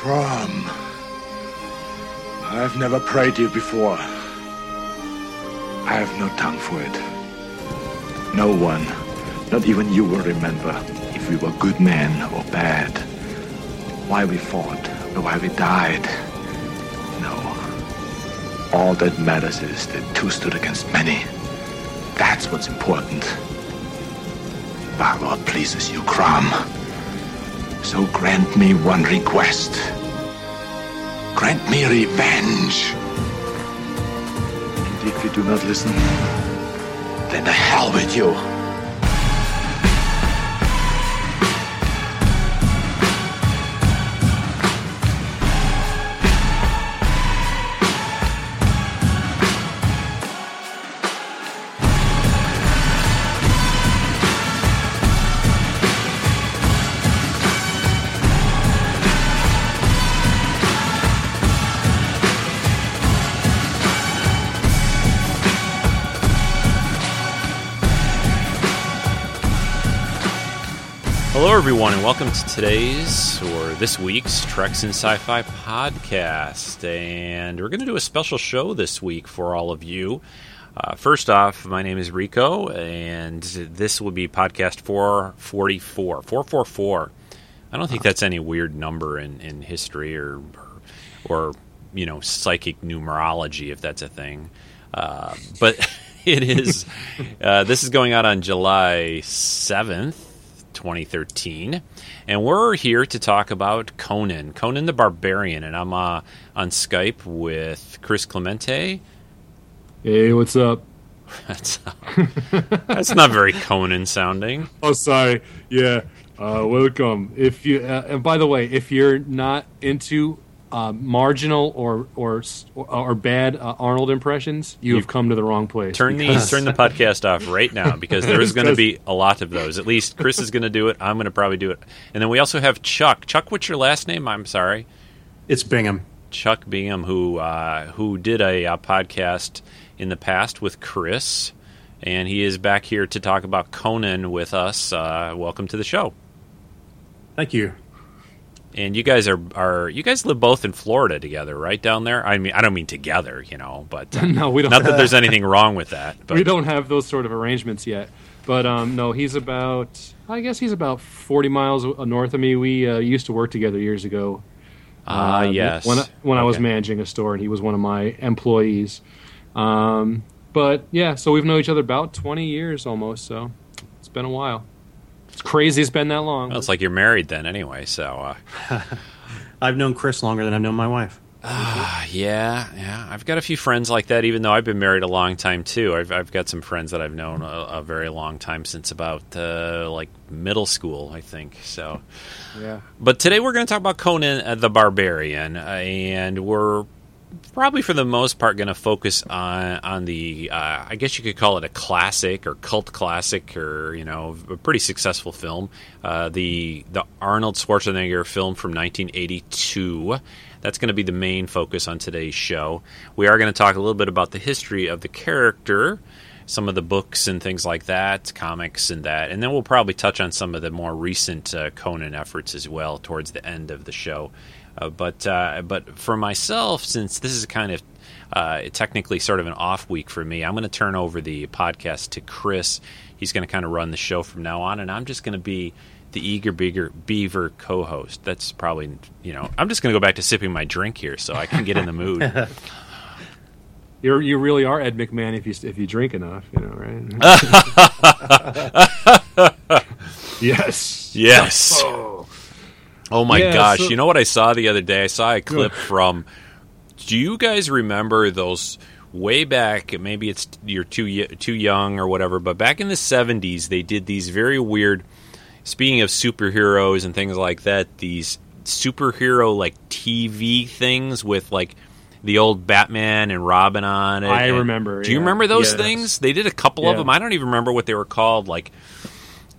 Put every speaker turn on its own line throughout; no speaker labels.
Crom. I've never prayed you before. I have no tongue for it. No one, not even you, will remember if we were good men or bad. Why we fought or why we died. No. All that matters is that two stood against many. That's what's important. Balor pleases you, Crom. So grant me one request. Grant me revenge. And if you do not listen, then the hell with you.
Everyone, and welcome to today's or this week's Treks in Sci Fi podcast. And we're going to do a special show this week for all of you. Uh, first off, my name is Rico, and this will be podcast 444. 444. I don't think that's any weird number in, in history or, or, you know, psychic numerology, if that's a thing. Uh, but it is, uh, this is going out on July 7th. 2013. And we're here to talk about Conan, Conan the Barbarian. And I'm uh, on Skype with Chris Clemente.
Hey, what's up?
That's, that's not very Conan sounding.
Oh, sorry. Yeah. Uh, welcome. If you uh, and by the way, if you're not into uh, marginal or or or bad uh, Arnold impressions, you have come to the wrong place.
Turn the turn the podcast off right now because there is going to be a lot of those. At least Chris is going to do it. I'm going to probably do it, and then we also have Chuck. Chuck, what's your last name? I'm sorry.
It's Bingham.
Chuck Bingham, who uh, who did a, a podcast in the past with Chris, and he is back here to talk about Conan with us. Uh, welcome to the show.
Thank you.
And you guys are are you guys live both in Florida together, right down there? I mean, I don't mean together, you know, but uh,
no, we don't.
Not that there's anything wrong with that. But.
We don't have those sort of arrangements yet. But um, no, he's about I guess he's about 40 miles north of me. We uh, used to work together years ago.
Ah, uh, yes.
When I, when okay. I was managing a store, and he was one of my employees. Um, but yeah, so we've known each other about 20 years almost. So it's been a while. It's crazy it's been that long.
Well, it's like you're married then, anyway. So uh.
I've known Chris longer than I've known my wife.
Uh, yeah, yeah. I've got a few friends like that. Even though I've been married a long time too, I've, I've got some friends that I've known a, a very long time since about uh, like middle school, I think. So,
yeah.
But today we're going to talk about Conan uh, the Barbarian, uh, and we're probably for the most part going to focus on on the uh, I guess you could call it a classic or cult classic or you know a pretty successful film. Uh, the the Arnold Schwarzenegger film from 1982 that's going to be the main focus on today's show. We are going to talk a little bit about the history of the character some of the books and things like that comics and that and then we'll probably touch on some of the more recent uh, Conan efforts as well towards the end of the show but uh, but for myself, since this is kind of uh, technically sort of an off week for me, I'm going to turn over the podcast to Chris. He's going to kind of run the show from now on, and I'm just going to be the eager bigger beaver co-host. That's probably you know I'm just going to go back to sipping my drink here so I can get in the mood.
you you really are Ed McMahon if you if you drink enough, you know, right? yes.
Yes. Oh. Oh my yeah, gosh! So, you know what I saw the other day? I saw a clip from. Do you guys remember those way back? Maybe it's you're too too young or whatever, but back in the '70s, they did these very weird. Speaking of superheroes and things like that, these superhero like TV things with like the old Batman and Robin on it. I
and, remember.
Do you remember those yes. things? They did a couple yeah. of them. I don't even remember what they were called. Like,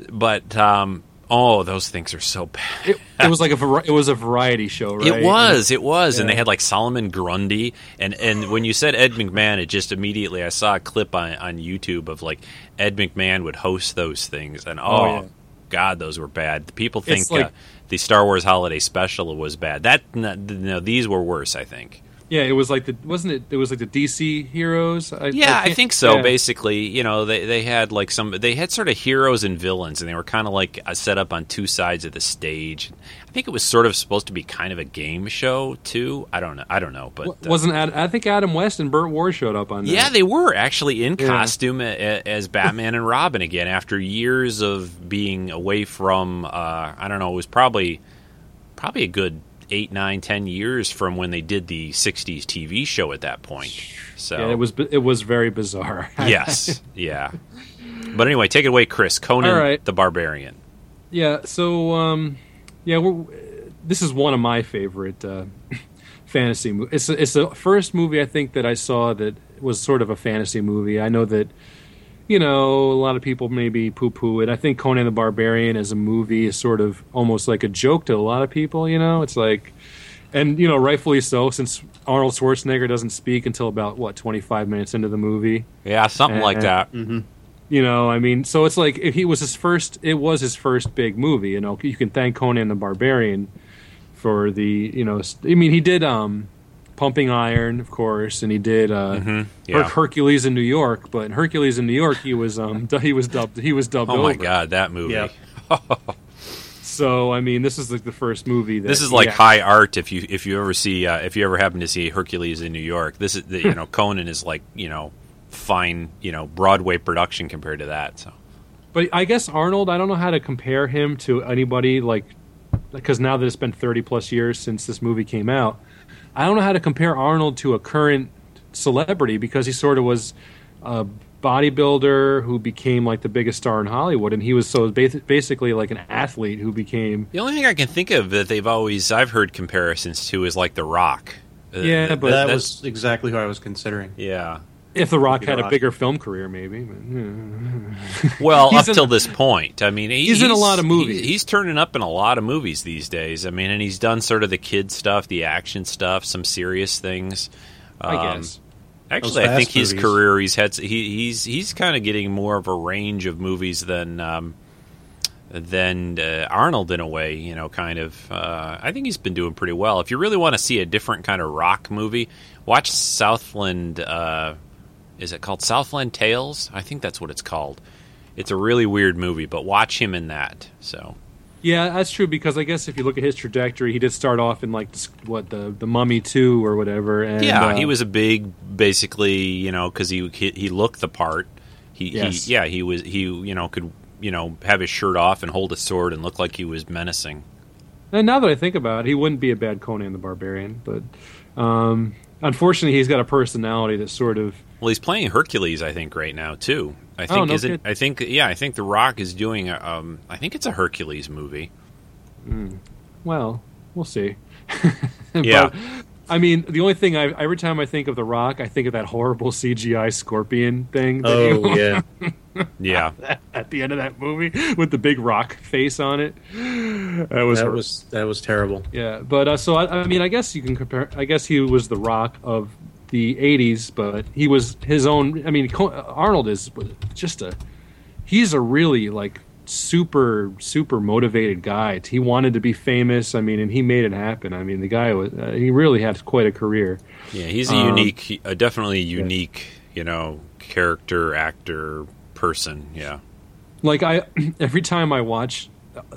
but um, Oh, those things are so bad.
It, it was like a it was a variety show, right?
It was, it was, yeah. and they had like Solomon Grundy, and and when you said Ed McMahon, it just immediately I saw a clip on on YouTube of like Ed McMahon would host those things, and oh, oh yeah. God, those were bad. People think like, uh, the Star Wars Holiday Special was bad. That no, no, these were worse. I think.
Yeah, it was like the wasn't it? It was like the DC heroes. I,
Yeah, I,
can't-
think so.
yeah.
Basically, you know, they they had like some they had sort of heroes and villains, and they were kind of like uh, set up on two sides of the stage. I think it was sort of supposed to be kind of a game show too. I don't know. I don't know, but uh,
wasn't Ad, I think Adam West and Burt Ward showed up on that.
Yeah, they were actually in
Yeah.
costume a- a- as Batman and Robin again after years of being away from. Uh, I don't know. It was probably probably a good eight, nine, ten years from when they did the '60s TV show at that point. So
Yeah, it was it was very bizarre.
yes, yeah. But anyway, take it away, Chris. Conan
right.
the Barbarian.
Yeah, so um, yeah, we're, this is one of my favorite uh, fantasy movies. It's it's the first movie I think that I saw that was sort of a fantasy movie. I know that you know a lot of people maybe poo poo it. I think Conan the Barbarian as a movie is sort of almost like a joke to a lot of people. You know, it's like, and you know, rightfully so, since Arnold Schwarzenegger doesn't speak until about what twenty five minutes into the movie
Yeah, something like
Uh,
that.
you know i mean so it's like if he was his first it was his first big movie you know you can thank conan the barbarian for the you know I mean he did um pumping iron of course and he did uh
Mm-hmm. yeah.
Her- hercules in new york but in hercules in new york he was um he was dubbed he was dubbed
Oh my
over.
god, that movie.
Yeah.
so i mean this is like the first movie that
This is like
yeah.
high art. If you if you ever see uh, if you ever happen to see Hercules in New York, this is the, you know Conan is like you know fine you know Broadway production compared to that. So
But I guess Arnold, I don't know how to compare him to anybody like because now that it's been 30 plus years since this movie came out, I don't know how to compare Arnold to a current celebrity because he sort of was a bodybuilder who became like the biggest star in Hollywood and he was so basically like an athlete who became
the only thing I can think of that they've always I've heard comparisons to is like The Rock. Uh,
Yeah,
th-
but
that was exactly who I was considering.
yeah.
If The Rock had a bigger film career maybe. But.
Well, up
in-
till this point, I mean, he-
He's in a lot of movies.
he- he's turning up in a lot of movies these days. I mean, and he's done sort of the kid stuff, the action stuff, some serious things.
I
Um,
guess.
Actually, I think
fast
his
movies.
career he's had he, he's he's kind of getting more of a range of movies than um, than uh, Arnold in a way. You know, kind of. Uh, I think he's been doing pretty well. If you really want to see a different kind of rock movie, watch Southland. Uh, is it called Southland Tales? I think that's what it's called. It's a really weird movie, but watch him in that. So
Yeah, that's true because I guess if you look at his trajectory, he did start off in like what the the Mummy two or whatever. And,
yeah,
uh,
he was a big, basically, you know, because he, he he looked the part. He,
Yes.
he yeah he was he you know could you know have his shirt off and hold a sword and look like he was menacing.
And now that I think about it, he wouldn't be a bad Conan the Barbarian, but um, unfortunately, he's got a personality that sort of.
Well, he's playing Hercules, I think, right now too. I think
Oh, no
is it? I think yeah, I think The Rock is doing a, um, I think it's a Hercules movie.
Well, we'll see.
Yeah.
But, I mean, the only thing I every time I think of The Rock, I think of that horrible CGI scorpion thing. that he
Oh yeah,
Yeah,
at the end of that movie with the big rock face on it. That was,
that was that was terrible.
yeah. But uh, so I, I mean, I guess you can compare. I guess he was the Rock of the '80s, but he was his own. I mean, Arnold is just a. He's a really like super super motivated guy. He wanted to be famous. I mean, and he made it happen. I mean, the guy was. Uh, he really had quite a career.
yeah, he's a
Um,
unique, a definitely unique, you know, character, actor, person. Yeah,
like I every time I watch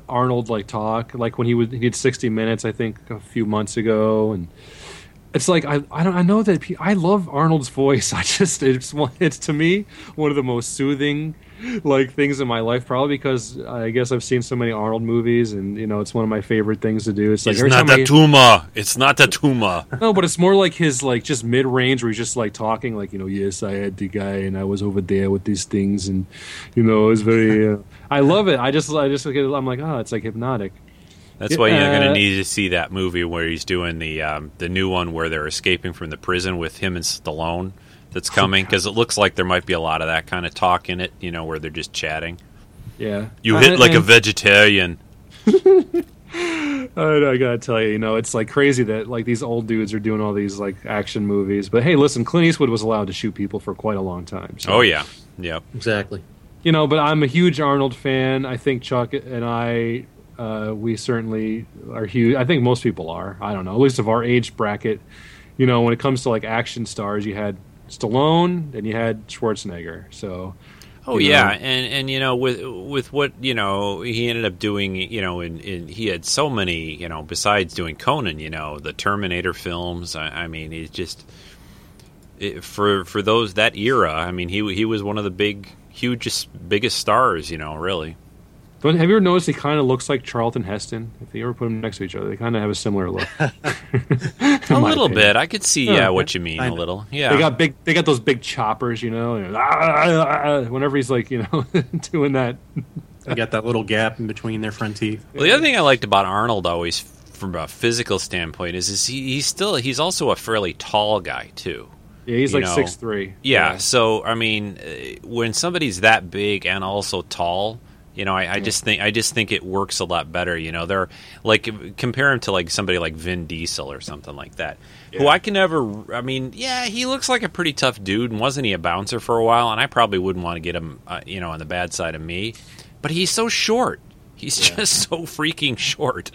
Arnold like talk, like when he would he did 60 minutes, I think a few months ago, and it's like I I don't I know that I love Arnold's voice. I just it's one it's to me one of the most soothing like things in my life, probably because I guess I've seen so many Arnold movies, and you know it's one of my favorite things to do. It's like
it's not
time
a
I-
tumor. It's not a tumor.
no, but it's more like his like just mid range where he's just like talking like you know yes I had the guy and I was over there with these things and you know it's very uh, I love it I just I just I'm like oh it's like hypnotic
That's why you're going
Uh,
to need to see that movie where he's doing the um, the new one where they're escaping from the prison with him and Stallone. That's coming because it looks like there might be a lot of that kind of talk in it. You know, where they're just chatting.
yeah
You hit like a vegetarian.
I, I gotta tell you you know it's like crazy that like these old dudes are doing all these like action movies but hey listen Clint Eastwood was allowed to shoot people for quite a long time so.
Oh yeah, yeah.
Exactly.
you know, but I'm a huge Arnold fan. I think Chuck and I uh, we certainly are huge. I think most people are. I don't know, at least of our age bracket. You know, when it comes to like action stars, you had Stallone and you had Schwarzenegger. So,
Oh yeah,
know.
and and you know with with what you know he ended up doing, you know, in, in he had so many, you know, besides doing Conan, you know, the Terminator films. I, I mean, he just it, for for those that era. I mean, he he was one of the big, hugest, biggest stars, you know, really.
But have you ever noticed he kind of looks like Charlton Heston? If you ever put them next to each other, they kind of have a similar look.
A little
opinion.
bit. I could see, yeah,
Yeah,
what you mean. A little, yeah.
They got big. They got those big choppers, you know. and, ah, ah, ah, whenever he's like, you know, doing that.
They got that little gap in between their front teeth.
Well, the other thing I liked about Arnold always, from a physical standpoint, is is he, he's still he's also a fairly tall guy too.
Yeah, he's
You
like
know,
six three.
Yeah, so I mean, uh, when somebody's that big and also tall, you know, I, I just think I just think it works a lot better. You know, they're like compare him to like somebody like Vin Diesel or something like that, who I can never. I mean, yeah, he looks like a pretty tough dude, and wasn't he a bouncer for a while? And I probably wouldn't want to get him, uh, you know, on the bad side of me, but he's so short. He's just so freaking short,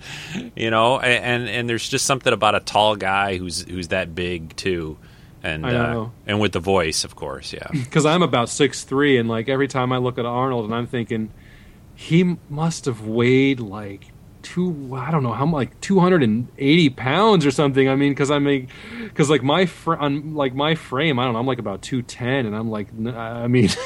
you know, a- and and there's just something about a tall guy who's who's that big too, and
I
uh, and with the voice, of course, yeah.
because I'm about six three, and like every time I look at Arnold, and I'm thinking he must have weighed like two. I don't know how much, like two hundred and eighty pounds or something. I mean, because I mean, because like my fr- on like my frame, I don't know, I'm like about two ten, and I'm like, I mean.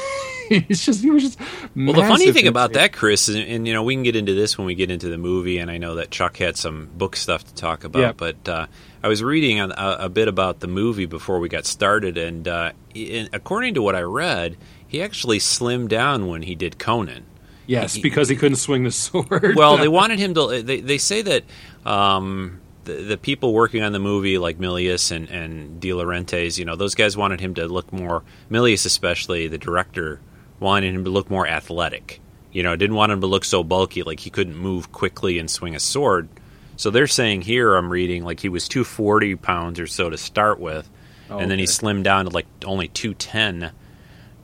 It's just he was just
Well, the funny thing about that, Chris, and, and you know, we can get into this when we get into the movie, and I know that Chuck had some book stuff to talk about,
Yeah.
but uh, I was reading a, a bit about the movie before we got started, and uh, in, according to what I read, he actually slimmed down when he did Conan.
Yes,
he-
because he couldn't swing the sword.
Well, they wanted him to. They, they say that um, the, the people working on the movie, like Milius and, and De Laurentiis, you know, those guys wanted him to look more. Milius, especially the director, wanted him to look more athletic. You know, didn't want him to look so bulky, like he couldn't move quickly and swing a sword. So they're saying here, I'm reading, like he was 240 pounds or so to start with,
Oh,
and then he slimmed down to like only 210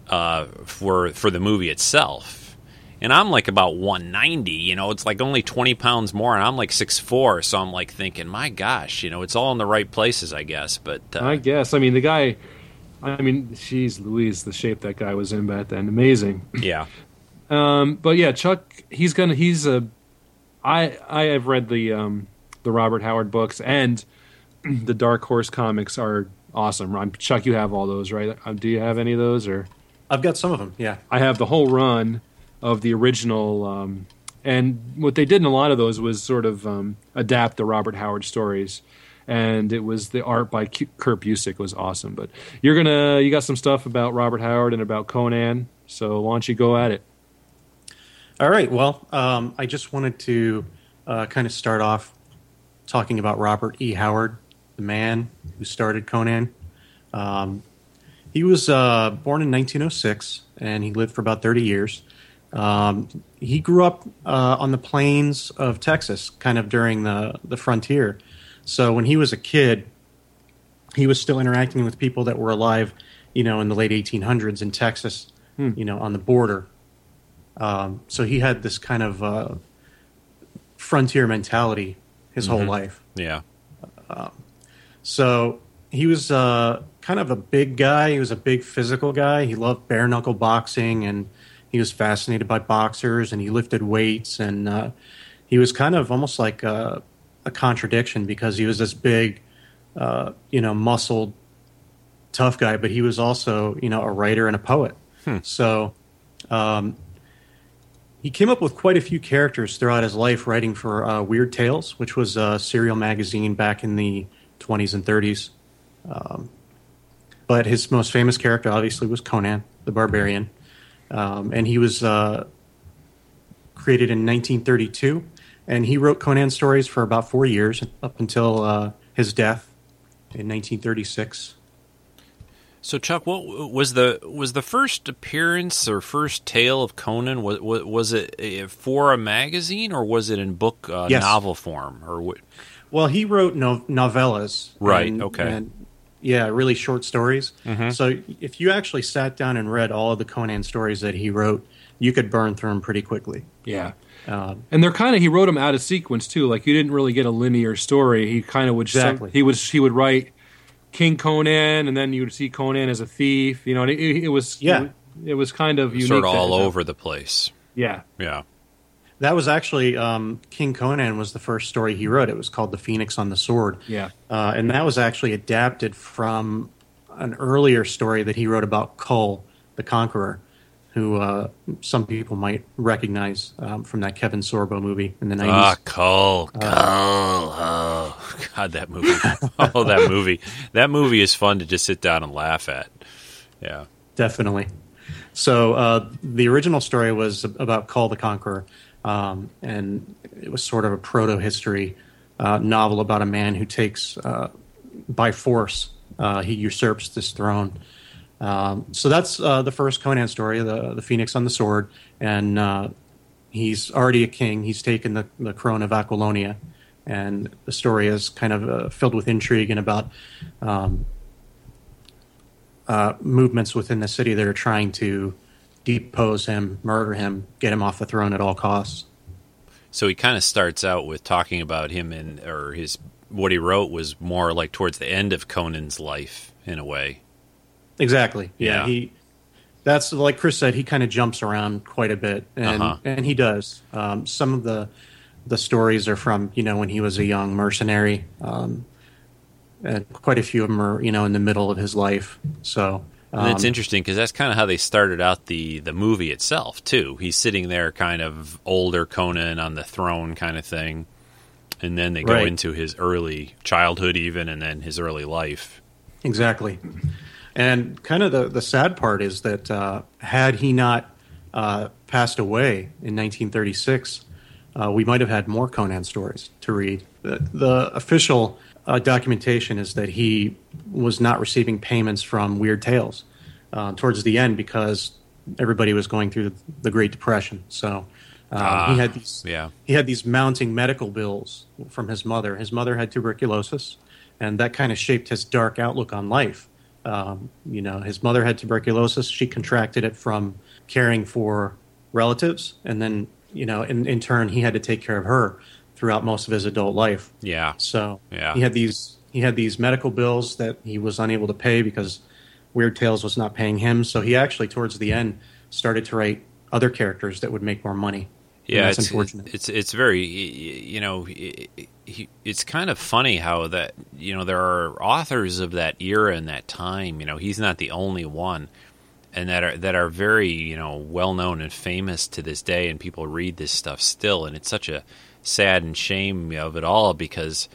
uh, for for the movie itself. And I'm like about 190, you know, it's like only 20 pounds more, and I'm like 6'4, so I'm like thinking, my gosh, you know, it's all in the right places, I guess. But uh,
I guess. I mean, the guy. I mean, she's Louise, the shape that guy was in back then, amazing.
yeah,
Um, but yeah, Chuck, he's gonna. He's a. I I have read the um, the Robert Howard books and the Dark Horse comics are awesome. Um, Chuck, you have all those, right? Um, do you have any of those, or
I've got some of them. Yeah.
I have the whole run of the original. Um, and what they did in a lot of those was sort of um, adapt the Robert Howard stories. And it was the art by Kurt Busiek was awesome. But you're gonna you got some stuff about Robert Howard and about Conan. So why don't you go at it?
All right. Well, um, I just wanted to uh, kind of start off talking about Robert E. Howard, the man who started Conan. Um, he was uh, born in 1906 and he lived for about 30 years. Um, he grew up uh, on the plains of Texas, kind of during the, the frontier. So when he was a kid, he was still interacting with people that were alive, you know, in the late 1800s in Texas, you know, on the border. Um, so he had this kind of uh, frontier mentality his whole life.
yeah,
So he was uh, kind of a big guy. He was a big physical guy. He loved bare knuckle boxing, and he was fascinated by boxers, and he lifted weights, and uh, he was kind of almost like a, a contradiction because he was this big, uh, you know, muscled, tough guy, but he was also, you know, a writer and a poet. So. Um, he came up with quite a few characters throughout his life, writing for uh, Weird Tales, which was a serial magazine back in the 20s and 30s. Um, but his most famous character, obviously, was Conan the Barbarian. Um, and he was uh, created in 1932. And he wrote Conan stories for about four years, up until uh, his death in 1936.
So Chuck, what was the was the first appearance or first tale of Conan? Was was, was it uh, for a magazine or was it in book uh,
Yes.
novel form or what?
Well, he wrote no- novellas.
Right,
And,
okay.
And Yeah, really short stories.
Mm-hmm.
So if you actually sat down and read all of the Conan stories that he wrote, you could burn through them pretty quickly.
Yeah.
Um,
And they're kind of he wrote them out of sequence too. Like you didn't really get a linear story. He kind of would
Exactly.
he would he would write King Conan, and then you would see Conan as a thief. You know, and it, it was
Yeah.
it, was kind of unique.
sort of all over the place.
Yeah,
Yeah.
That was actually um, King Conan was the first story he wrote. It was called The Phoenix on the Sword.
yeah,
Uh, and that was actually adapted from an earlier story that he wrote about Kull, the Conqueror, who uh, some people might recognize um, from that Kevin Sorbo movie in the 90s.
Ah, Cole, Cole. Oh, God, that movie. oh, that movie. That movie is fun to just sit down and laugh at. Yeah.
Definitely. So uh, the original story was about Kull the Conqueror, um, and it was sort of a proto-history uh, novel about a man who takes, uh, by force, uh, he usurps this throne. Um, so that's uh, the first Conan story, the the Phoenix on the Sword, and uh, he's already a king. He's taken the, the crown of Aquilonia, and the story is kind of uh, filled with intrigue and about um, uh, movements within the city that are trying to depose him, murder him, get him off the throne at all costs.
So he kind of starts out with talking about him and or his what he wrote was more like towards the end of Conan's life in a way.
Exactly. Yeah.
Yeah.
He. That's like Chris said. He kind of jumps around quite a bit, and
Uh-huh.
and he does. Um, some of the the stories are from you know when he was a young mercenary, um, and quite a few of them are you know in the middle of his life. So
And it's
um,
interesting because that's kind of how they started out the the movie itself too. He's sitting there, kind of older Conan on the throne, kind of thing, and then they go
Right.
into his early childhood, even, and then his early life.
Exactly. And kind of the, the sad part is that uh, had he not uh, passed away in 1936, uh, we might have had more Conan stories to read. The, the official uh, documentation is that he was not receiving payments from Weird Tales uh, towards the end because everybody was going through the, the Great Depression. So um,
Ah,
he had these
yeah.
he had these mounting medical bills from his mother. His mother had tuberculosis, and that kind of shaped his dark outlook on life. Um, you know, his mother had tuberculosis. She contracted it from caring for relatives, and then you know, in, in turn, he had to take care of her throughout most of his adult life.
Yeah,
So
Yeah.
he had these he had these medical bills that he was unable to pay because Weird Tales was not paying him. So he actually, towards the end, started to write other characters that would make more money.
Yeah.
that's
It's,
unfortunate.
it's it's very you know it's kind of funny how that you know there are authors of that era and that time. You know, he's not the only one. and that are that are very you know well known and famous to this day, and people read this stuff still, and it's such a sad and shame of it all because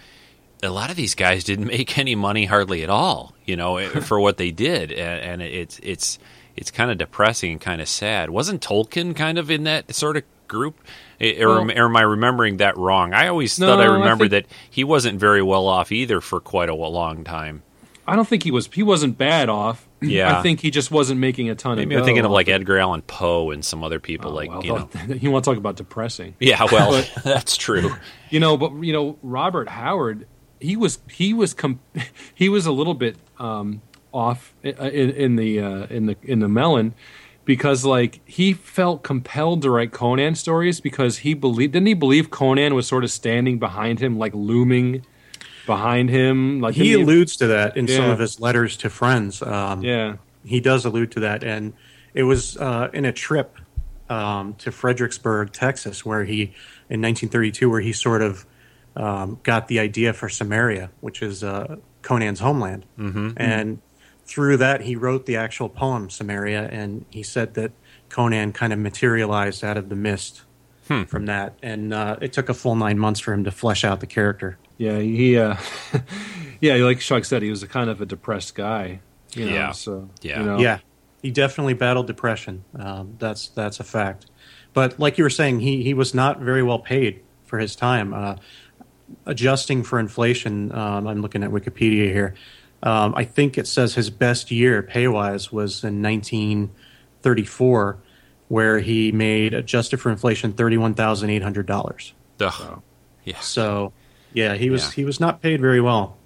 a lot of these guys didn't make any money hardly at all, you know, eh, for what they did, and, and it's it's it's kind of depressing and kind of sad. Wasn't Tolkien kind of in that sort of group? Eh, Or, am-
Well-
or am I remembering that wrong? I always
No,
thought I
I
remembered
think-
that he wasn't very well off either for quite a long time.
I don't think he was. He wasn't bad off.
Yeah.
I think he just wasn't making a ton
Maybe
of.
I'm thinking of like Edgar Allan Poe and some other people,
it.
like
Oh,
you
well,
know.
you want to talk about depressing?
Yeah, well, that's true.
You know, but you know, Robert Howard, he was he was com- he was a little bit um, off in, in the uh, in the in the melon because like he felt compelled to write Conan stories because he believed didn't he believe Conan was sort of standing behind him like looming behind him? Like
He alludes to that in some of his letters to friends. Um,
yeah.
he does allude to that, and it was uh, in a trip um, to Fredericksburg, Texas, where he in 1932, where he sort of um, got the idea for Cimmeria, which is uh, Conan's homeland, mm-hmm. and through that he wrote the actual poem Cimmeria, and he said that Conan kind of materialized out of the mist. From that, and uh, it took a full nine months for him to flesh out the character.
yeah he uh, yeah like Chuck said he was a kind of a depressed guy you know
Yeah.
so
Yeah.
you know,
Yeah, he definitely battled depression. Um, that's that's a fact. But like you were saying, he he was not very well paid for his time. Uh, adjusting for inflation, um, I'm looking at Wikipedia here. Um, I think it says his best year pay wise was in 1934, where he made adjusted for inflation thirty one thousand eight hundred dollars.
Ugh. Yeah.
So, yeah, he was
Yeah.
he was not paid very well.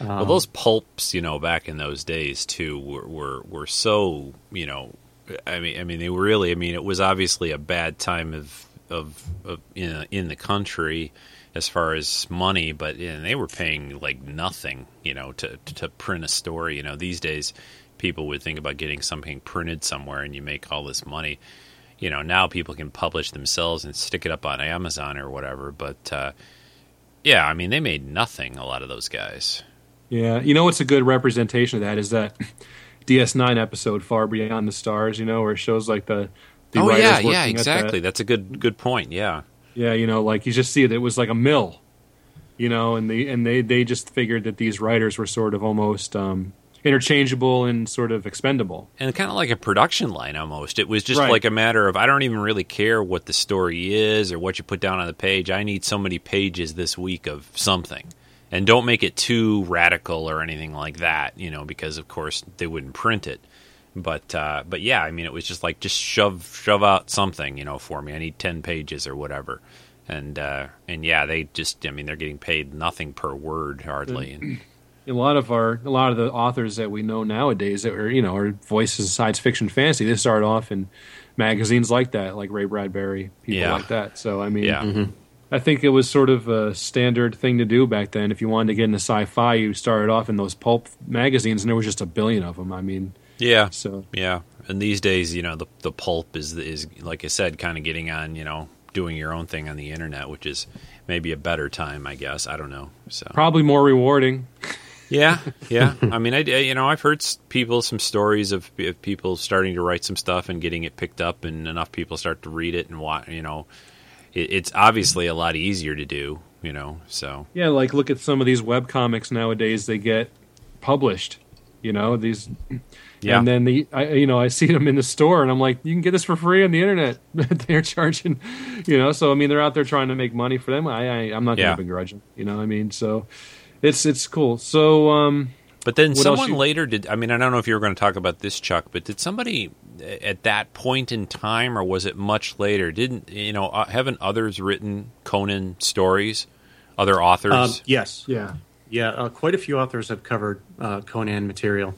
well, those pulps, you know, back in those days too, were were, were so you know, I mean, I mean, they were really, I mean, it was obviously a bad time of of, of in in the country as far as money, but you know, they were paying like nothing, you know, to to print a story. You know, these days people would think about getting something printed somewhere, and you make all this money. You know, now people can publish themselves and stick it up on Amazon or whatever, but. Uh, yeah, I mean, they made nothing. A lot of those guys.
Yeah, you know what's a good representation of that is that DS9 episode Far Beyond the Stars. You know, where it shows like the the
oh yeah, yeah, exactly.
that.
That's a good good point. Yeah,
Yeah, you know, like you just see it. It was like a mill, you know, and the and they they just figured that these writers were sort of almost um, interchangeable and sort of expendable.
and kind of like a production line almost. It was just
Right.
like a matter of I don't even really care what the story is or what you put down on the page. I need so many pages this week of something. And don't make it too radical or anything like that, you know, because of course they wouldn't print it. But uh, but yeah, I mean, it was just like just shove shove out something, you know, for me. I need ten pages or whatever, and uh, and yeah, they just I mean they're getting paid nothing per word hardly. And,
A lot of our a lot of the authors that we know nowadays that are you know are voices of science fiction fantasy. They started off in magazines like that, like Ray Bradbury, people
Yeah.
like that. So I mean,
yeah,
I think it was sort of a standard thing to do back then. If you wanted to get into sci-fi, you started off in those pulp magazines, and there was just a billion of them. I mean,
yeah,
so
Yeah, and these days, you know, the the pulp is is like I said, kind of getting on, you know, doing your own thing on the internet, which is maybe a better time, I guess. I don't know. So
probably more rewarding.
yeah, yeah. I mean, I you know I've heard people some stories of, of people starting to write some stuff and getting it picked up, and enough people start to read it and watch. You know, it, it's obviously a lot easier to do. You know, so
Yeah, like look at some of these web comics nowadays. They get published. You know these,
yeah,
and then the I, you know I see them in the store, and I'm like, you can get this for free on the internet. they're charging, you know. So I mean, they're out there trying to make money for them. I, I I'm not
Yeah.
going to begrudge them. You know, what I mean, so it's it's cool. So um,
But then someone
you-
later did. I mean, I don't know if you were going to talk about this, Chuck, but did somebody at that point in time, or was it much later? Didn't you know? Uh, haven't others written Conan stories? Other authors?
Um, yes,
yeah,
yeah, uh, quite a few authors have covered uh, Conan material.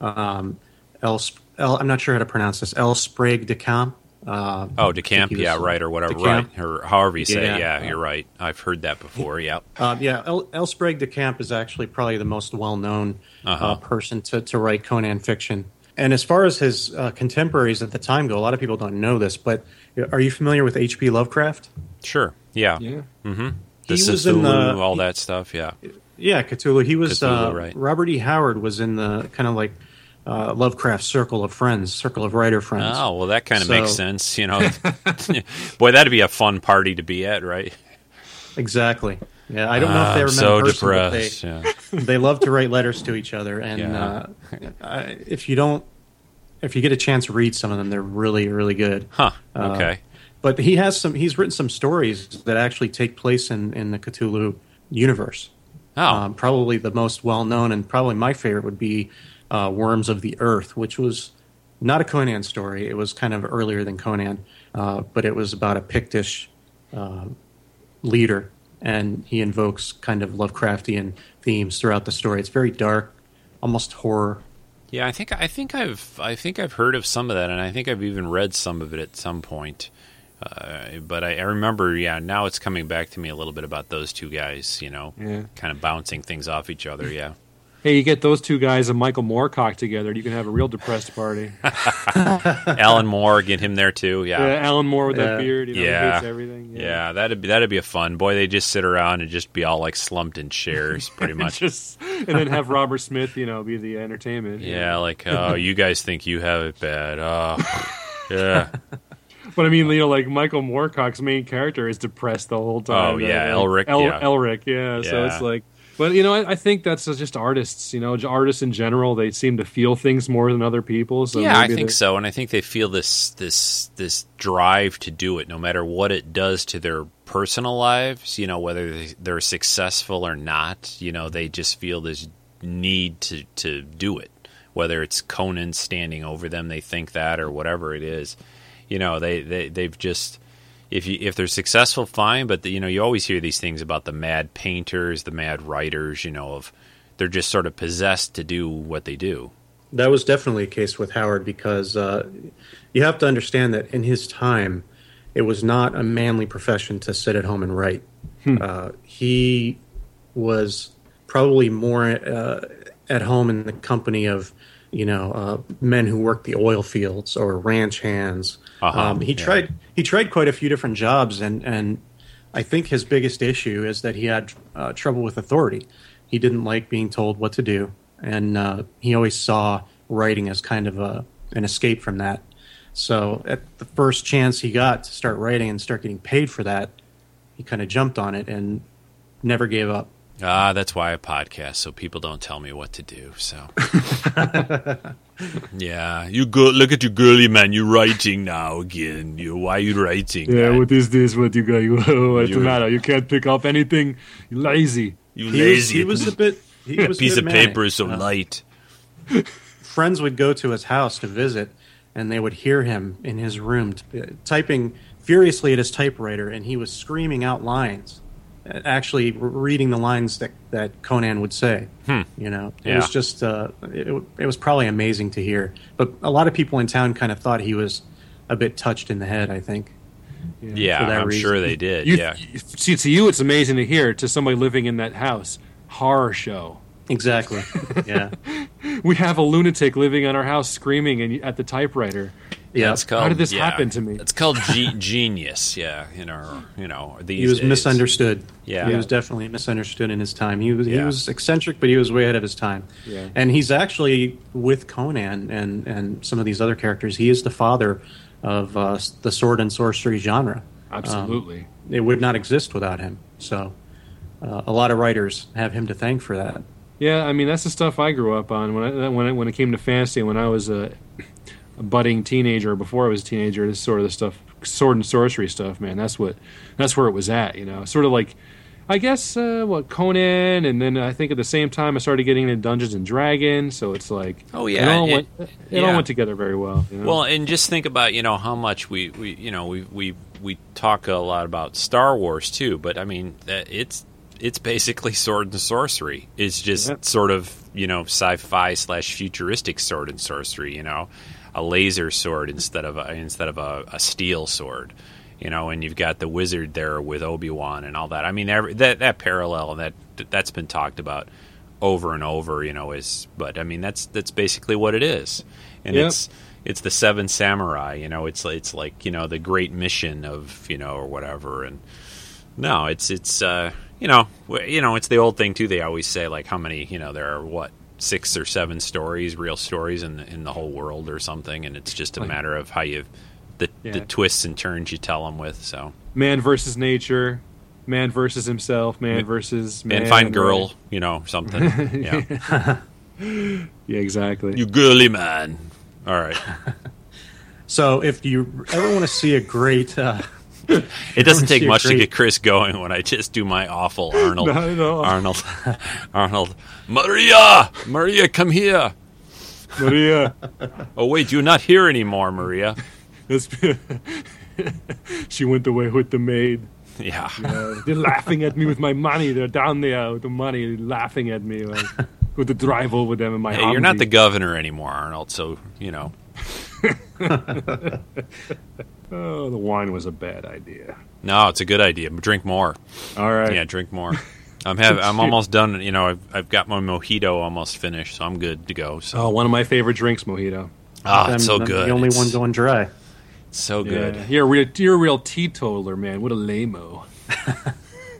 Um, El, El, I'm not sure how to pronounce this. L. Sprague de Camp. Uh,
oh,
I think
Decamp, yeah, right, or whatever,
Decamp.
right, or however you say, it.
Yeah.
Yeah, you're right. I've heard that before. Yeah,
Uh, yeah, El, L. Sprague de Camp is actually probably the most well-known
Uh-huh.
uh, person to, to write Conan fiction. And as far as his uh, contemporaries at the time go, a lot of people don't know this, but are you familiar with H.P. Lovecraft?
sure. Yeah,
yeah.
the
He was in the-
all
he-
that stuff. Yeah,
Yeah, Cthulhu. He was
Cthulhu,
uh,
right.
Robert E. Howard was in the kind of like uh, Lovecraft circle of friends, circle of writer friends.
Oh well, that kind of
So-
makes sense. You know, boy, that'd be a fun party to be at, right?
Exactly. Yeah, I don't know if they
I'm
were
so
in person, but
depressed.
they,
yeah.
they love to write letters to each other, and
Yeah.
uh, I, if you don't, if you get a chance to read some of them, they're really, really good.
Huh.
Uh,
Okay.
But he has some. He's written some stories that actually take place in in the Cthulhu universe.
oh.
Um, probably the most well known, and probably my favorite would be uh, Worms of the Earth, which was not a Conan story. It was kind of earlier than Conan, uh, but it was about a Pictish uh, leader, and he invokes kind of Lovecraftian themes throughout the story. It's very dark, almost horror.
Yeah, I think I think I've I think I've heard of some of that, and I think I've even read some of it at some point. Uh, but I, I remember, yeah, now it's coming back to me a little bit about those two guys, you know,
Yeah.
kind of bouncing things off each other. Yeah,
Hey, you get those two guys and Michael Moorcock together, you can have a real depressed party.
Alan Moore, get him there too.
Yeah,
Yeah,
Alan Moore with
Yeah.
that beard, you know,
Yeah.
he hates everything.
yeah, that'd be that'd be a fun. Boy, they just sit around and just be all like slumped in chairs, pretty much.
Just and then have Robert Smith, you know, be the entertainment.
yeah, like oh, you guys think you have it bad. Oh, yeah.
But I mean, you know, like Michael Moorcock's main character is depressed the whole time.
Oh, yeah, Elric,
El-
yeah.
Elric, yeah. So it's like, but you know, I, I think that's just artists. You know, artists in general, they seem to feel things more than other people. So
yeah, I think so, and I think they feel this this this drive to do it, no matter what it does to their personal lives. You know, whether they- they're successful or not. You know, they just feel this need to to do it. Whether it's Conan standing over them, they think that, or whatever it is. You know, they they they've just. If you if they're successful, fine. But the, you know, you always hear these things about the mad painters, the mad writers. You know, of they're just sort of possessed to do what they do.
That was definitely a case with Howard because uh, you have to understand that in his time, it was not a manly profession to sit at home and write. Uh, he was probably more uh, at home in the company of, you know, uh, men who worked the oil fields or ranch hands.
Uh-huh,
Um, he
yeah.
tried he tried quite a few different jobs, and and I think his biggest issue is that he had uh, trouble with authority. He didn't like being told what to do, and uh, he always saw writing as kind of a an escape from that. So at the first chance he got to start writing and start getting paid for that, he kind of jumped on it and never gave up.
Ah, that's why I podcast, so people don't tell me what to do. So, yeah, you go look at you, girly man. You're writing now again. You why are you writing?
Yeah,
man?
what is this? What you got? You, what's the matter? You can't pick up anything. You lazy.
you
He was,
lazy.
he was a bit. He
a
was a
piece
bit
of
manic.
paper is so
Uh,
light.
friends would go to his house to visit, and they would hear him in his room t- typing furiously at his typewriter, and he was screaming out lines, uh, actually reading the lines that, that Conan would say. You know, it
Yeah.
was just uh, it, it was probably amazing to hear. But a lot of people in town kind of thought he was a bit touched in the head. I think.
Yeah,
for that
I'm
reason.
sure they did.
You,
yeah,
you- see, to you, it's amazing to hear. To somebody living in that house, horror show.
Exactly. yeah.
We have a lunatic living in our house screaming and at the typewriter.
Yeah.
It's called,
How did this
yeah,
happen to me?
It's called ge- genius. Yeah, you know, you know. These
He was
days.
misunderstood.
Yeah.
he was definitely misunderstood in his time. He was he was eccentric, but he was way ahead of his time.
Yeah.
And he's actually with Conan and and some of these other characters. He is the father of uh, the sword and sorcery genre.
Absolutely.
It would not exist without him. So, uh, a lot of writers have him to thank for that.
Yeah, I mean that's the stuff I grew up on when I, when it, when it came to fantasy. When I was a, a budding teenager, before I was a teenager, this sort of the stuff, sword and sorcery stuff. Man, that's what that's where it was at. You know, sort of like, I guess uh, what Conan, and then I think at the same time I started getting into Dungeons and Dragons. So it's like,
Oh,
it
yeah,
all
it-
went it
yeah.
all went together very well. You know?
Well, and just think about you know how much we, we you know we we we talk a lot about Star Wars too, but I mean that it's it's basically sword and sorcery. It's just
Yep.
sort of you know sci-fi slash futuristic sword and sorcery. You know, a laser sword instead of a, instead of a, a steel sword. You know, and you've got the wizard there with Obi Wan and all that. I mean, every, that that parallel that that's been talked about over and over. You know, is but I mean that's that's basically what it is, and
Yep.
it's it's the seven samurai you know it's it's like you know the great mission of you know or whatever and no it's it's uh you know you know it's the old thing too they always say like how many you know there are what six or seven stories real stories in the, in the whole world or something and it's just a matter of how you the, the twists and turns you tell them with so.
Man versus nature, man versus himself, man versus man.
man find girl you know something. Yeah.
Yeah, exactly.
you girly man. All right.
So, if you ever want to see a great, uh,
It doesn't take much to get Chris going when I just do my awful Arnold.
Not at all.
Arnold. Arnold. Maria! Maria, come here.
Maria,
Oh, wait, you're not here anymore, Maria.
she went away with the maid.
Yeah.
Uh, they're laughing at me with my money. They're down there with the money, laughing at me. Like, with the drive over them in my.
Hey, you're not the governor anymore, Arnold, so, you know.
Oh, the wine was a bad idea.
No, it's a good idea. Drink more.
All right.
Yeah, drink more. I'm have I'm almost done. You know, I've, I've got my mojito almost finished, so I'm good to go. So,
Oh, one of my favorite drinks, mojito.
ah,
I'm,
it's so good.
the only
It's
one going dry.
So good.
Yeah, you're a real, you're a real teetotaler, man. What a lame-o.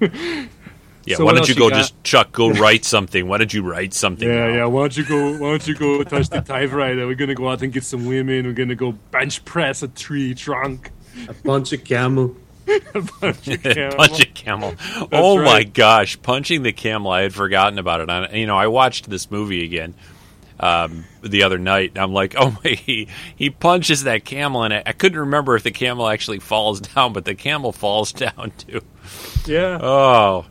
Yeah.
So
why don't you
you
go
got?
just Chuck? Go write something. Why don't you write something?
Yeah,
now?
yeah. Why don't you go? Why don't you go touch the typewriter? We're gonna go out and get some women. We're gonna go bench press a tree trunk.
A bunch of camel.
A bunch of camel.
Punch a camel. oh my gosh, punching the camel! I had forgotten about it. I, you know, I watched this movie again um, the other night. And I'm like, oh my, he he punches that camel, and I, I couldn't remember if the camel actually falls down, but the camel falls down too.
Yeah.
Oh,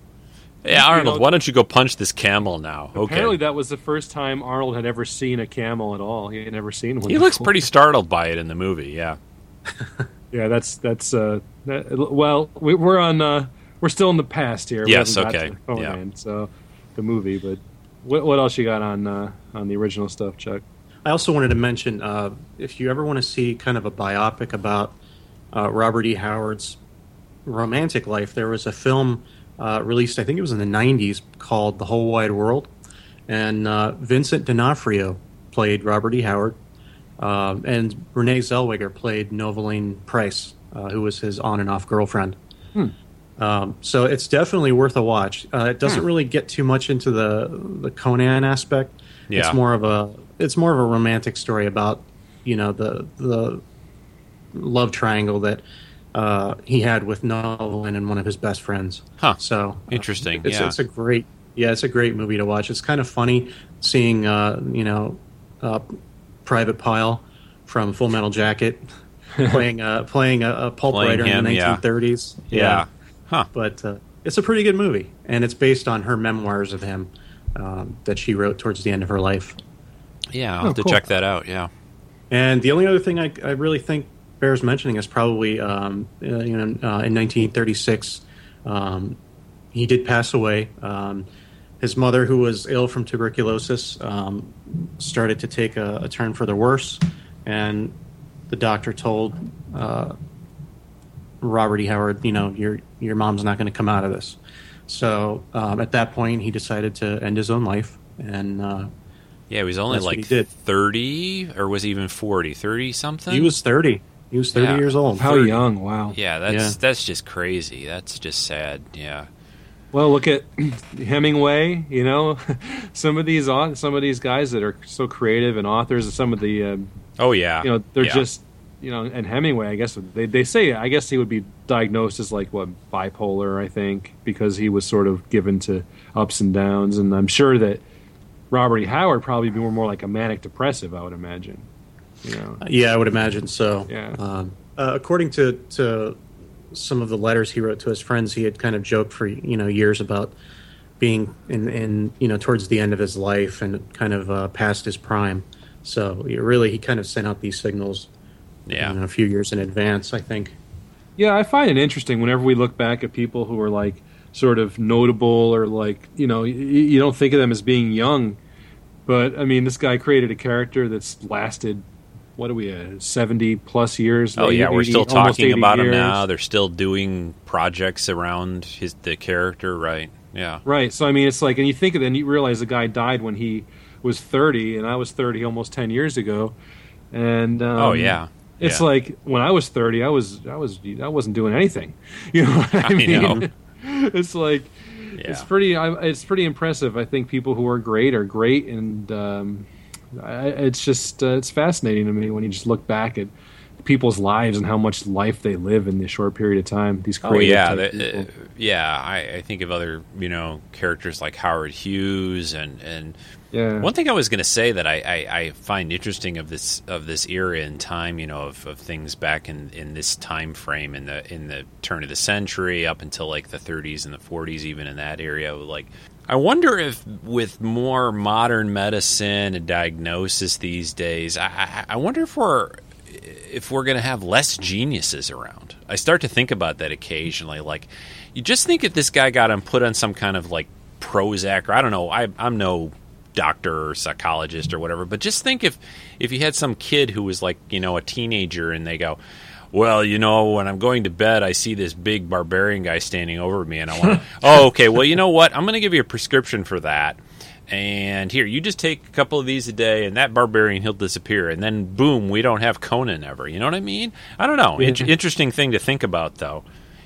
yeah,
You
Arnold,
know-
why don't you go punch this camel now? Okay.
Apparently, that was the first time Arnold had ever seen a camel at all. He had never seen one.
he looks pretty startled by it in the movie. Yeah.
Yeah, that's that's. Uh, that, well, we, we're on. Uh, we're still in the past here.
Yes,
haven't got
okay,
to Conan, So, the movie, but What, what else you got on uh, on the original stuff, Chuck?
I also wanted to mention uh, if you ever want to see kind of a biopic about uh, Robert E. Howard's romantic life, there was a film uh, released, I think it was in the 90s, called The Whole Wide World. And uh, Vincent D'Onofrio played Robert E. Howard. Um, and Renee Zellweger played Novalyne Price, uh, who was his on and off girlfriend. Um, so it's definitely worth a watch. Uh, it doesn't really get too much into the the Conan aspect.
Yeah.
It's more of a it's more of a romantic story about you know the the love triangle that uh, he had with Nolan and one of his best friends.
Huh.
So uh,
Interesting,
It's,
yeah.
it's a great yeah, it's a great movie to watch. It's kind of funny seeing uh, you know uh, Private Pile from Full Metal Jacket playing uh, playing a, a pulp
Playing
writer
him,
in the
yeah.
1930s.
Yeah. Huh.
But uh, it's a pretty good movie, and it's based on her memoirs of him um, that she wrote towards the end of her life.
Yeah, I'll
Oh,
have to
cool.
check that out. Yeah.
And the only other thing I, I really think bears mentioning is probably um, uh, you know uh, in 1936 um, he did pass away. Um, his mother, who was ill from tuberculosis, um, started to take a, a turn for the worse, and the doctor told uh, Robert E. Howard, you know, your your mom's not going to come out of this. So um, at that point, he decided to end his own life, and uh,
Yeah, he was only
That's
like
he
30 or was he even 40? 30 something?
he was 30. He was 30
Yeah.
years old.
How
30.
young? Wow.
Yeah, that's
Yeah.
that's just crazy. That's just sad. Yeah.
Well, look at Hemingway. You know, some of these some of these guys that are so creative and authors, and some of the um,
Oh yeah.
you know they're
Yeah.
just you know and hemingway i guess they, they say i guess he would be diagnosed as like what bipolar i think because he was sort of given to ups and downs and i'm sure that robert e howard probably be more, more like a manic depressive i would imagine you know
Yeah, I would imagine so.
Yeah.
Um, uh, according to to some of the letters he wrote to his friends, he had kind of joked for you know years about being in, in you know towards the end of his life and kind of uh, past his prime. So really, he kind of sent out these signals
yeah.
you know, a few years in advance. I think.
Yeah, I find it interesting whenever we look back at people who are like sort of notable or like, you know, you, you don't think of them as being young. But I mean, this guy created a character that's lasted, what are we, uh, 70 plus years?
Oh yeah, we're
80
still talking
80
about him now. They're still doing projects around his the character, right? Yeah.
Right. So, I mean, it's like, and you think of it and you realize the guy died when he was 30, and I was 30 almost 10 years ago. And, um,
oh yeah.
It's
Yeah.
like when I was thirty, I was I was I wasn't doing anything. You know what I,
I
mean?
know.
It's like it's pretty I, it's pretty impressive. I think people who are great are great, and um, I, it's just uh, it's fascinating to me when you just look back at people's lives and how much life they live in this short period of time. These
Oh yeah, the- uh, yeah. I, I think of other you know characters like Howard Hughes and and
yeah.
one thing I was going to say that I, I, I find interesting of this of this era in time, you know, of, of things back in, in this time frame in the in the turn of the century up until like the 30s and the 40s, even in that area, like. I wonder if, with more modern medicine and diagnosis these days, I, I, wonder if we're if we're going to have less geniuses around. I start to think about that occasionally. Like, you just think if this guy got him put on some kind of like Prozac, or I don't know. I, I'm no doctor or psychologist or whatever, but just think if if you had some kid who was like you know a teenager and they go. Well, you know, when I'm going to bed, I see this big barbarian guy standing over me, and I want to. oh, okay. Well, you know what? I'm going to give you a prescription for that. And here, you just take a couple of these a day, and that barbarian he'll disappear. And then, boom, we don't have Conan ever. You know what I mean? I don't know. Int- interesting thing to think about, though.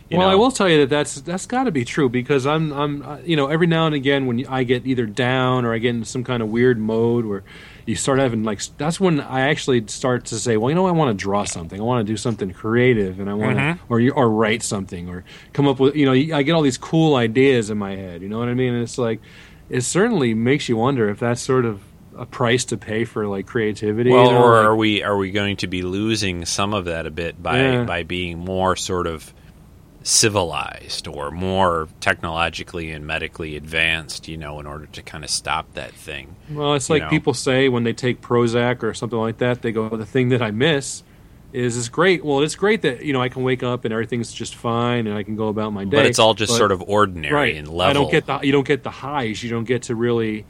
You
well,
know?
I will tell you that that's that's got to be true because I'm I'm uh, you know every now and again when I get either down or I get into some kind of weird mode where you start having like that's when I actually start to say, well, you know, I want to draw something, I want to do something creative, and I want to
Mm-hmm.
or you, or write something or come up with you know I get all these cool ideas in my head. You know what I mean? And it's like it certainly makes you wonder if that's sort of a price to pay for like creativity.
Well,
know,
or
like-
are we are we going to be losing some of that a bit by
Yeah.
by being more sort of civilized or more technologically and medically advanced? You know, in order to kind of stop that thing.
Well, it's like
know.
people say when they take Prozac or something like that, they go, "The thing that I miss is it's great." Well, it's great that you know I can wake up and everything's just fine and I can go about my day.
But it's all just
But-
sort of ordinary
right.
and level.
I don't get the you don't get the highs. You don't get to really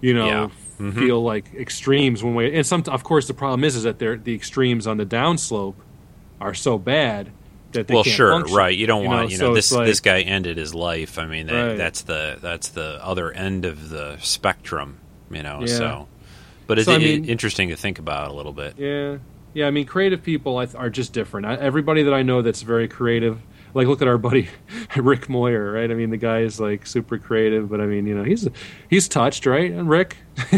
you know,
Yeah. Mhm.
feel like extremes one way. And some, of course, the problem is is that they're the extremes on the downslope are so bad that
well, sure,
function,
right. You don't want you know,
so
this
like-
this guy ended his life. I mean, that,
Right.
that's the that's the other end of the spectrum. You know,
Yeah.
so. But it's
So, i- mean-
interesting to think about a little bit.
Yeah, yeah. I mean, creative people are just different. Everybody that I know that's very creative, like look at our buddy Rick Moyer, right? I mean, the guy is like super creative, but I mean, you know, he's he's touched, right? And Rick,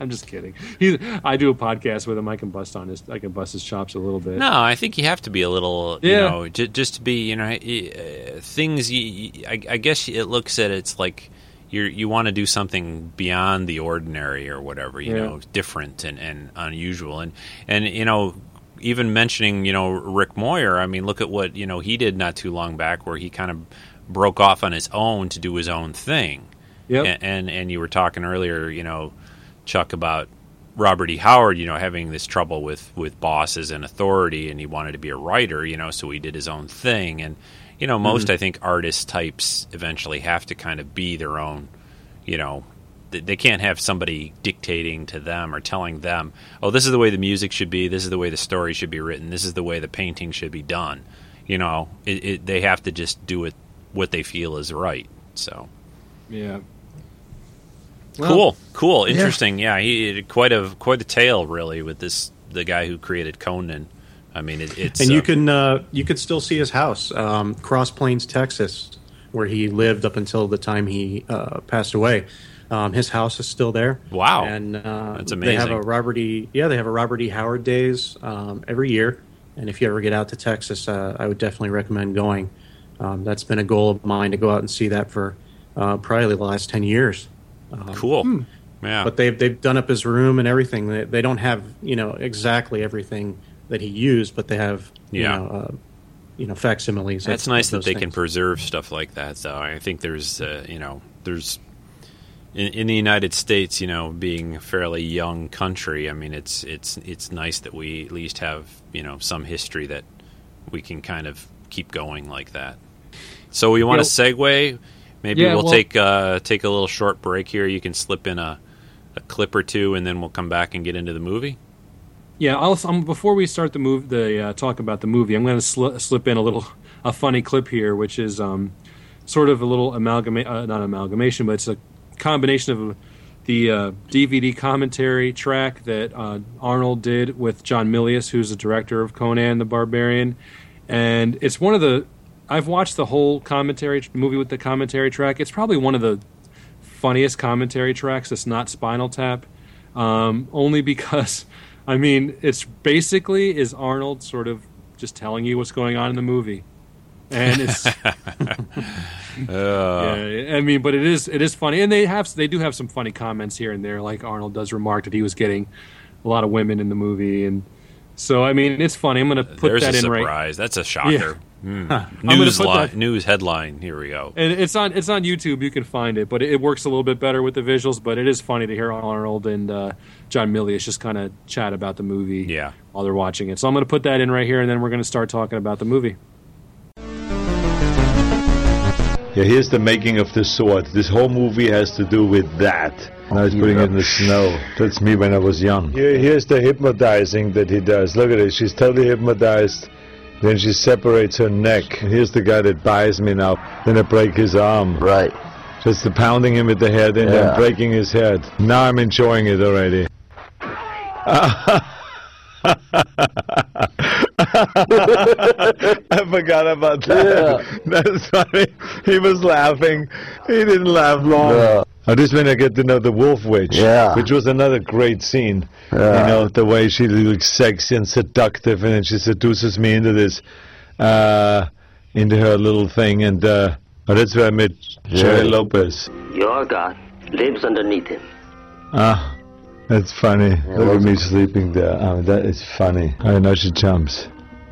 I'm just kidding. He's I do a podcast with him. I can bust on his I can bust his chops a little bit.
No, I think you have to be a little, you
Yeah.
know, j- just to be, you know, uh, things. You, you- I, I guess it looks at it's like you you want to do something beyond the ordinary or whatever, you
Yeah.
know, different and, and unusual, and and you know, even mentioning, you know, Rick Moyer. I mean, look at what you know he did not too long back, where he kind of broke off on his own to do his own thing.
Yep.
And, and and you were talking earlier, you know, Chuck about Robert E. Howard, you know, having this trouble with with bosses and authority, and he wanted to be a writer, you know, so he did his own thing. And you know, most mm-hmm. I think artist types eventually have to kind of be their own, you know. Th- They can't have somebody dictating to them or telling them, "Oh, this is the way the music should be. This is the way the story should be written. This is the way the painting should be done." You know, it, it, they have to just do it what they feel is right. So
yeah.
cool, cool, interesting. Yeah, he quite a quite a tale really with this the guy who created Conan. I mean, it, it's
and you
uh,
can uh, you could still see his house, um, Cross Plains, Texas, where he lived up until the time he uh, passed away. Um, his house is still there.
Wow.
and uh,
That's
They have a. Robert E. Yeah, they have a Robert E. Howard Days um, every year. And if you ever get out to Texas, uh, I would definitely recommend going. Um, that's been a goal of mine to go out and see that for uh, probably the last ten years.
cool. Yeah,
But they've they've done up his room and everything. They, they don't have you know exactly everything that he used, but they have you
Yeah.
know uh, you know facsimiles. of-
that's nice that
those
they can preserve stuff like that. So I think there's uh, you know there's in, in the United States, you know, being a fairly young country. I mean, it's it's it's nice that we at least have you know some history that we can kind of keep going like that. So we want to
Yeah.
segue. Maybe
Yeah,
we'll
well-
take uh, take a little short break here. You can slip in a, a clip or two, and then we'll come back and get into the movie.
Yeah, I'll, um, before we start the move, the uh, talk about the movie, I'm going to sli- slip in a little a funny clip here, which is um, sort of a little amalgamate, uh, not amalgamation, but it's a combination of the uh, DVD commentary track that uh, Arnold did with John Milius, who's the director of Conan the Barbarian, and it's one of the I've watched the whole commentary movie with the commentary track. It's probably one of the funniest commentary tracks. That's not Spinal Tap, um, only because, I mean, it's basically is Arnold sort of just telling you what's going on in the movie, and it's yeah, I mean, but it is it is funny, and they have they do have some funny comments here and there. Like Arnold does remark that he was getting a lot of women in the movie, and so I mean, it's funny. I'm going to put
There's
that
a
in
surprise.
right.
That's a shocker. Hmm.
gonna
News
put
li-
that-
news headline. Here we go.
And it's on it's on YouTube. You can find it, but it, it works a little bit better with the visuals. But it is funny to hear Arnold and uh, John Milius just kind of chat about the movie
Yeah.
while they're watching it. So I'm going to put that in right here, and then we're going to start talking about the movie.
Yeah, here's the making of the sword. This whole movie has to do with that. Now he's putting it in the snow. That's me when I was young. Here, here's the hypnotizing that he does. Look at it. She's totally hypnotized. Then she separates her neck. And here's the guy that buys me now. Then I break his arm.
Right.
Just the pounding him with the head and
Yeah.
then breaking his head. Now I'm enjoying it already. I forgot about that. That's funny. He was laughing. He didn't laugh long.
Yeah.
Oh, this when I get to know the Wolf Witch,
Yeah.
which was another great scene.
Yeah.
You know, the way she looks sexy and seductive, and then she seduces me into this, uh, into her little thing, and uh, oh, that's where I met
Gerry
Lopez.
Your God lives underneath him.
Ah, that's funny. Look at me sleeping there. Oh, that is funny. I know she jumps.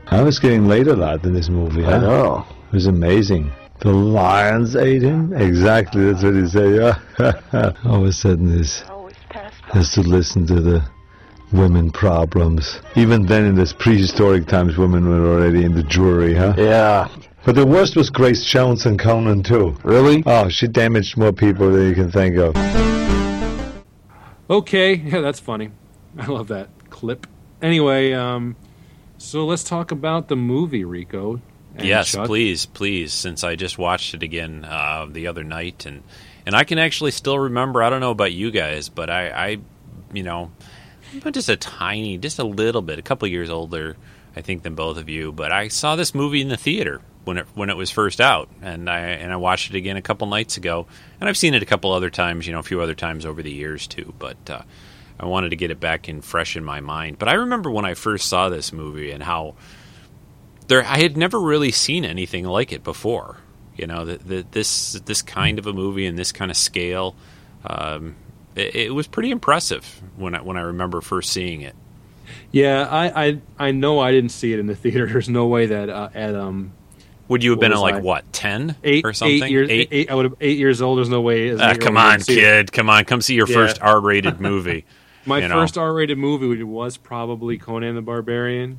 I was getting laid a lot in this movie.
I
huh?
know.
It was amazing. The lions ate him? Exactly, that's what he said. Yeah. All of a sudden, this has to listen to the women problems. Even then, in this prehistoric times, women were already in the jury, huh?
Yeah.
But the worst was Grace Jones and Conan, too.
Really?
Oh, she damaged more people than you can think of.
Okay, yeah, that's funny. I love that clip. Anyway, um, so let's talk about the movie, Rico.
yes,
Chuck.
please, please. Since I just watched it again uh, the other night, and and I can actually still remember. I don't know about you guys, but I, I you know, I'm just a tiny, just a little bit, a couple years older, I think, than both of you. But I saw this movie in the theater when it when it was first out, and I and I watched it again a couple nights ago, and I've seen it a couple other times, you know, a few other times over the years too. But uh, I wanted to get it back in fresh in my mind. But I remember when I first saw this movie and how there I had never really seen anything like it before. You know, the, the, this this kind of a movie and this kind of scale, um, it, was pretty impressive when I when I remember first seeing it.
Yeah, I, I I know I didn't see it in the theater. There's no way that uh, at um
Would you have been
was
like
I?
what ten
eight
or something?
eight years eight, eight I would have eight years old. There's no way.
Ah, come on,
didn't it.
kid! Come on, come see your
Yeah.
first R-rated movie.
My
you know.
first R-rated movie was probably Conan the Barbarian,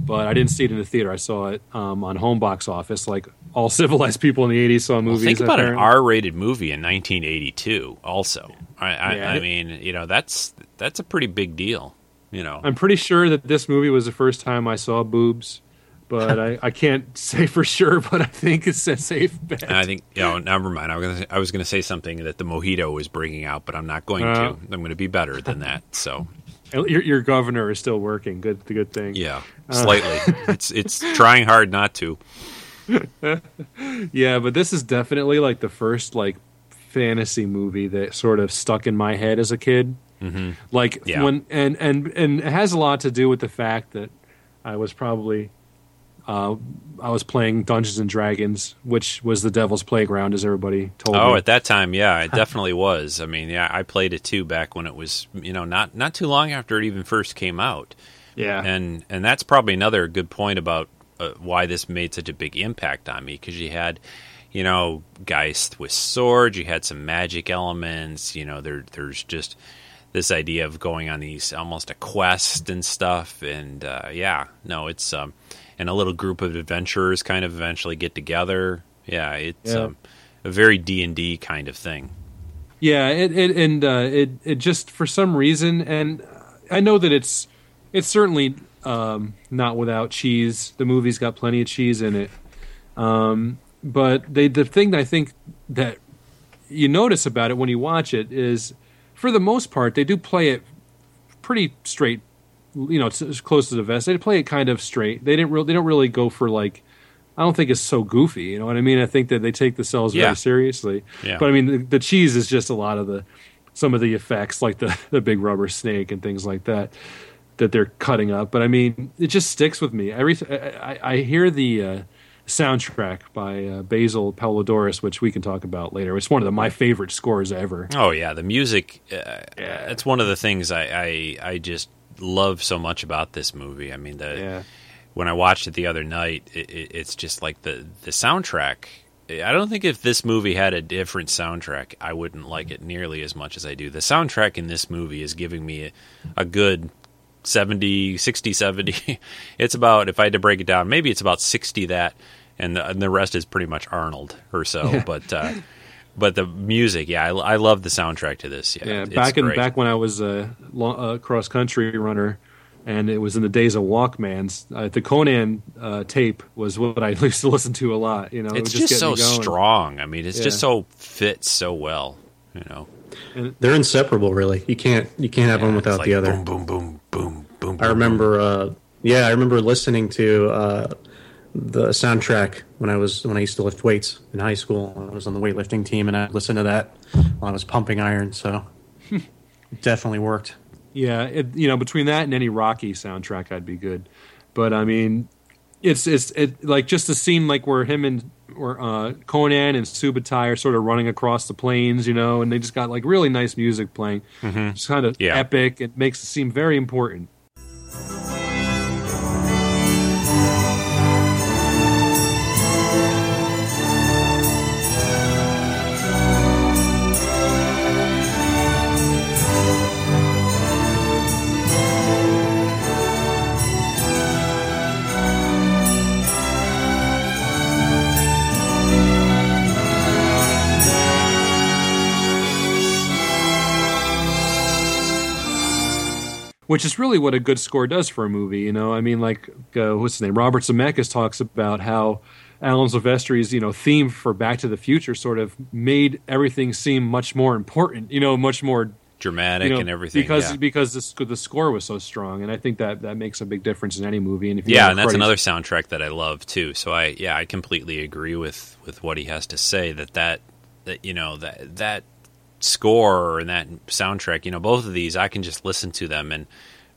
but I didn't see it in the theater. I saw it um, on home box office, like all civilized people in the '80s saw
Well,
movies.
think about
apparently.
an R-rated movie in 1982. Also, I, I,
Yeah.
I mean, you know, that's that's a pretty big deal. You know,
I'm pretty sure that this movie was the first time I saw boobs, but I, I can't say for sure. But I think it's a safe bet.
And I think you know. Never mind. I was gonna, I was going to say something that the mojito was bringing out, but I'm not going
Uh.
to. I'm going to be better than that. So
your, your governor is still working. Good, good thing.
yeah,
Uh.
slightly. it's it's trying hard not to.
Yeah, but this is definitely like the first like fantasy movie that sort of stuck in my head as a kid. Mm-hmm. Like
Yeah.
when and and and it has a lot to do with the fact that I was probably uh, I was playing Dungeons and Dragons, which was the Devil's Playground, as everybody told
Oh,
me.
Oh, at that time, yeah, it definitely was. I mean, yeah, I played it too back when it was, you know, not not too long after it even first came out.
yeah,
and and that's probably another good point about uh, why this made such a big impact on me because you had you know geist with swords you had some magic elements you know there there's just this idea of going on these almost a quest and stuff and uh, yeah no it's um and a little group of adventurers kind of eventually get together yeah it's
Yeah.
um, a very d&d kind of thing
Yeah, it, it and uh, it it just for some reason, and I know that it's it's certainly um, not without cheese. The movie's got plenty of cheese in it, um, but they the thing that I think that you notice about it when you watch it is, for the most part, they do play it pretty straight. You know, it's as close to the vest. They play it kind of straight. They didn't. Re- they don't really go for like. I don't think it's so goofy. You know what I mean? I think that they take themselves
Yeah.
very seriously.
Yeah.
But I mean, the, the cheese is just a lot of the some of the effects, like the the big rubber snake and things like that, that they're cutting up. But I mean, it just sticks with me. Every I, I, I hear the uh, soundtrack by uh, Basil Poledouris, which we can talk about later. It's one of the, my favorite scores ever.
Oh yeah, the music. Uh, It's one of the things I, I I just love so much about this movie. I mean, the
Yeah.
when I watched it the other night, it, it, it's just like the the soundtrack. I don't think if this movie had a different soundtrack, I wouldn't like it nearly as much as I do. The soundtrack in this movie is giving me a, a good 70, 60, 70. It's about, if I had to break it down, maybe it's about 60 that, and the, and the rest is pretty much Arnold or so. But uh, but the music, yeah, I, I love the soundtrack to this. Yeah,
Yeah, back in
great.
back when I was a long, uh, cross country runner, and it was in the days of Walkmans. Uh, the Conan uh, tape was what I used to listen to a lot. You know,
it's
would
just,
get
so strong. I mean, it's just so fits so well. You know,
They're inseparable, really. You can't you can't have one without
it's like
the other.
Boom, boom, boom, boom, boom.
I remember, uh, yeah, I remember listening to uh, the soundtrack when I was when I used to lift weights in high school. I was on the weightlifting team, and I listened to that while I was pumping iron. So it definitely worked.
Yeah, it, you know, between that and any Rocky soundtrack, I'd be good. But I mean, it's it's it like just a scene like where him and or uh, Conan and Subutai are sort of running across the plains, you know, and they just got like really nice music playing. It's kind of
Yeah.
epic. It makes it seem very important. Which is really what a good score does for a movie. You know, I mean, like uh, what's his name? Robert Zemeckis talks about how Alan Silvestri's you know theme for Back to the Future sort of made everything seem much more important. You know, much more
dramatic
you know,
and everything
because
yeah.
because the, the score was so strong, and I think that that makes a big difference in any movie. And if you
yeah and that's another soundtrack that i love too so i yeah i completely agree with with what he has to say that that that you know that that score and that soundtrack you know both of these i can just listen to them. And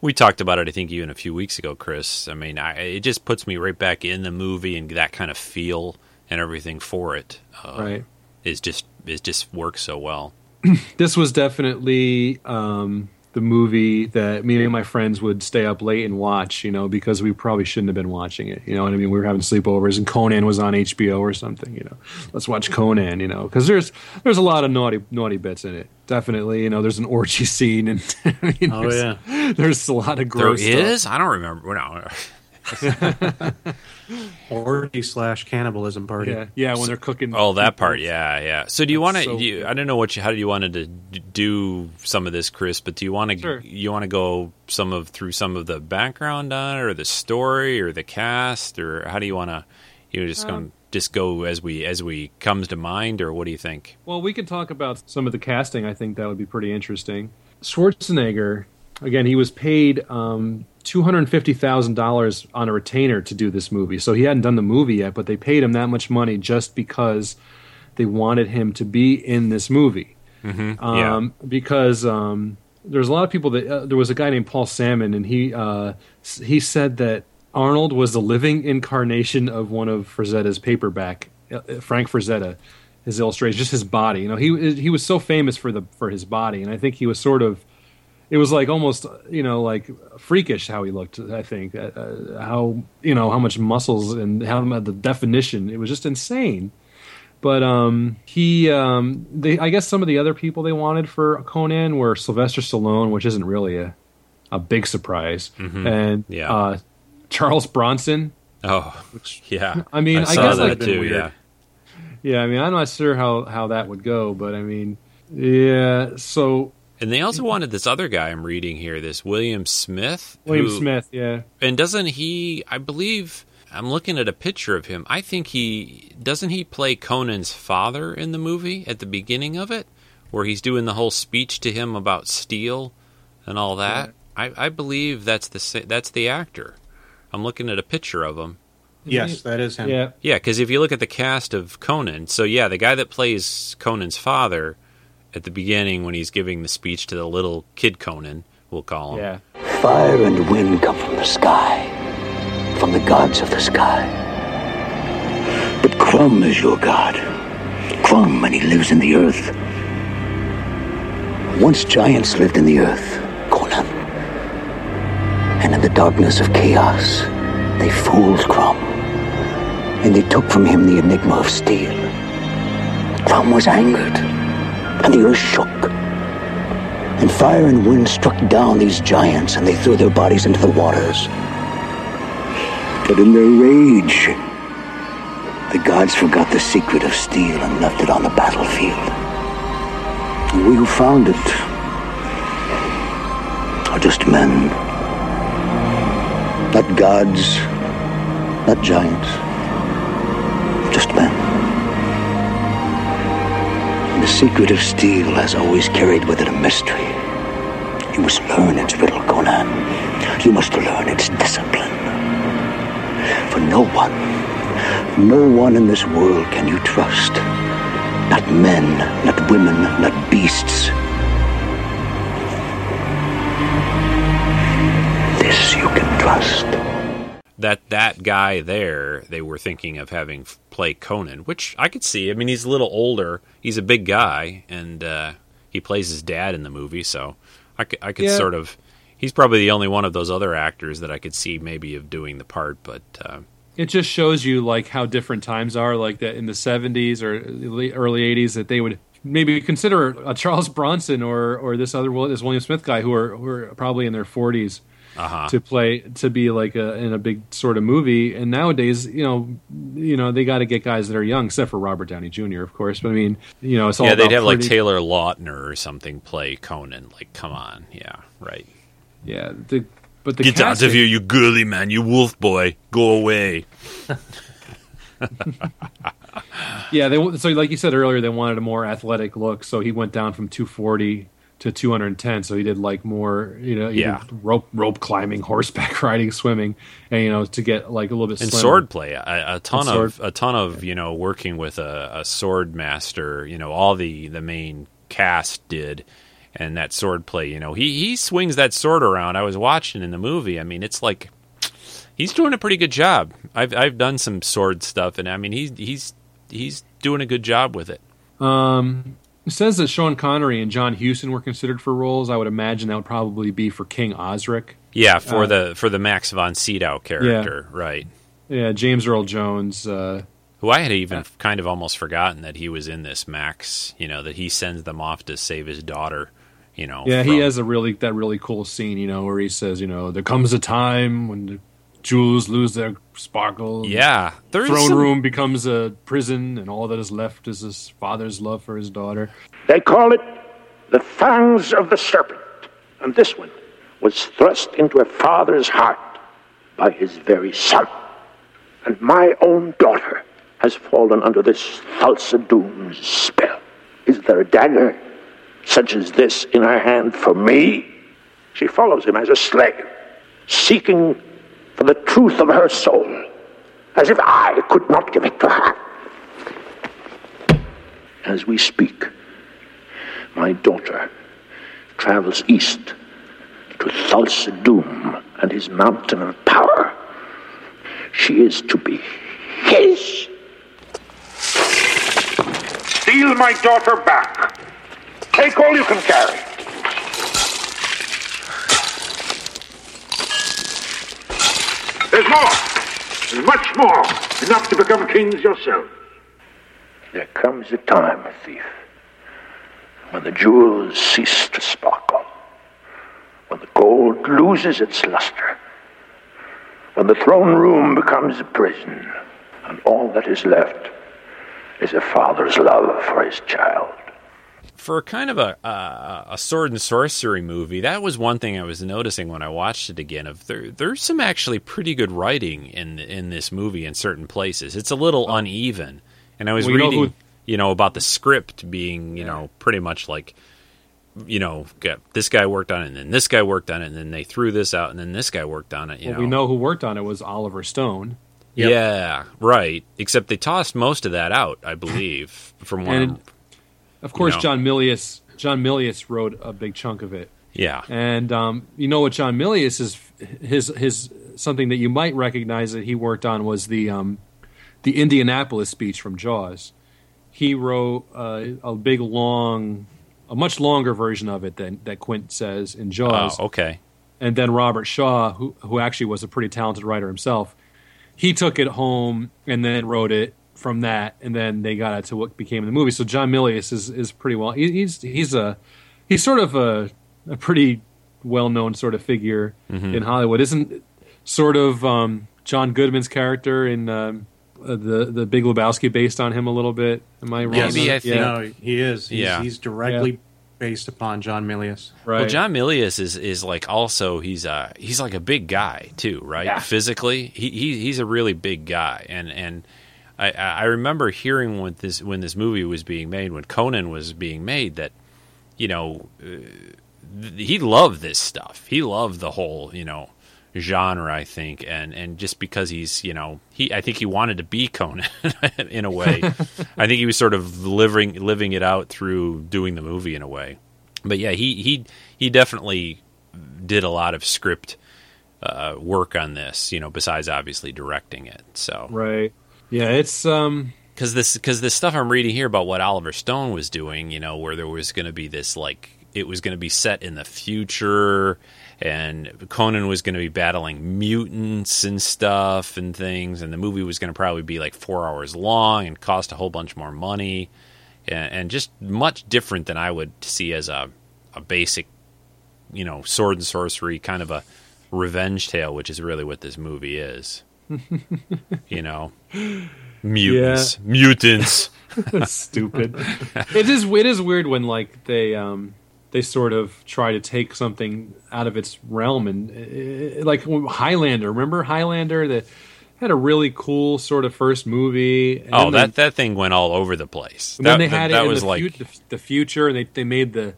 we talked about it i think even a few weeks ago chris. I mean I, it just puts me right back in the movie and that kind of feel and everything for it uh,
right.
is just it just works so well.
This was definitely um, the movie that me and my friends would stay up late and watch, you know, because we probably shouldn't have been watching it. You know what I mean? We were having sleepovers, and Conan was on HBO or something. You know, let's watch Conan. You know, because there's there's a lot of naughty naughty bits in it. Definitely, you know, there's an orgy scene, and I mean,
Oh,
there's,
yeah.
there's a lot of
there
gross. stuff.
i don't remember no
Orgy slash cannibalism party.
Yeah, yeah, when they're cooking.
Oh, that part, yeah, yeah. So, do you want to?
so
you,
good.
I don't know what you, how do you wanted to do some of this, Chris? But do you want to?
Sure.
You want to go some of through some of the background on it, or the story, or the cast, or how do you want to? You just
Um,
going to just go as we as we comes to mind, or what do you think?
Well, we can talk about some of the casting. I think that would be pretty interesting. Schwarzenegger, again, he was paid um, two hundred fifty thousand dollars on a retainer to do this movie. So he hadn't done the movie yet, but they paid him that much money just because they wanted him to be in this movie. Um, Because um, there's a lot of people that uh, there was a guy named Paul Sammon, and he uh, he said that Arnold was the living incarnation of one of Frazetta's paperback, uh, uh, Frank Frazetta, his illustration, just his body. You know, he he was so famous for the for his body, and I think he was sort of. It was like almost, you know, like freakish how he looked. I think uh, uh, how you know how much muscles and how the definition. It was just insane. But um, he, um, they, I guess some of the other people they wanted for Conan were Sylvester Stallone, which isn't really a, a big surprise, and
Yeah.
uh, Charles Bronson.
Oh, yeah.
I mean, I
saw
guess,
that
like,
too.
weird.
Yeah.
Yeah, I mean, I'm not sure how how that would go, but I mean, yeah. So
And they also wanted this other guy I'm reading here, this William Smith.
William
who-
Smith, yeah,
And doesn't he? I believe I'm looking at a picture of him. I think he doesn't he play Conan's father in the movie at the beginning of it, where he's doing the whole speech to him about steel and all that. I, I believe that's the that's the actor. I'm looking at a picture of him.
Yes, that is him.
yeah.
Yeah, because if you look at the cast of Conan, so yeah, the guy that plays Conan's father at the beginning when he's giving the speech to the little kid Conan, we'll call him.
Yeah,
Fire and wind come from the sky, from the gods of the sky. But Crom is your god. Crom, and he lives in the earth. Once giants lived in the earth, Conan. And in the darkness of chaos, they fooled Crom. And they took from him the enigma of steel. Crom was angered, and the earth shook. And fire and wind struck down these giants, and they threw their bodies into the waters. But in their rage, the gods forgot the secret of steel and left it on the battlefield. And we who found it are just men. Not gods, not giants, just men. The secret of steel has always carried with it a mystery. You must learn its riddle, Conan. You must learn its discipline. For no one, no one in this world can you trust. Not men, not women, not beasts. This you can trust.
that that guy there they were thinking of having play Conan, which I could see. I mean, he's a little older. He's a big guy, and uh, he plays his dad in the movie, so I could,
Yeah.
sort of. He's probably the only one of those other actors that I could see maybe of doing the part, but uh,
it just shows you like how different times are. Like that in the '70s or early '80s, that they would maybe consider a Charles Bronson or or this other this William Smith guy who are who are probably in their 40s
uh-huh.
to play to be like a, in a big sort of movie. And nowadays, you know, you know they got to get guys that are young, except for Robert Downey Jr. of course. But I mean, you know, it's all
yeah, they'd have like Taylor Lautner or something play Conan. Like, come on, yeah, right.
yeah. The but the
Get out of here, you girly man, you wolf boy. Go away.
Yeah, they so like you said earlier, they wanted a more athletic look, so he went down from 240 to 210. So he did like more, you know,
Yeah.
rope rope climbing, horseback riding, swimming, and you know to get like a little bit
and
slimmer.
sword play a, a ton
And
of
sword-
a ton of you know working with a, a sword master you know all the the main cast did and that sword play you know he he swings that sword around i was watching in the movie i mean it's like he's doing a pretty good job i've i've done some sword stuff and i mean he's he's he's doing a good job with it
Um, it says that Sean Connery and John Huston were considered for roles. I would imagine that would probably be for King Osric.
yeah for
Uh,
the for the max von sydow character right
Yeah, James Earl Jones. Uh,
who I had even kind of almost forgotten that he was in this Max, you know, that he sends them off to save his daughter, you know.
yeah, he has a really that really cool scene, you know, where he says, you know, there comes a time when the jewels lose their sparkle.
Yeah, there's
throne
some-
room becomes a prison, and all that is left is his father's love for his daughter.
They call it the fangs of the serpent. And this one was thrust into a father's heart by his very son. And my own daughter has fallen under this Thulsa spell. Is there a dagger such as this in her hand for me? She follows him as a slave, seeking for the truth of her soul, as if I could not give it to her. As we speak, my daughter travels east to Thulsa and his mountain of power. She is to be his. Steal my daughter back. Take all you can carry. There's more. There's much more. Enough to become kings yourself. There comes a time, thief, when the jewels cease to sparkle, when the gold loses its luster, when the throne room becomes a prison, and all that is left is a father's love for his child.
For kind of a uh, a sword and sorcery movie. That was one thing I was noticing when I watched it again. Of there, there's some actually pretty good writing in in this movie in certain places. It's a little uneven, and I was
Well, you know
reading,
who-
you know, about the script being, you know, pretty much like. You know, this guy worked on it, and then this guy worked on it, and then they threw this out, and then this guy worked on it. You
Well,
know,
we know who worked on it was Oliver Stone.
Yeah, right. Except they tossed most of that out, I believe, from what.
And-
I'm-
Of course,
know.
John Milius. John Milius wrote a big chunk of it.
yeah,
And um, you know what John Milius is his his something that you might recognize that he worked on was the um, the Indianapolis speech from Jaws. He wrote uh, a big long, a much longer version of it than that Quint says in Jaws.
Oh, okay.
And then Robert Shaw, who who actually was a pretty talented writer himself, he took it home and then wrote it from that, and then they got it to what became the movie. So John Milius is is pretty well. He, he's he's a he's sort of a a pretty well known sort of figure
Mm-hmm.
in Hollywood, isn't sort of um, John Goodman's character in um, uh, the the Big Lebowski based on him a little bit. Am I wrong?
Maybe I think-
yeah,
No, he is. He's,
Yeah.
he's directly based upon John Milius.
right.
Well, John Milius is is like also he's a he's like a big guy too, right? Physically, he, he he's a really big guy, and and I I remember hearing when this when this movie was being made, when Conan was being made, that you know uh, th- he loved this stuff. He loved the whole you know genre, I think, and and just because he's you know he I think he wanted to be Conan in a way. I think he was sort of living living it out through doing the movie in a way. But yeah, he he he definitely did a lot of script uh, work on this. You know, besides obviously directing it. So
right. Yeah, it's um
because this because this stuff I'm reading here about what Oliver Stone was doing, you know, where there was going to be this like it was going to be set in the future, and Conan was going to be battling mutants and stuff and things, and the movie was going to probably be like four hours long and cost a whole bunch more money, and, and just much different than I would see as a a basic, you know, sword and sorcery kind of a revenge tale, which is really what this movie is. you know, mutants, mutants.
stupid. it is it is weird when like they um they sort of try to take something out of its realm and uh, like Highlander. Remember Highlander that had a really cool sort of first movie.
oh, that that thing went all over the place.
And
that,
then they had
that
it in
was
the,
like
fu- the, the future, and they they made the.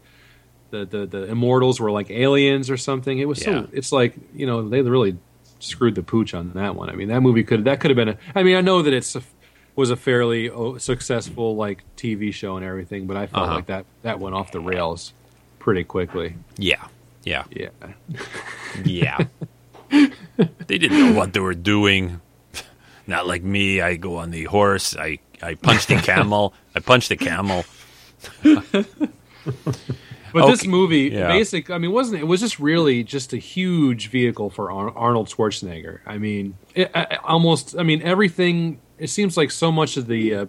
The, the, the immortals were like aliens or something. It was
Yeah.
so. It's like you know they really screwed the pooch on that one. I mean that movie could that could have been. A, I mean I know that it's a, was a fairly oh, successful like TV show and everything, but I felt
Uh-huh.
like that that went off the rails pretty quickly.
yeah, yeah,
Yeah.
yeah. they didn't know what they were doing. Not like me. I go on the horse. I I punch the camel. I punch the camel.
But this movie,
Yeah.
basic, I mean, wasn't it was just really just a huge vehicle for Ar- Arnold Schwarzenegger. I mean, it, I, almost, I mean, everything. It seems like so much of the uh,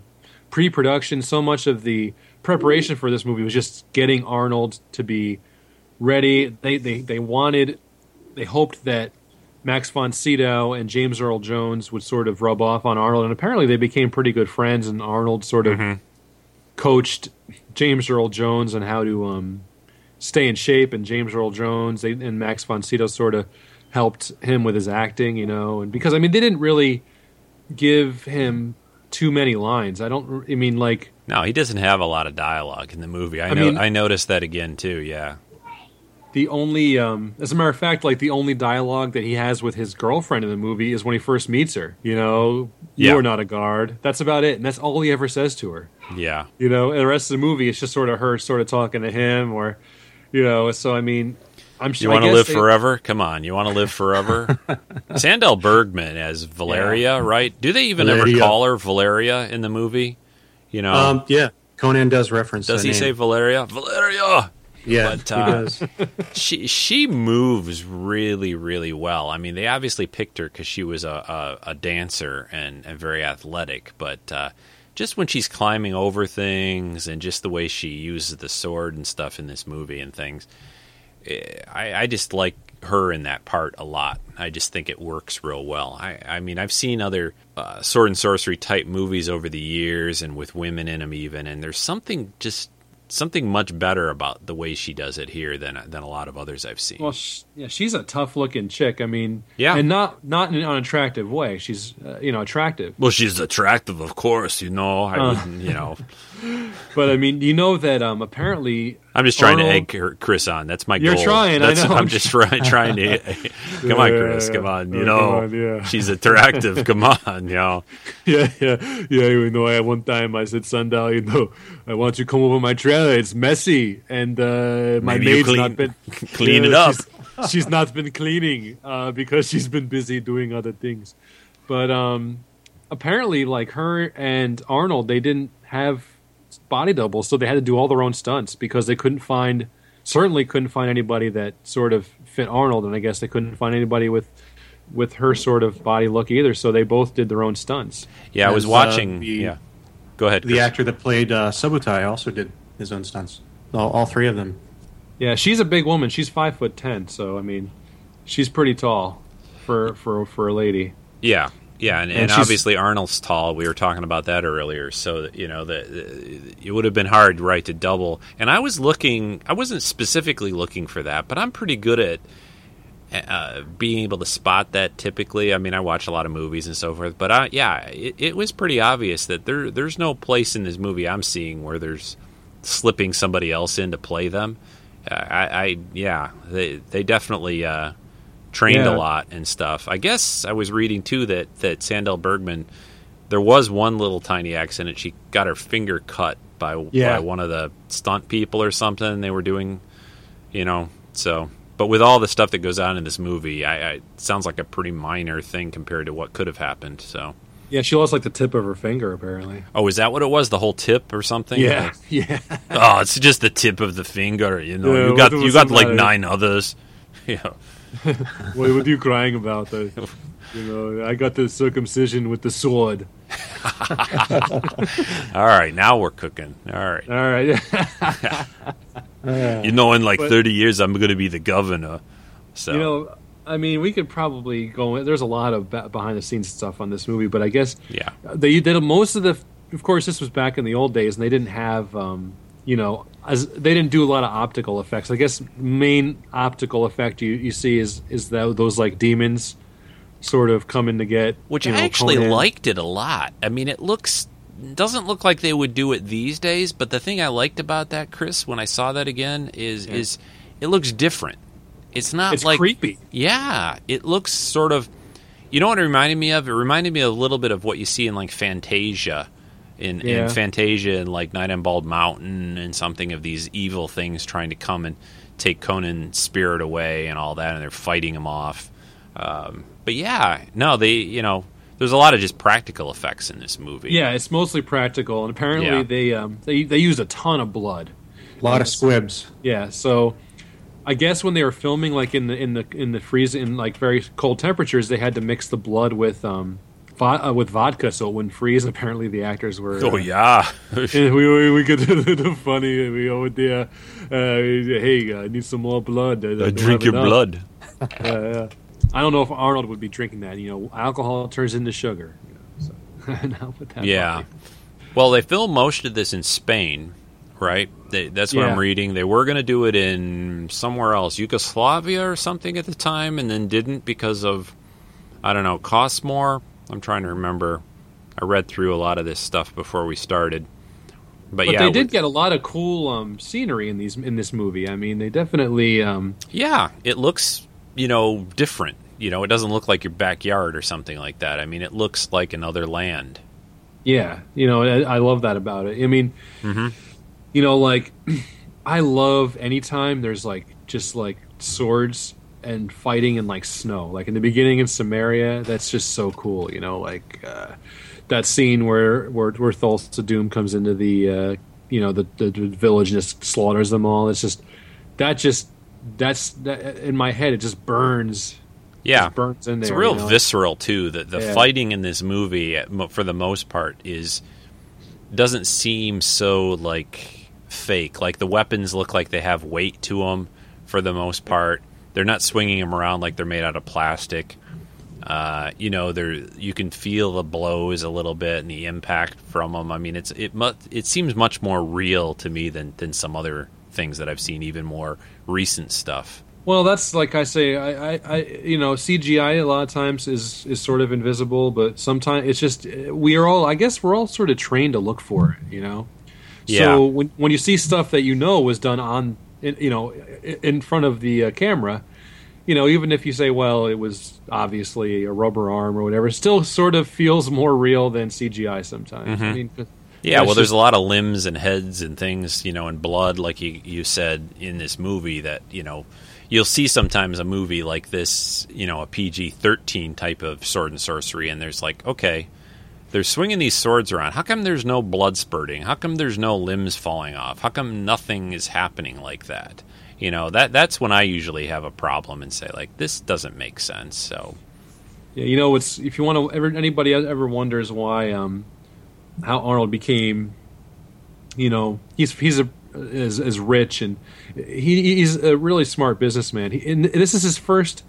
pre-production, so much of the preparation for this movie was just getting Arnold to be ready. They they they wanted, they hoped that Max von Sydow and James Earl Jones would sort of rub off on Arnold, and apparently they became pretty good friends. And Arnold sort of coached James Earl Jones on how to um, stay in shape, and James Earl Jones they, and Max von Sydow sort of helped him with his acting, you know, and because I mean they didn't really give him too many lines. I don't. I mean, like
No, he doesn't have a lot of dialogue in the movie. I,
I
know.
mean-
I noticed that again too. Yeah.
the only, um, as a matter of fact, like the only dialogue that he has with his girlfriend in the movie is when he first meets her. You know,
Yeah.
you're not a guard. That's about it, and that's all he ever says to her.
Yeah.
You know, and the rest of the movie it's just sort of her sort of talking to him, or you know. So I mean, I'm
You want to live
they-
forever? Come on, you want to live forever? Sandahl Bergman as Valeria, right? Do they even ever call her Valeria in the movie? You know,
Um, yeah, Conan does reference.
does he
name.
say Valeria? Valeria.
Yeah,
but,
he
uh,
does.
She she moves really really well. I mean, they obviously picked her because she was a, a, a dancer and, and very athletic, but. Uh, just when she's climbing over things and just the way she uses the sword and stuff in this movie and things, eh, I, I just like her in that part a lot. I just think it works real well. I, I mean, I've seen other uh, sword and sorcery type movies over the years, and with women in them even, and there's something just something much better about the way she does it here than than a lot of others I've seen.
Well, yeah, she's a tough looking chick. I mean,
Yeah.
and not not in an unattractive way. She's uh, you know attractive,
Well, she's attractive, of course. You know, I
Uh.
you know.
but I mean, you know that um apparently
I'm just trying to egg Chris on. That's my
You're
goal.
trying, I know.
I'm just trying, trying to. come on, Chris.
yeah,
Come on. You
Oh,
know,
on, yeah.
she's attractive. come on, you know.
yeah yeah yeah. You know, at one time I said, Sundial, you know, I want you to come over my trailer. It's messy, and uh, my
Maybe you
maid's
clean-
not been
clean it up.
She's, she's not been cleaning uh, because she's been busy doing other things. But um, apparently, like her and Arnold, they didn't have body doubles, so they had to do all their own stunts because they couldn't find, certainly couldn't find anybody that sort of fit Arnold, and I guess they couldn't find anybody with with her sort of body look either. So they both did their own stunts.
Yeah, I was
As, uh,
watching.
the-
yeah, go ahead.
the
Chris.
actor that played uh, Subutai also did his own stunts. All, all three of them.
Yeah, she's a big woman. She's five foot ten, so I mean, she's pretty tall for for for a lady.
Yeah, yeah, and, and,
And
obviously Arnold's tall. We were talking about that earlier. So you know, the- it would have been hard, right, to double. And I was looking. I wasn't specifically looking for that, but I'm pretty good at uh, being able to spot that. Typically, I mean, I watch a lot of movies and so forth. But I, yeah, it, it was pretty obvious that there there's no place in this movie I'm seeing where there's slipping somebody else in to play them. I, I yeah, they they definitely. Uh, trained
Yeah.
a lot and stuff. I guess I was reading too that that Sandahl Bergman, there was one little tiny accident. She got her finger cut by
Yeah.
by one of the stunt people or something. They were doing, you know. So, but with all the stuff that goes on in this movie, I, I it sounds like a pretty minor thing compared to what could have happened. So,
Yeah, she lost like the tip of her finger apparently.
oh, is that what it was? The whole tip or something?
Yeah,
Like,
yeah.
oh, it's just the tip of the finger. You know,
Yeah,
you got you got like
matter?
nine others. Yeah.
what, what are you crying about? You know, I got the circumcision with the sword.
All right, now we're cooking. All right.
All right.
You know, in like
But-
30 years, I'm going to be the governor. So,
You know, I mean, we could probably go. There's a lot of behind the scenes stuff on this movie, but I guess
yeah.
they did most of the. Of course, this was back in the old days, and they didn't have um, you know, as they didn't do a lot of optical effects. I guess main optical effect you, you see is is that those like demons sort of coming to get
which
you know,
I actually
Conan.
liked it a lot. I mean, it looks doesn't look like they would do it these days, but the thing I liked about that, Chris, when I saw that again, is is it looks different. It's not
It's
like
creepy.
Yeah, it looks sort of. You know what it reminded me of? It reminded me a little bit of what you see in like Fantasia, in,
Yeah.
in Fantasia and like Night on Bald Mountain, and something of these evil things trying to come and take Conan's spirit away and all that, and they're fighting him off. Um, but yeah, no, they you know there's a lot of just practical effects in this movie.
Yeah, it's mostly practical, and apparently
Yeah.
they um, they they used a ton of blood.
A lot of squibs.
Yeah, so I guess when they were filming like in the in the in the freeze in like very cold temperatures, they had to mix the blood with um vo- uh, with vodka so it wouldn't freeze. Apparently, the actors were.
Oh
uh,
yeah.
we we, we could do the funny. We over there. Uh, hey, I need some more blood. I,
Uh,
don't
drink your
enough."
blood.
Yeah, yeah. I don't know if Arnold would be drinking that. You know, alcohol turns into sugar. You know, so with
Yeah.
body.
Well, they filmed most of this in Spain, right? They, that's what
Yeah.
I'm reading. They were going to do it in somewhere else, Yugoslavia or something at the time, and then didn't because of, I don't know, costs more. I'm trying to remember. I read through a lot of this stuff before we started. But,
But
yeah,
they did get a lot of cool um, scenery in these in this movie. I mean, they definitely. Um,
yeah, it looks, you know, different. You know, it doesn't look like your backyard or something like that. I mean, it looks like another land.
Yeah, you know, I, I love that about it. I mean,
Mm-hmm.
You know, like I love anytime there's like just like swords and fighting and like snow. Like in the beginning in Cimmeria, that's just so cool. You know, like uh, that scene where where where Thulsa Doom comes into the uh, you know the, the the village and just slaughters them all. It's just that just that's that, in my head. It just burns.
Yeah,
just burns in there.
It's real
you know?
visceral too. The the
Yeah.
fighting in this movie, for the most part, is doesn't seem so like fake. Like the weapons look like they have weight to them for the most part. They're not swinging them around like they're made out of plastic. Uh, you know, there you can feel the blows a little bit and the impact from them. I mean, it's it mu- it seems much more real to me than than some other things that I've seen, even more recent stuff.
Well, that's like I say, I, I, I, you know, CGI a lot of times is is sort of invisible, but sometimes it's just we are all. I guess we're all sort of trained to look for it, you know.
Yeah.
So when when you see stuff that you know was done on, in- you know, in front of the uh, camera, you know, even if you say, well, it was obviously a rubber arm or whatever, it still sort of feels more real than CGI sometimes. I mean,
Yeah, well, there's a lot of limbs and heads and things, you know, and blood, like you, you said in this movie, that, you know, you'll see sometimes a movie like this, you know, a PG 13 type of sword and sorcery, and there's like, okay, they're swinging these swords around. How come there's no blood spurting? How come there's no limbs falling off? How come nothing is happening like that? You know, that that's when I usually have a problem and say, like, this doesn't make sense. So,
Yeah, you know, it's if you want to ever anybody ever wonders why um how Arnold became, you know, he's he's a is, is rich and he he's a really smart businessman. He, and this is his first.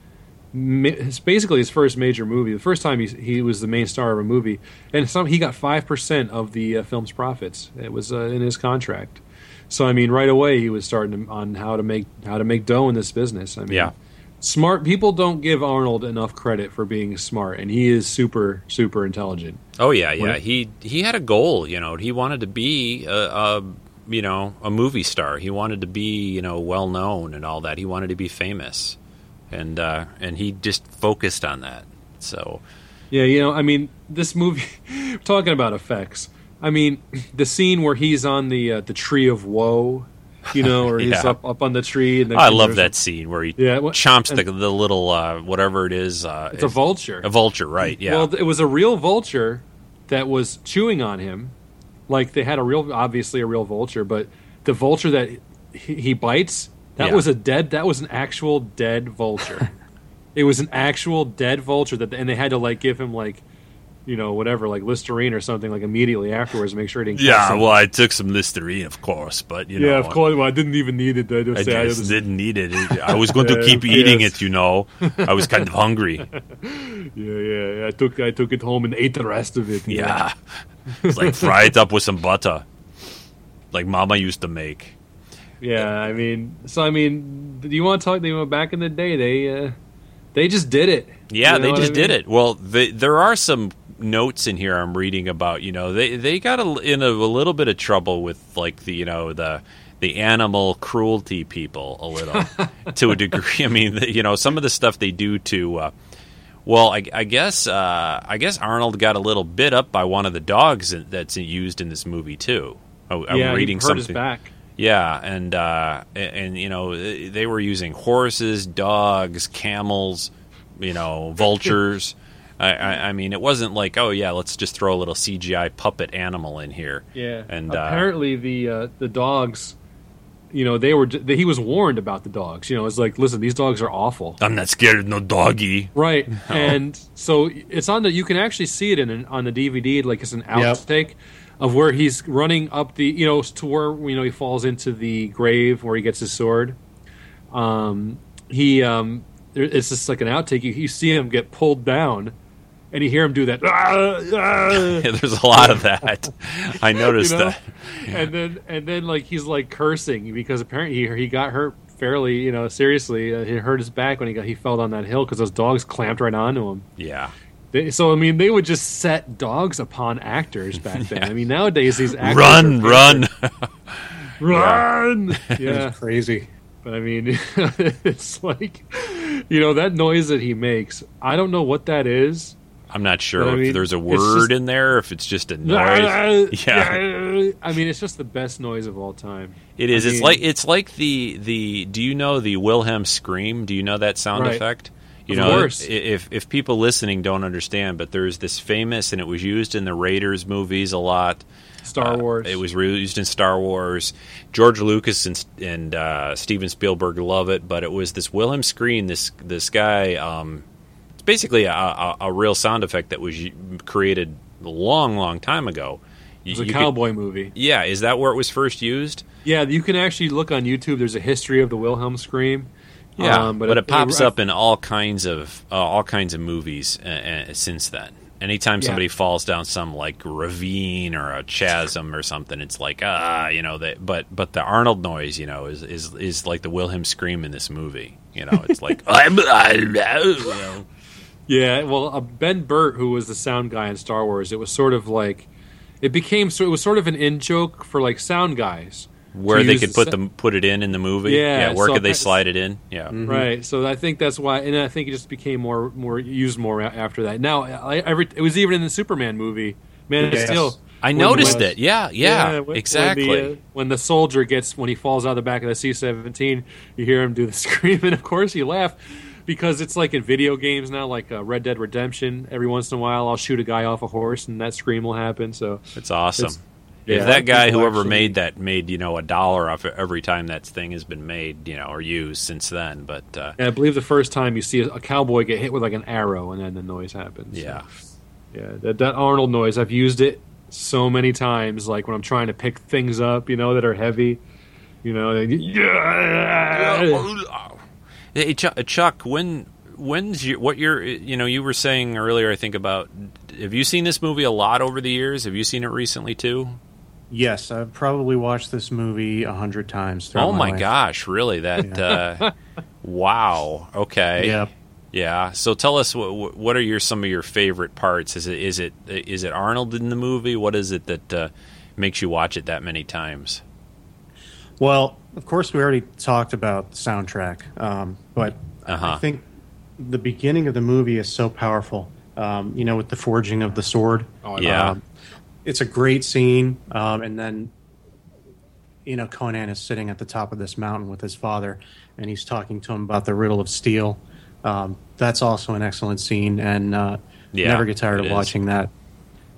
It's basically his first major movie. The first time he he was the main star of a movie, and some he got five percent of the uh, film's profits. It was uh, in his contract. So I mean, right away he was starting to, on how to make how to make dough in this business. I mean,
Yeah.
smart people don't give Arnold enough credit for being smart, and he is super super intelligent.
Oh yeah, yeah.
When-
He he had a goal. You know, he wanted to be a, a you know a movie star. He wanted to be you know well known and all that. He wanted to be famous, and uh, and he just focused on that. So
Yeah, you know, I mean, this movie. talking about effects, I mean, the scene where he's on the uh, the tree of woe, you know, or he's
Yeah.
up up on the tree. And
I love that scene where he
Yeah, what-
chomps the the little uh, whatever it is. Uh,
It's a vulture.
A vulture, right? Yeah.
Well, it was a real vulture that was chewing on him. Like they had a real, obviously a real vulture, but the vulture that he, he bites, that
Yeah.
was a dead. That was an actual dead vulture. it was an actual dead vulture that, and they had to like give him like, you know, whatever, like Listerine or something, like immediately afterwards, to make sure he didn't.
yeah. Well, I took some Listerine, of course, but you know,
yeah, of course. Well, I didn't even need it. I just,
I
say I
just didn't need it. I was going to keep eating it. You know, I was kind of hungry.
yeah, yeah, yeah. I took, I took it home and ate the rest of it.
Yeah. It's like fry it up with some butter. like Mama used to make.
Yeah, I mean, so I mean, do you want to talk? They went back in the day. They uh, they just did it.
Yeah,
You know
they just
I
did it. Well, they, there are some notes in here I'm reading about. You know, they they got a, in a, a little bit of trouble with like the you know the the animal cruelty people a little to a degree. I mean, the, you know, some of the stuff they do to. Uh, well, I, I guess uh, I guess Arnold got a little bit up by one of the dogs that's used in this movie too. Oh, I'm
yeah,
reading something.
back.
Yeah, and uh, and, you know they were using horses, dogs, camels, you know, vultures. I, I, I mean, it wasn't like, oh yeah, let's just throw a little CGI puppet animal in here.
Yeah,
and uh,
apparently the uh, the dogs, you know, they were. He was warned about the dogs. You know, it's like, listen, these dogs are awful.
I'm not scared of no doggy.
Right, and so it's on the. You can actually see it in an, on the DVD, like it's an outtake of where he's running up the, you know, to where you know he falls into the grave where he gets his sword. Um, he, um, there, it's just like an outtake. You, you see him get pulled down, and you hear him do that. "Ah, ah."
There's a lot of that. I noticed
You know?
that.
and then and then like he's like cursing because apparently he, he got hurt fairly you know seriously uh, he hurt his back when he got he fell down that hill because those dogs clamped right onto him
Yeah.
They, so i mean they would just set dogs upon actors back then i mean nowadays these actors
Run, run.
run yeah
Crazy.
but i mean it's like you know that noise that he makes i don't know what that is
I'm not sure
But I mean,
there's a word
just-
in there, if it's just a noise. Yeah.
I mean, it's just the best noise of all time.
It is.
I
it's
mean-
like it's like the the. Do you know the Wilhelm scream? Do you know that sound
Right.
effect? You
Of
know,
course.
if if people listening don't understand, but there's this famous, and it was used in the Raiders movies a lot.
Star
Uh,
Wars.
It was used in Star Wars. George Lucas and, and uh, Steven Spielberg love it, but it was this Wilhelm scream. This this guy. Um, it's basically a, a, a real sound effect that was created a long, long time ago.
It was a
You could-
cowboy movie.
yeah, is that where it was first used?
Yeah, you can actually look on YouTube. There's a history of the Wilhelm scream.
Yeah,
Um,
but, it, pops
I-
up in all kinds of uh, all kinds of movies uh, uh, since then. Anytime
Yeah.
somebody falls down some like ravine or a chasm or something, it's like ah, you know. That but but the Arnold noise, you know, is is is like the Wilhelm scream in this movie. You know, it's like you know.
Yeah, well, uh, Ben Burtt, who was the sound guy in Star Wars, it was sort of like it became so it was sort of an in joke for like sound guys
where they could
the
put
sa-
them put it in in the movie.
Yeah,
where
so
could they slide it in? Yeah,
Right. So I think that's why, and I think it just became more more used more after that. Now, I, every it was even in the Superman movie, Man
Yes.
of Steel.
I noticed
when-
it. Yeah, yeah,
when- when
exactly.
the, uh, when the soldier gets when he falls out of the back of the C seventeen, you hear him do the scream, and of course you laugh because it's like in video games now, like uh, Red Dead Redemption. Every once in a while, I'll shoot a guy off a horse, and that scream will happen. So
It's awesome.
It's-
if that guy, whoever
actually-
made that, made you know a dollar off every time that thing has been made, you know, or used since then. But uh,
I believe the first time you see a, a cowboy get hit with like an arrow, and then the noise happens.
yeah,
Yeah, that, that Arnold noise. I've used it so many times. Like when I'm trying to pick things up, you know, that are heavy. You know, yeah.
Hey, Chuck, Chuck, when when's your what you're you know you were saying earlier? I think about have you seen this movie a lot over the years? Have you seen it recently too?
Yes, I've probably watched this movie a hundred times.
Oh my
life.
gosh, really? That uh, wow. Okay.
Yep.
Yeah. So tell us what what are your some of your favorite parts? Is it is it is it Arnold in the movie? What is it that uh, makes you watch it that many times?
Well, of course, we already talked about the soundtrack, um, but
Uh-huh.
I think the beginning of the movie is so powerful. Um, you know, with the forging of the sword.
Oh,
Yeah.
Um, it's a great scene, um, and then you know Conan is sitting at the top of this mountain with his father, and he's talking to him about the riddle of steel. Um, that's also an excellent scene, and uh,
Yeah,
never get tired of
is.
watching that.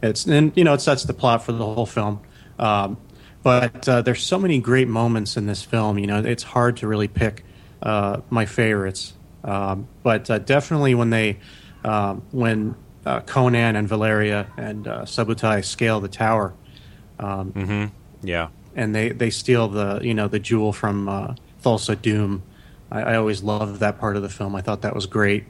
It's and you know it sets the plot for the whole film. Um, but uh, there's so many great moments in this film. You know, it's hard to really pick uh, my favorites. Um, but uh, definitely when they um, when uh, Conan and Valeria and uh, Subutai scale the tower,
Yeah.
and they, they steal the you know the jewel from uh, Thulsa Doom. I, I always loved that part of the film. I thought that was great.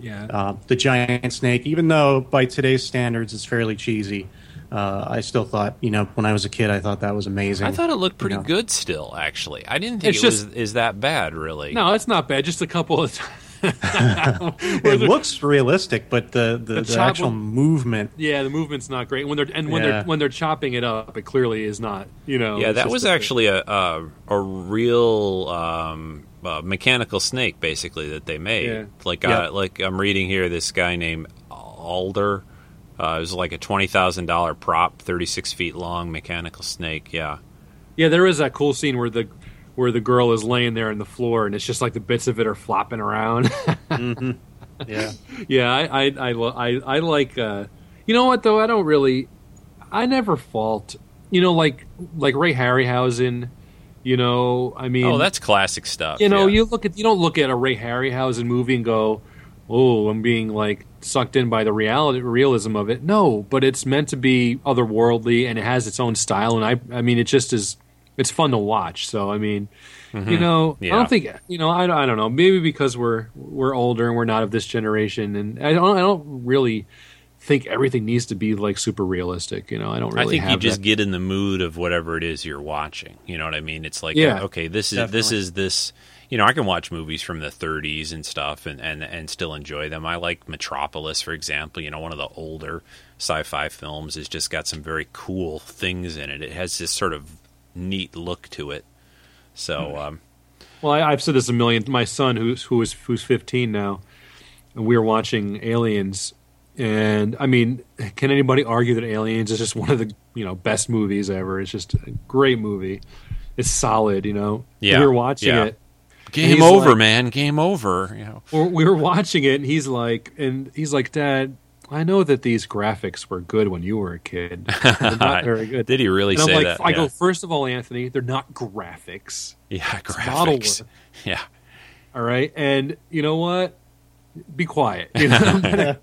yeah.
Uh, the giant snake, even though by today's standards it's fairly cheesy, uh, I still thought, you know, when I was a kid, I thought that was amazing.
I thought it looked pretty
You know.
good still. Actually, I didn't think
It's
it was
just-
is that bad. Really,
No, it's not bad. Just a couple of times.
it looks realistic, but the the,
The
the,
chop-
actual movement.
Yeah, the movement's not great. When they're and when
Yeah.
they're when they're chopping it up, it clearly is not. You know.
Yeah, that was
a-
actually a a, a real um, uh, mechanical snake, basically that they made.
Yeah.
Like
Yeah.
uh, like I'm reading here, this guy named Allder. Uh, it was like a twenty thousand dollar prop, thirty six feet long, mechanical snake. Yeah,
Yeah, there is that cool scene where the where the girl is laying there on the floor, and it's just like the bits of it are flopping around.
Yeah,
yeah, I I I, lo- I, I like. Uh, you know what though? I don't really. I never fault. You know, like like Ray Harryhausen. You know, I mean,
oh, that's classic stuff.
you know,
yeah.
you look at you don't look at a Ray Harryhausen movie and go, "Oh, I'm being like sucked in by the reality realism of it." No, but it's meant to be otherworldly and it has its own style. And I, I mean, it just is. It's fun to watch. So I mean, you mm-hmm. know, I don't think you know. I, I don't know. Maybe because we're we're older and we're not of this generation, and I don't I don't really think everything needs to be like super realistic. You know, I don't really.
I think you just
that.
get in the mood of whatever it is you're watching. You know what I mean? It's like,
Yeah,
okay, this is this is this. You know, I can watch movies from the 30s and stuff, and, and and still enjoy them. I like Metropolis, for example. You know, one of the older sci-fi films has just got some very cool things in it. It has this sort of neat look to it. So, um,
Well, I, I've said this a million. My son, who's who is who's 15 now, and we were watching Aliens, and I mean, can anybody argue that Aliens is just one of the you know best movies ever? It's just a great movie. It's solid, you know.
Yeah,
we were watching
yeah.
it.
game over,
like-
man. Game over. You know.
We we were watching it, and he's like, and he's like, Dad, I know that these graphics were good when you were a kid. They're not very good.
Did he really
and I'm
say
like,
that?
I
yeah.
go, first of all, Anthony, they're not graphics.
yeah,
model
graphics. Yeah.
All right, and you know what? Be quiet. You know?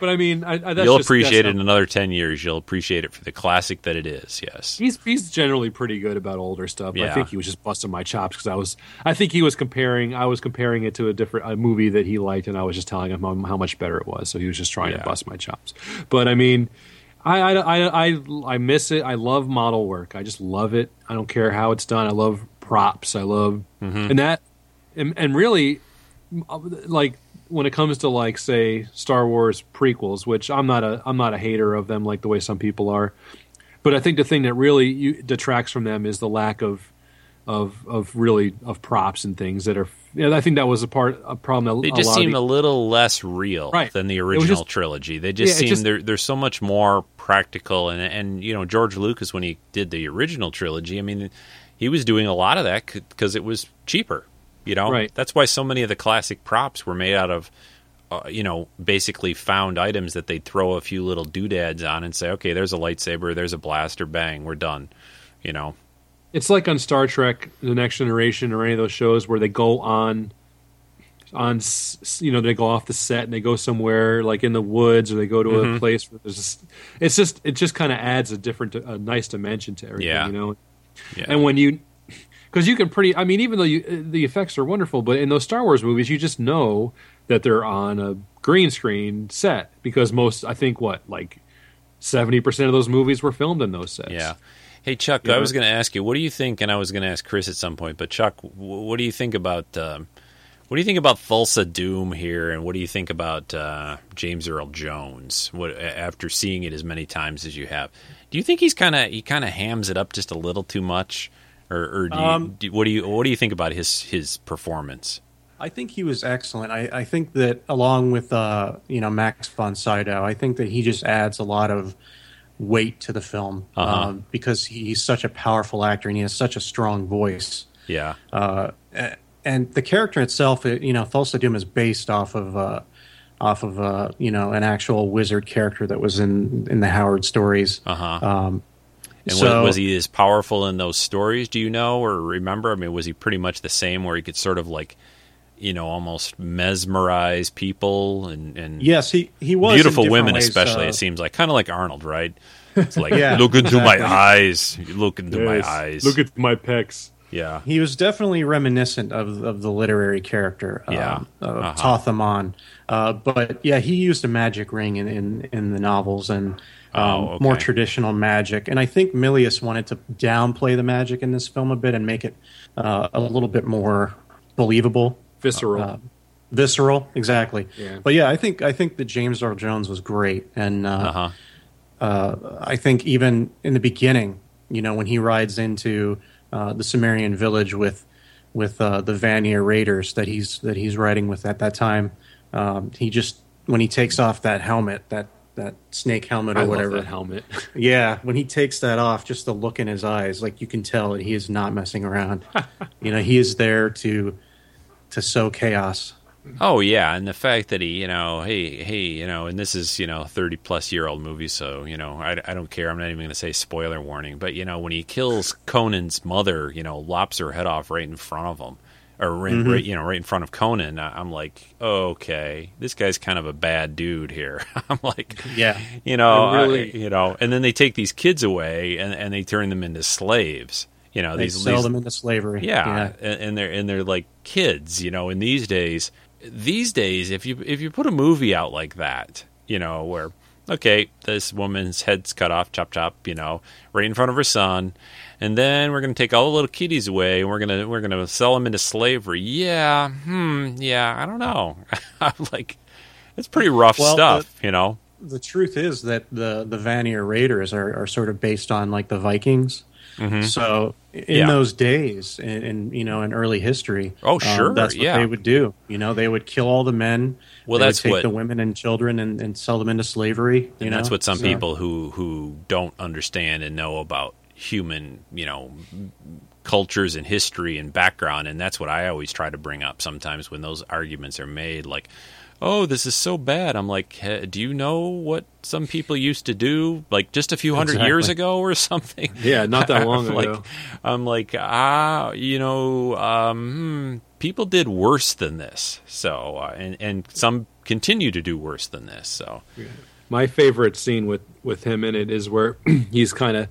But I mean, I, I, that's
You'll
just-
appreciate it in another 10 years. You'll appreciate it for the classic that it is. Yes.
He's he's generally pretty good about older stuff. I think he was just busting my chops because I was. I think he was comparing. I was comparing it to a different a movie that he liked, and I was just telling him how, how much better it was. So he was just trying
Yeah.
to bust my chops. But I mean, I, I I I I miss it. I love model work. I just love it. I don't care how it's done. I love props. I love
Mm-hmm.
and that and, and really like when it comes to like say Star Wars prequels, which I'm not a I'm not a hater of them like the way some people are, but I think the thing that really you, detracts from them is the lack of of of really of props and things that are. Yeah, I think that was a part a problem.
They just seem
the-
a little less real
Right.
than the original
just-
trilogy. They just
Yeah,
seem
just-
they're they're so much more practical and and you know George Lucas when he did the original trilogy, I mean he was doing a lot of that because it was cheaper. You know,
Right.
that's why so many of the classic props were made out of. Uh, you know, basically found items that they'd throw a few little doodads on and say, "Okay, there's a lightsaber, there's a blaster, bang, we're done." You know,
It's like on Star Trek: The Next Generation or any of those shows where they go on, on you know they go off the set and they go somewhere like in the woods or they go to
Mm-hmm.
a place where there's just, it's just it just kind of adds a different a nice dimension to everything
Yeah.
you know
yeah.
and when you because you can pretty i mean even though you, the effects are wonderful but in those star wars movies you just know that they're on a green screen set because most i think what like 70% of those movies were filmed in those sets
Yeah. Hey Chuck,
You
I was going to ask you, what do you think? And I was going to ask Chris at some point, but Chuck, wh- what do you think about um, what do you think about Thulsa Doom here, and what do you think about uh, James Earl Jones? What after seeing it as many times as you have, do you think he's kind of he kind of hams it up just a little too much, or, or do you,
Um,
do, what do you what do you think about his his performance?
I think he was excellent. I, I think that along with uh, you know Max von Sydow, I think that he just adds a lot of weight to the film
Uh-huh.
um, because he's such a powerful actor and he has such a strong voice.
Yeah,
Uh, and the character itself, it, you know, Thulsa Doom is based off of uh, off of uh, you know an actual wizard character that was in in the Howard stories.
uh huh.
Um,
and
so-
was, was he as powerful in those stories? Do you know or remember? I mean, was he pretty much the same, where he could sort of like, you know, almost mesmerize people and and
yes, he he was
beautiful women,
ways,
especially.
uh,
it seems like kind of like Arnold, right? It's like
Yeah,
look into my eyes, look into my eyes.
look at my pecs
yeah,
He was definitely reminiscent of of the literary character, um,
Yeah.
of
Uh-huh.
Thoth-Amon. Uh, but yeah, he used a magic ring in, in in the novels, and um,
Oh, okay.
more traditional magic. And I think Milius wanted to downplay the magic in this film a bit and make it uh, a little bit more believable,
Visceral.
uh, visceral. Exactly.
Yeah.
But yeah, I think I think that James Earl Jones was great, and uh,
Uh huh.
I think even in the beginning, you know, when he rides into uh, the Cimmerian village with with uh, the Vanir Raiders that he's that he's riding with at that time, um, he just when he takes off that helmet, that that snake helmet or
I
whatever,
love that helmet.
yeah, when he takes that off, just the look in his eyes, like you can tell that he is not messing around. you know, he is there to to sow chaos.
Oh yeah, and the fact that he, you know, hey, hey, you know, and this is, you know, thirty plus year old movie, so you know, I, I don't care. I'm not even going to say spoiler warning, but you know, when he kills Conan's mother, you know, lops her head off right in front of him, or right,
Mm-hmm.
right you know, right in front of Conan. I'm like, okay, this guy's kind of a bad dude here. I'm like,
Yeah.
you know,
really-
I- you know, and then they take these kids away and, and they turn them into slaves. You know,
They
these
sell
these-
them into slavery.
yeah, And, and they're and they're like kids, you know. In these days, these days, if you if you put a movie out like that, you know, where okay, this woman's head's cut off, chop chop, you know, right in front of her son, and then we're gonna take all the little kitties away, and we're gonna we're gonna sell them into slavery. Yeah, hmm, yeah, I don't know. I'm like, it's pretty rough
Well,
stuff, you know.
the truth is that the the Vanir Raiders are, are sort of based on like the Vikings. So in
Mm-hmm. Yeah.
those days, in, in you know in early history,
Oh,
um,
sure,
that's what
yeah.
they would do. You know, they would kill all the men.
Well,
they
that's
take
what-
the women and children and, and sell them into slavery. You
and
know?
that's what some
So-
people who who don't understand and know about human you know cultures and history and background and that's what i always try to bring up sometimes when those arguments are made like oh this is so bad i'm like "Hey, do you know what some people used to do like just a few hundred years ago or something
Yeah, not that long
I'm like,
ago.
I'm like, ah, you know, um, hmm, people did worse than this. So, uh, and and some continue to do worse than this. So,
My favorite scene with with him in it is where he's kind of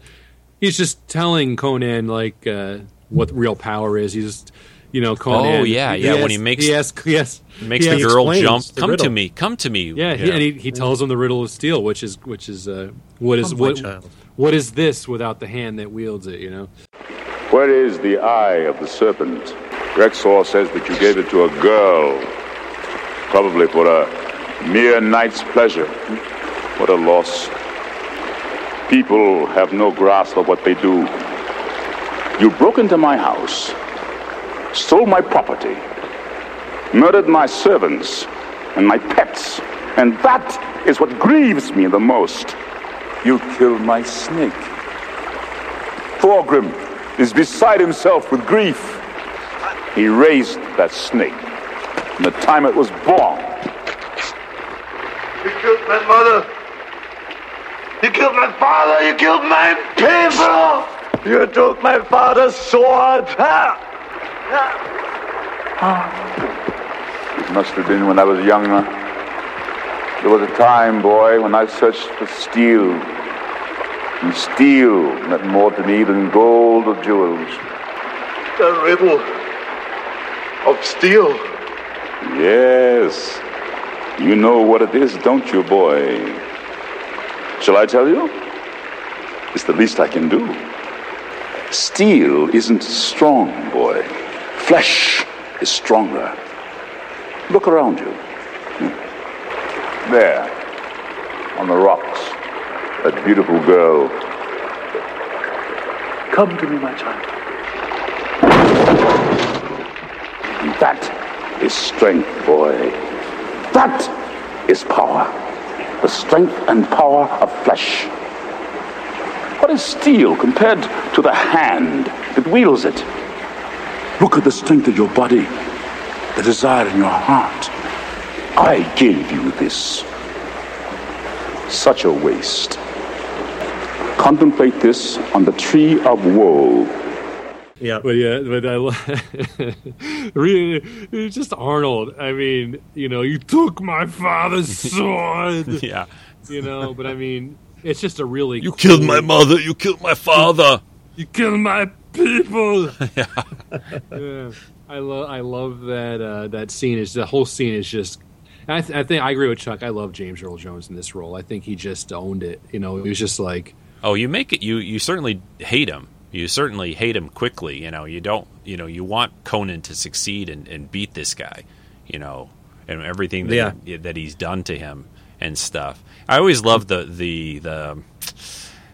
he's just telling Conan like uh, what real power is. He's just you know Conan.
Oh, yeah, yeah, when he makes-
he asks, yes
makes
he
the girl jump.
the
Come to me. Come to me.
Yeah, He, and he, he tells him the riddle of steel, which is which is uh, what is what
child.
what is this without the hand that wields it? You know.
Where is the eye of the serpent? Rexor says that you gave it to a girl, probably for a mere night's pleasure. What a loss. People have no grasp of what they do. You broke into my house, stole my property, murdered my servants and my pets, and that is what grieves me the most. You killed my snake. Thorgrim is beside himself with grief. He raised that snake from the time it was born.
You killed my mother. You killed my father. You killed my people. You took my father's sword. Ha! Ah.
It must have been when I was younger. There was a time, boy, when I searched for steel. And steel meant more to me than gold or jewels.
The riddle of steel.
Yes. You know what it is, don't you, boy? Shall I tell you? It's the least I can do. Steel isn't strong, boy. Flesh is stronger. Look around you. Hmm. There, on the rocks, that beautiful girl.
Come to me, my child.
That is strength, boy. That is power. The strength and power of flesh. What is steel compared to the hand that wields it? Look at the strength of your body, the desire in your heart. I gave you this. Such a waste. Contemplate this on the tree of woe.
Yeah,
But yeah, but I really just Arnold. I mean, you know, you took my father's sword.
yeah.
You know, but I mean, it's just a really
You killed my mother. You killed my father.
You killed my people. yeah. I love I love that uh, that scene. Is the whole scene is just I, th- I think I agree with Chuck. I love James Earl Jones in this role. I think he just owned it. You know, he was just like,
Oh, you make it. You you certainly hate him. You certainly hate him quickly. You know, you don't. You know, you want Conan to succeed and, and beat this guy. You know, and everything that
Yeah.
he, that he's done to him and stuff. I always love the the the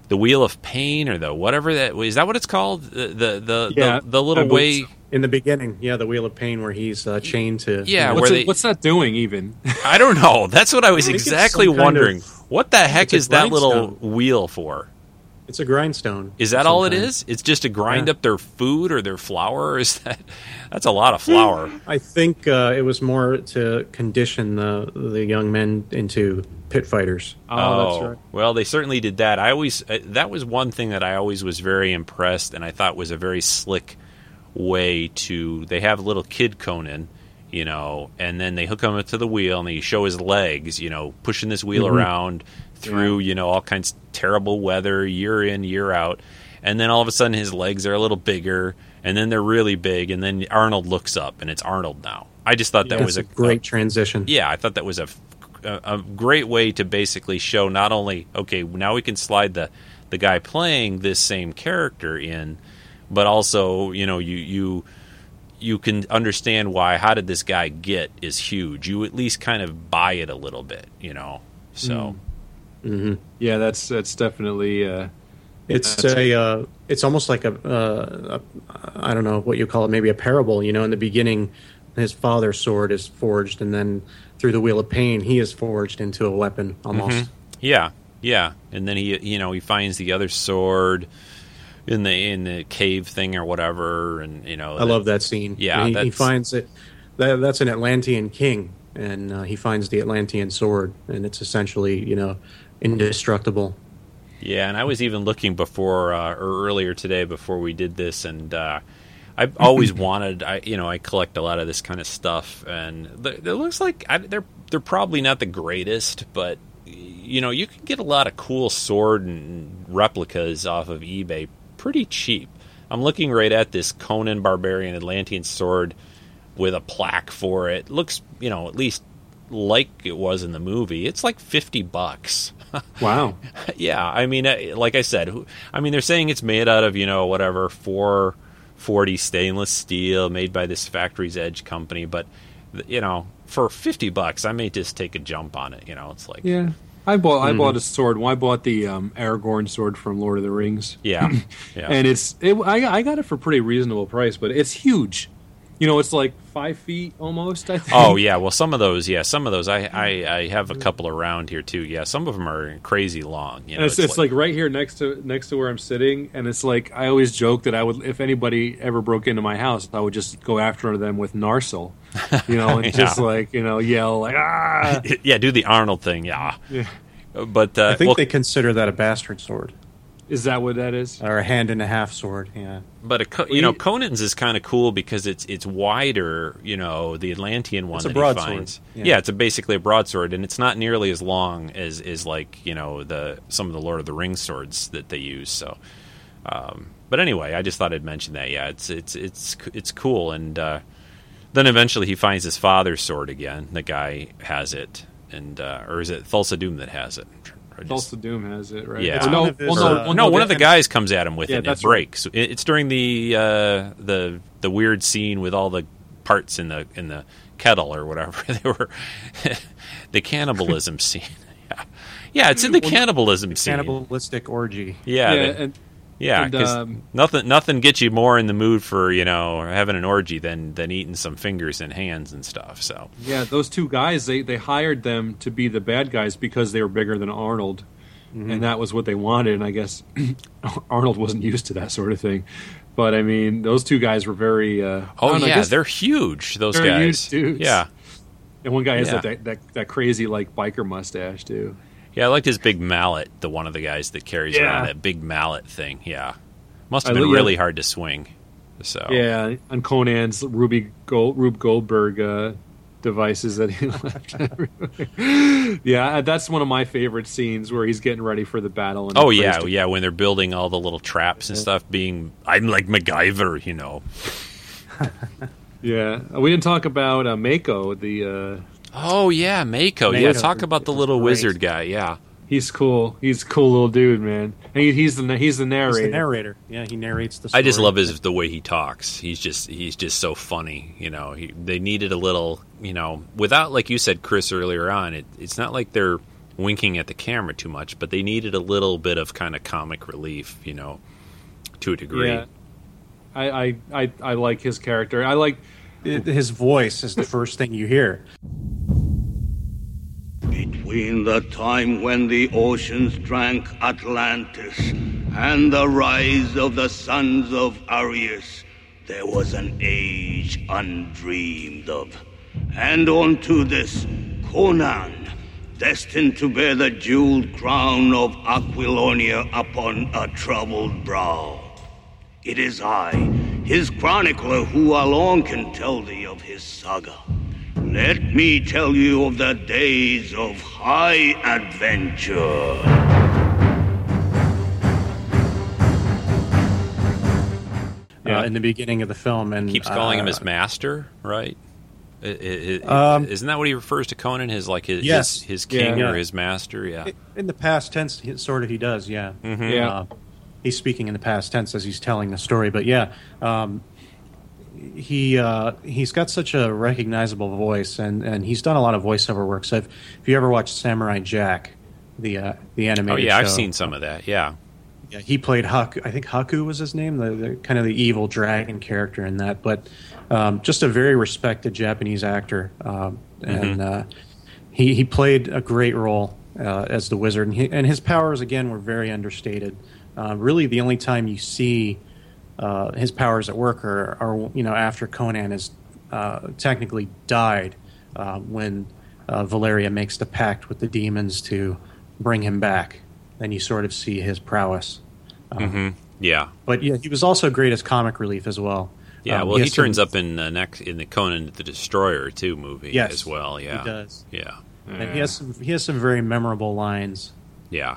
the wheel of pain or the whatever that is that what it's called the the the,
Yeah,
the, the little
believe
way.
In the beginning, yeah, the Wheel of Pain, where he's uh, chained to.
Yeah,
what's,
where
it-
they-
what's that doing? Even
I don't know. That's what I was
it's
exactly wondering.
of-
what the heck is that little
grindstone.
wheel for?
It's a grindstone.
Is that all it
kind.
is? It's just to grind
Yeah.
up their food or their flour? Or is that that's a lot of flour?
I think uh, it was more to condition the the young men into pit fighters.
oh, that's right.
Well, they certainly did that. I always uh, that was one thing that I always was very impressed and I thought was a very slick way to they have little kid Conan, you know, and then they hook him up to the wheel and they show his legs, you know, pushing this wheel around through, you know, all kinds of terrible weather year in, year out. And then all of a sudden his legs are a little bigger and then they're really big and then Arnold looks up and it's Arnold now. I just thought that was
a
a
great transition.
yeah, I thought that was a, a, a great way to basically show not only okay now we can slide the the guy playing this same character in, but also you know you you you can understand why how did this guy get is huge. You at least kind of buy it a little bit, you know. So hmm.
Yeah, that's that's definitely. Uh,
It's
That's
a, uh, it's almost like a, uh, a, I don't know what you call it, maybe a parable. You know, in the beginning, his father's sword is forged, and then through the wheel of pain, he is forged into a weapon almost.
yeah, yeah, and then he you know he finds the other sword in the in the cave thing or whatever, and you know
I love that scene.
Yeah,
he, he finds it. That, that's an Atlantean king, and uh, he finds the Atlantean sword, and it's essentially, you know, indestructible.
Yeah, and I was even looking before uh, or earlier today before we did this, and uh, I've always wanted. I you know I collect a lot of this kind of stuff, and th- it looks like I, they're they're probably not the greatest, but you know you can get a lot of cool sword and replicas off of eBay pretty cheap. I'm looking right at this Conan Barbarian Atlantean sword with a plaque for it. Looks you know at least like it was in the movie. It's like fifty bucks.
wow.
yeah, I mean, uh, like I said, I mean, they're saying it's made out of you know whatever four forty stainless steel made by this Factory's Edge company, but you know, for fifty bucks, I may just take a jump on it. You know, it's like
Yeah, I bought I bought a sword. Well, I bought the um, Aragorn sword from Lord of the Rings.
yeah, yeah.
and it's it, I, I got it for a pretty reasonable price, but it's huge. You know, it's like five feet almost. I think.
Oh yeah, well some of those, yeah, some of those I, I, I have a couple around here too. Yeah, some of them are crazy long. You know,
And it's, it's, like, right here next to next to where I'm sitting, and it's like I always joke that I would, if anybody ever broke into my house, I would just go after them with Narsil, you know, and just like you know yell like ah.
yeah, do the Arnold thing, yeah.
Yeah.
But uh,
I think
well,
they consider that a bastard sword
Is that what that is?
or a hand and a half sword. Yeah,
But a, you know, Conan's is kind of cool because it's it's wider. You know, the Atlantean one
It's a broadsword, yeah.
Yeah. it's a basically a broadsword, and it's not nearly as long as is like you know the some of the Lord of the Rings swords that they use. So, um, but anyway, I just thought I'd mention that. Yeah, it's it's it's it's cool, and uh, then eventually he finds his father's sword again. The guy has it, and uh, or is it Thulsa Doom that has it? I just-
Thulsa Doom has it, right?
Yeah.
Well, no,
one of his,
well, no,
uh,
well,
no, one of the guys comes at him with
Yeah,
it and it
that's right.
breaks. It's during the uh, the the weird scene with all the parts in the in the kettle or whatever. they were the cannibalism scene. Yeah. Yeah, it's in the cannibalism scene.
cannibalistic orgy.
Yeah,
Yeah,
the-
and
yeah, because
um,
nothing nothing gets you more in the mood for you know having an orgy than than eating some fingers and hands and stuff. So
yeah, those two guys they they hired them to be the bad guys because they were bigger than Arnold, and that was what they wanted. And I guess Arnold wasn't used to that sort of thing. But I mean, those two guys were very. Uh,
oh
know,
yeah, they're huge. Those
They're
guys.
huge.
Yeah.
and one guy has
Yeah.
that, that that crazy like biker mustache too.
Yeah, I liked his big mallet. The one of the guys that carries
Yeah.
around that big mallet thing. Yeah, must
I
have been really hard to swing. So
Yeah, on Conan's Ruby Gold, Rube Goldberg uh, devices that he left. yeah, that's one of my favorite scenes where he's getting ready for the battle. And
Oh yeah, yeah. When they're building all the little traps and stuff, being I'm like MacGyver, you know.
yeah. We didn't talk about uh, Mako, the uh,
Oh yeah, Mako. Yeah, talk about the little
great.
wizard guy. Yeah.
He's cool. He's a cool little dude, man. And he, he's the he's the
He's
narrator.
the narrator. Yeah, he narrates the story.
I just love his the way he talks. He's just he's just so funny. You know, he, they needed a little. You know, without like you said, Chris earlier on. It, it's not like they're winking at the camera too much, but they needed a little bit of kind of comic relief. You know, to a degree.
Yeah. I, I, I, I like his character. I like
It- his voice is the first thing you hear.
Between the time when the oceans drank Atlantis and the rise of the sons of Arius, there was an age undreamed of. And unto this, Conan, destined to bear the jeweled crown of Aquilonia upon a troubled brow. It is I, his chronicler, who alone can tell thee of his saga. Let me tell you of the days of high adventure.
Yeah.
uh, in the beginning of the film, and
Keeps calling him
uh,
his master, right? I- I- I-
Um,
Isn't that what he refers to Conan? His like his
Yes.
his, his king
Yeah.
or his master? Yeah.
in the past tense. Sort of, he does. Yeah,
Yeah.
Uh, he's speaking in the past tense as he's telling the story, but yeah, um, he uh, he's got such a recognizable voice, and, and he's done a lot of voiceover work. So if, if you ever watched Samurai Jack, the uh, the
Oh
animated,
yeah, I've seen some of that. Yeah.
Yeah, he played Aku. I think Aku was his name, the, the kind of the evil dragon character in that. But um, just a very respected Japanese actor, um, and uh, he he played a great role uh, as the wizard. And, he, and his powers again were very understated. Uh, really, the only time you see uh, his powers at work are, are you know after Conan has uh, technically died uh, when uh, Valeria makes the pact with the demons to bring him back. Then you sort of see his prowess. Um,
Yeah.
But yeah, he was also great as comic relief as well.
Yeah,
Um,
well, he,
has
turns
some-
up in the next in the Conan the Destroyer too movie
Yes,
as well. Yeah,
he does.
Yeah,
and he has some he has some very memorable lines.
yeah.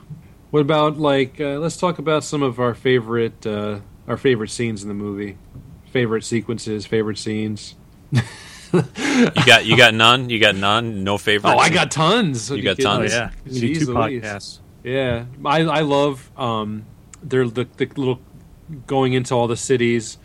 What about like? Uh, let's talk about some of our favorite uh, our favorite scenes in the movie, favorite sequences, favorite scenes.
You got you got none. You got none. No favorites.
Oh, I got tons.
You got
kidding
tons? Oh, yeah.
You do
Jeez
two podcasts.
Yeah, I I love um, they're the the little going into all the cities,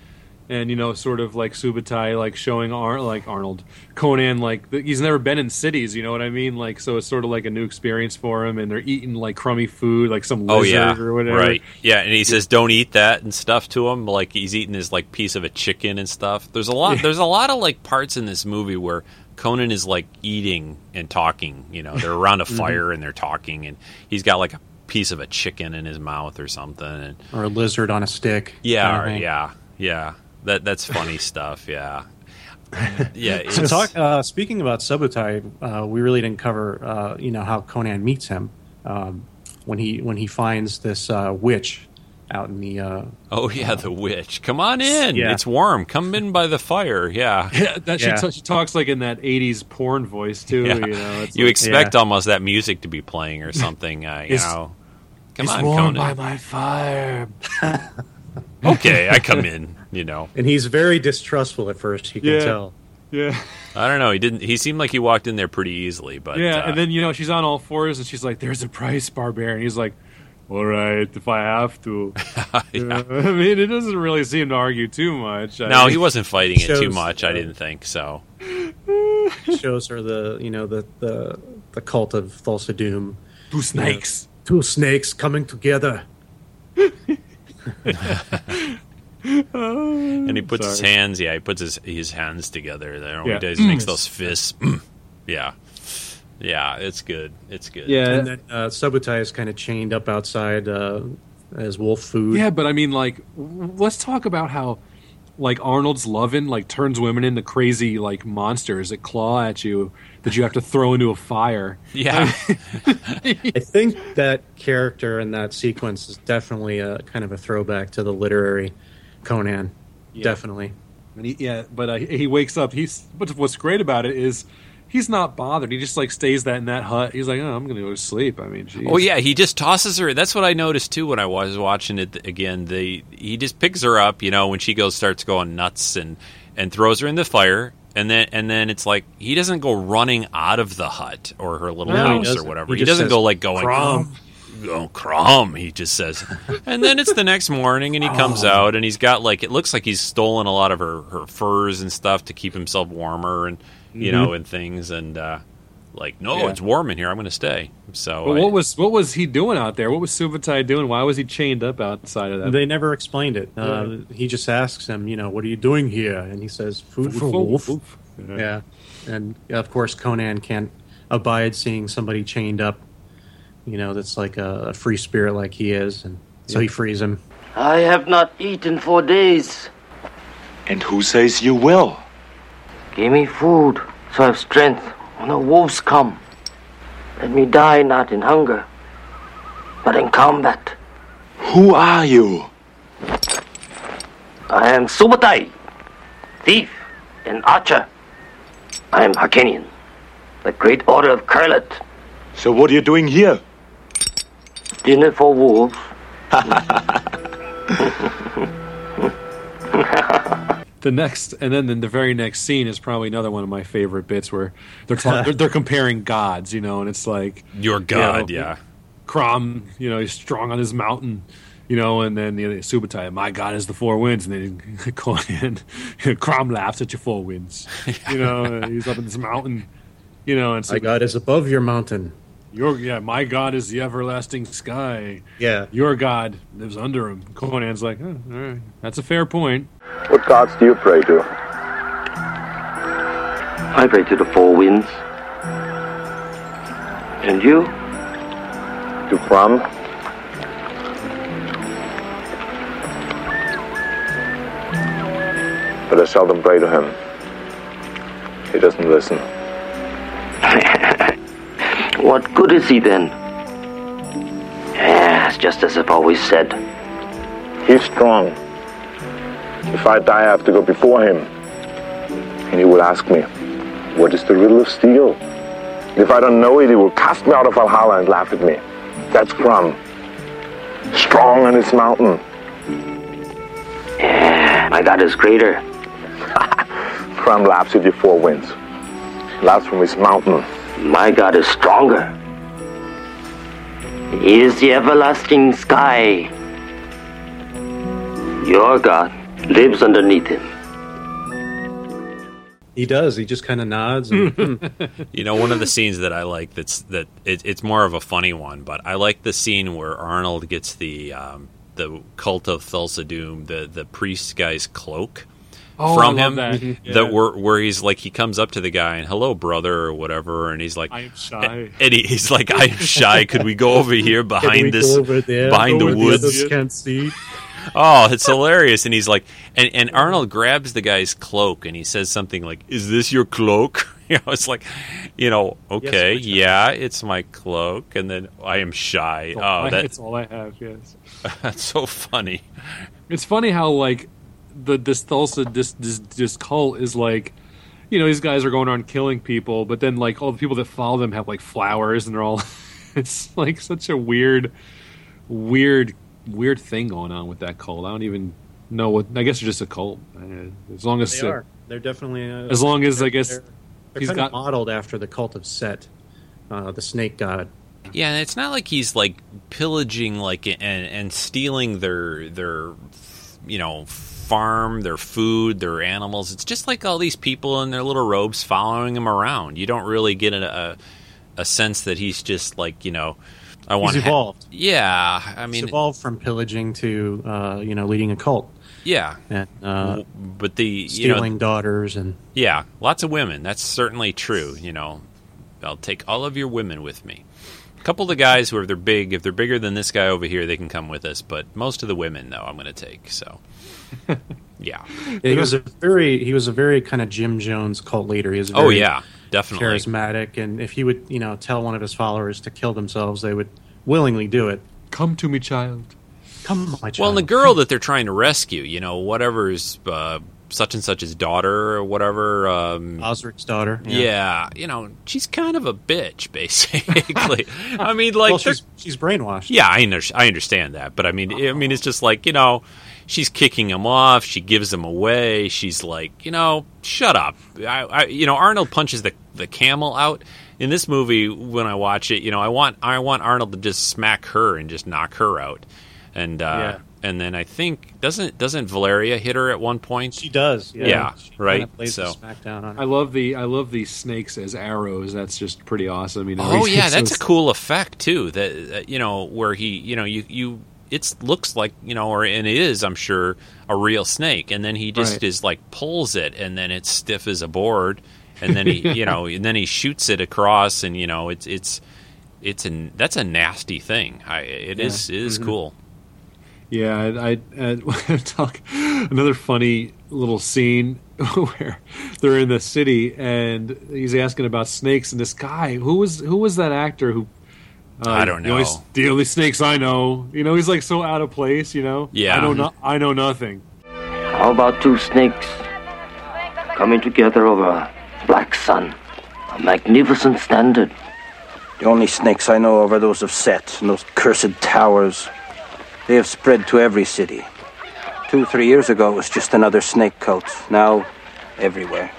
and you know, sort of like Subutai, like showing Ar- like Arnold Conan, like th- he's never been in cities. You know what I mean? Like, so it's sort of like a new experience for him, and they're eating like crummy food, like some
Oh
lizard
yeah,
or whatever.
right. Yeah, and he says don't eat that and stuff to him. Like he's eating his like piece of a chicken and stuff. There's a lot.
Yeah.
There's a lot of like parts in this movie where Conan is like eating and talking. You know, they're around a mm-hmm. fire and they're talking, and he's got like a piece of a chicken in his mouth or something. And
Or a lizard on a stick.
yeah, or- yeah, yeah. That that's funny stuff. Yeah, yeah.
So
it's-
talk, uh, speaking about Subutai, uh, we really didn't cover, uh, you know, how Conan meets him um, when he when he finds this uh, witch out in the. Uh,
Oh yeah, the witch. Come on in.
Yeah.
It's warm. Come in by the fire. Yeah.
Yeah, that
Yeah.
She, t- she talks like in that '80s porn voice too.
Yeah.
You know, it's
you
like,
expect
Yeah.
almost that music to be playing or something. Uh, you know. Come
it's
on,
warmed
Conan.
by my fire.
okay, I come in. You know.
and he's very distrustful at first. You can
Yeah.
tell.
Yeah.
I don't know. He didn't. He seemed like he walked in there pretty easily. But
Yeah,
uh,
and then you know she's on all fours, and she's like, "There's a price, barbarian." He's like, "All right, if I have to."
yeah.
I mean, it doesn't really seem to argue too much. I
no,
mean,
he wasn't fighting it too
Shows,
much. I didn't think so.
Shows her the you know the the, the cult of Thulsa Doom.
two snakes.
Two snakes coming together.
And he puts his hands. Yeah, he puts his his hands together. There,
Yeah.
he does. He makes those fists. yeah, yeah. It's good. It's good.
Yeah,
And then uh, Subutai is kind of chained up outside uh, as wolf food.
yeah, but I mean, like, w- let's talk about how, like, Arnold's loving like turns women into crazy like monsters that claw at you that you have to throw into a fire.
Yeah.
I think that character and that sequence is definitely a kind of a throwback to the literary Conan. Definitely.
And he, yeah, but uh, he wakes up. He's but what's great about it is he's not bothered. He just like stays that in that hut. He's like, oh, I'm gonna go to sleep. I mean, geez.
Oh yeah, he just tosses her. That's what I noticed too when I was watching it again. They he just picks her up, you know, when she goes starts going nuts and and throws her in the fire. and then and then it's like he doesn't go running out of the hut or her little
No,
house or whatever.
He
He, doesn't
says,
go like going
"Crom."
Oh, Crom, he just says. And then it's the next morning and he comes out and he's got like it looks like he's stolen a lot of her, her furs and stuff to keep himself warmer and you
Mhm.
know and things and uh like no,
Yeah.
it's warm in here. I'm going to stay. So
But
I-
what was what was he doing out there? What was Subutai doing? Why was he chained up outside of that?
They never explained it. Uh, He just asks him, you know, what are you doing here? And he says, food, for wolf. Yeah. And of course, Conan can't abide seeing somebody chained up, you know, that's like a, a free spirit like he is. And so he frees him.
I have not eaten for days.
And who says you will?
Give me food, so I have strength when the wolves come. Let me die not in hunger, but in combat.
Who are you?
I am Subutai, thief and archer. I am Hyrkanian, the great order of Kurlet.
So what are you doing here?
Dinner for wolves.
The next, and then the, the very next scene is probably another one of my favorite bits where they're ta- they're, they're comparing gods, you know, and it's like
Your
you
god,
know,
yeah.
Crom, you know, he's strong on his mountain, you know, and then the other Subutai, my god is the four winds, and then Conan, Crom laughs at your four winds, you know, he's up in this mountain, you know, and so
My God is above your mountain.
Your yeah, my god is the everlasting sky.
Yeah.
Your god lives under him. Conan's like, oh, all right, that's a fair point.
What gods do you pray to?
I pray to the four winds. And you?
To Crom? But I seldom pray to him. He doesn't listen.
What good is he then? Yes, just as I've always said.
He's strong. If I die, I have to go before him. And he will ask me, What is the riddle of steel? If I don't know it, he will cast me out of Valhalla and laugh at me. That's Crom. Strong on his mountain.
Yeah, my God is greater.
Crom laughs at your four winds. He laughs from his mountain.
My God is stronger. He is the everlasting sky. Your God lives underneath him.
He does. He just kind of nods. And.
You know, one of the scenes that I like that's that it, it's more of a funny one, but I like the scene where Arnold gets the um, the cult of Thulsa Doom, the the priest guy's cloak
Oh,
from him.
that. Mm-hmm.
That
Yeah.
where where he's like he comes up to the guy and hello brother or whatever, and he's like
I am shy.
and he, he's like I am shy. Could we go over here behind this
there,
behind
go
the woods?
others can't see.
Oh, it's hilarious. And he's like, and, and Arnold grabs the guy's cloak and he says something like, Is this your cloak? You know, it's like, you know, okay,
my child.
yeah, it's my cloak. And then I am shy.
It's
Oh,
I-
that,
it's all I have. Yes.
that's so funny.
It's funny how like the this Thulsa this this this cult is like, you know, these guys are going around killing people, but then like all the people that follow them have like flowers, and they're all. it's like such a weird, weird, weird thing going on with that cult. I don't even know what. I guess they're just a cult. Uh, As long as
They are. They're definitely. Uh,
As long as, I guess,
they're, they're
he's
kind
got-
modeled after the cult of Set, uh, the snake god.
Yeah, and it's not like he's like pillaging like and, and stealing their their you know farm, their food, their animals. It's just like all these people in their little robes following him around. You don't really get a a, sense that he's just like you know I want
He's evolved.
yeah, I
He's
mean
evolved from pillaging to, uh, you know, leading a cult
yeah.
and uh,
but the you know
stealing daughters and
yeah, lots of women. That's certainly true. You know, I'll take all of your women with me. A couple of the guys who are they're big, if they're bigger than this guy over here, they can come with us. But most of the women, though, I'm going to take. So, yeah.
he was a very he was a very kind of Jim Jones cult leader. He was
Oh
very
yeah, definitely.
charismatic, and if he would you know tell one of his followers to kill themselves, they would willingly do it.
Come to me, child.
Come, my child.
Well, and the girl that they're trying to rescue, you know, whatever's uh, such and such's daughter or whatever. Um,
Osric's daughter.
yeah. you know, she's kind of a bitch, basically. I mean, like,
well, she's she's brainwashed.
Yeah, I, under- I understand that, but I mean, I mean, it's just like you know, she's kicking him off. She gives him away. She's like, you know, shut up. I, I, you know, Arnold punches the the camel out. In this movie, when I watch it, you know, I want I want Arnold to just smack her and just knock her out. And uh,
Yeah.
and then I think doesn't doesn't Valeria hit her at one point?
She does. Yeah,
Yeah,
She
right.
kinda plays the
So-
smackdown on.
I love the I love these snakes as arrows. That's just pretty awesome. You know.
Oh yeah, that's
so-
a cool effect too. That that, you know where he you know you you it looks like you know or and it is I'm sure a real snake, and then he just
Right.
is like pulls it, and then it's stiff as a board, and then he you know and then he shoots it across, and you know it's it's it's an that's a nasty thing. I it
Yeah.
is it is
Mhm.
cool.
Yeah, I, I, I talk another funny little scene where they're in the city and he's asking about snakes, and this guy who was who was that actor who. Uh,
I don't
the only-
know.
the only snakes I know, you know, he's like so out of place. You know,
Yeah.
I know, no, I know nothing.
How about two snakes coming together over a black sun? A magnificent standard.
The only snakes I know of are those of Set and those cursed towers. They have spread to every city. Two, three years ago, it was just another snake cult. Now, everywhere.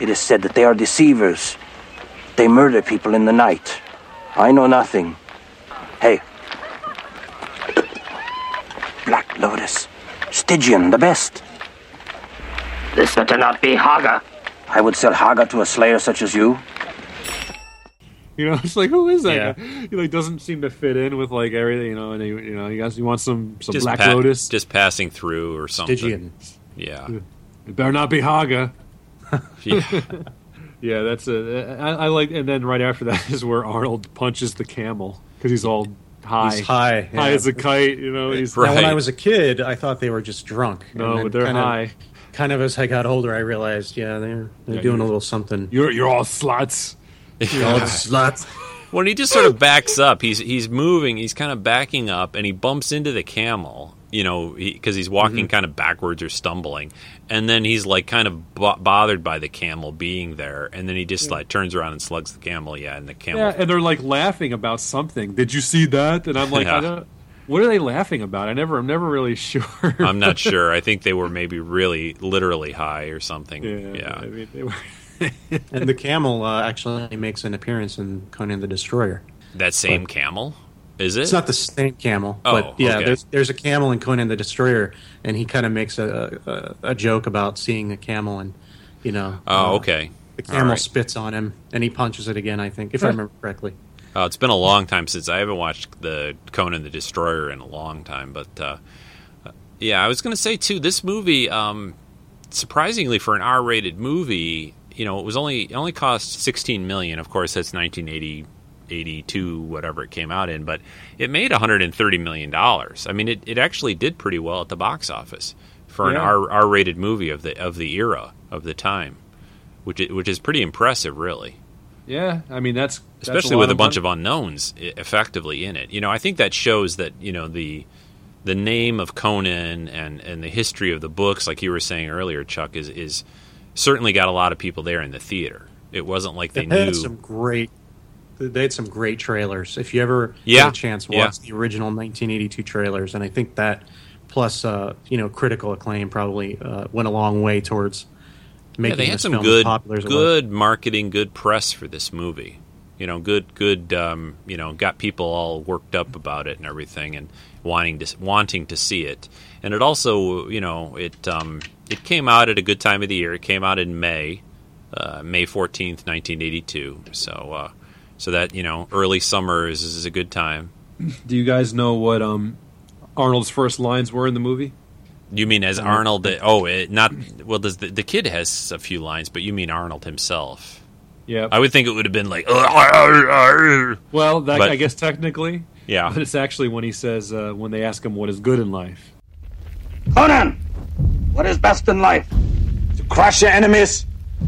It is said that they are deceivers. They murder people in the night. I know nothing. Hey. Black Lotus. Stygian, the best.
This better not be Haga.
I would sell Haga to a slayer such as you.
You know, it's like who is that
Yeah.
guy? He like doesn't seem to fit in with like everything. You know, and he, you know, he guys, you want some some
Just
Black
pa-
Lotus.
just passing through or something.
Stygian.
Yeah,
It better not be Haga.
yeah.
Yeah, that's a. I, I like, and then right after that is where Arnold punches the camel because he's all high,
He's high,
high as a kite. You know, he's
Now, when I was a kid, I thought they were just drunk.
no,
And then
but they're
kind of-
high.
Kind of as I got older, I realized, yeah, they're they're
Yeah,
doing a little something.
You're you're all sluts.
Old sluts.
when he just sort of backs up, he's he's moving, he's kind of backing up, and he bumps into the camel. You know, because he's walking kind of backwards or stumbling, and then he's like kind of bo- bothered by the camel being there, and then he just like turns around and slugs the camel. Yeah, and the camel.
Yeah, and they're like laughing about something. Did you see that? And I'm like,
Yeah.
I don't. What are they laughing about? I never, I'm never really sure.
I'm not sure. I think they were maybe really literally high or something.
Yeah,
Yeah.
I mean, they were.
and the camel uh, actually makes an appearance in Conan the Destroyer.
That same camel, is it?
It's not the same camel,
Oh,
but yeah,
okay.
there's there's a camel in Conan the Destroyer, and he kind of makes a, a a joke about seeing a camel, and you know,
Oh,
uh,
okay.
the camel
right.
spits on him, and he punches it again. I think, if I remember correctly.
Oh, it's been a long time since I haven't watched the Conan the Destroyer in a long time, but uh, yeah, I was going to say too. This movie, um, surprisingly for an R-rated movie, you know, it was only it only cost 16 million. Of course, that's 1980, 82, whatever it came out in, but it made 130 million dollars. I mean, it, it actually did pretty well at the box office for an R, R-rated movie of the of the era of the time, which is, which is pretty impressive, really
Yeah, I mean that's that's
especially
lot
with a bunch
money.
of unknowns effectively in it. You know, I think that shows that you know the the name of Conan and and the history of the books, like you were saying earlier, Chuck, is is certainly got a lot of people there in the theater. It wasn't like they
They
knew.
had some great. They had some great trailers. If you ever
Yeah,
get a chance, watch
yeah.
the original 1982 trailers, and I think that plus uh, you know critical acclaim probably uh, went a long way towards
yeah,
making
they had
this
some
film
good
popular as it
good marketing, good press for this movie. You know, good good. Um, you know, got people all worked up about it and everything, and wanting to wanting to see it. And it also, you know, it um, it came out at a good time of the year. It came out in May, uh, May fourteenth, nineteen eighty two. So, uh, so that you know, early summer is, is a good time.
Do you guys know what um Arnold's first lines were in the movie?
You mean as Arnold? Oh, it, not well. Does the, the kid has a few lines, but you mean Arnold himself?
Yeah.
I would think it would have been like,
Well, that
But-
I guess technically,
yeah.
but it's actually when he says uh, when they ask him what is good in life.
Conan, what is best in life? To crush your enemies,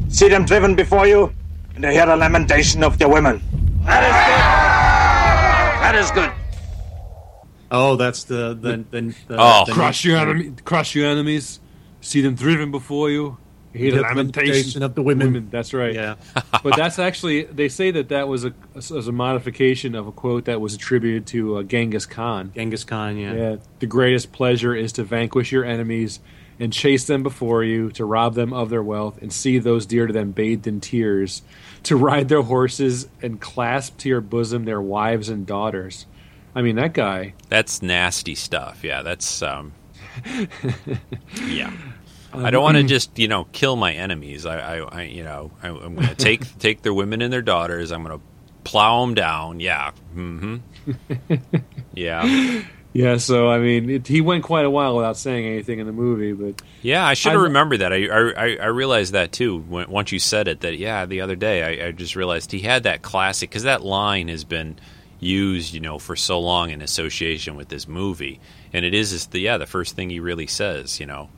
see them driven before you, and to hear the lamentation of the women. That is good. That is good.
Oh, that's the the, the, the
Oh.
the-
Crush your enemy, crush your enemies, see them driven before you, hear the lamentation
of the women.
That's right.
Yeah.
but that's actually they say that that was a as a modification of a quote that was attributed to uh, Genghis Khan.
Genghis Khan, yeah.
Yeah, the greatest pleasure is to vanquish your enemies and chase them before you, to rob them of their wealth, and see those dear to them bathed in tears, to ride their horses and clasp to your bosom their wives and daughters. I mean, that guy.
That's nasty stuff. Yeah, that's um, yeah. I don't want to just you know kill my enemies. I, I, I you know I, am going to take take their women and their daughters. I'm going to plow them down. Yeah. Mm-hmm. yeah.
Yeah. So I mean, it, he went quite a while without saying anything in the movie, but
yeah, I should have remembered that. I, I I realized that too when, once you said it. That yeah, the other day I, I just realized he had that classic because that line has been used, you know, for so long in association with this movie, and it is the yeah the first thing he really says, you know.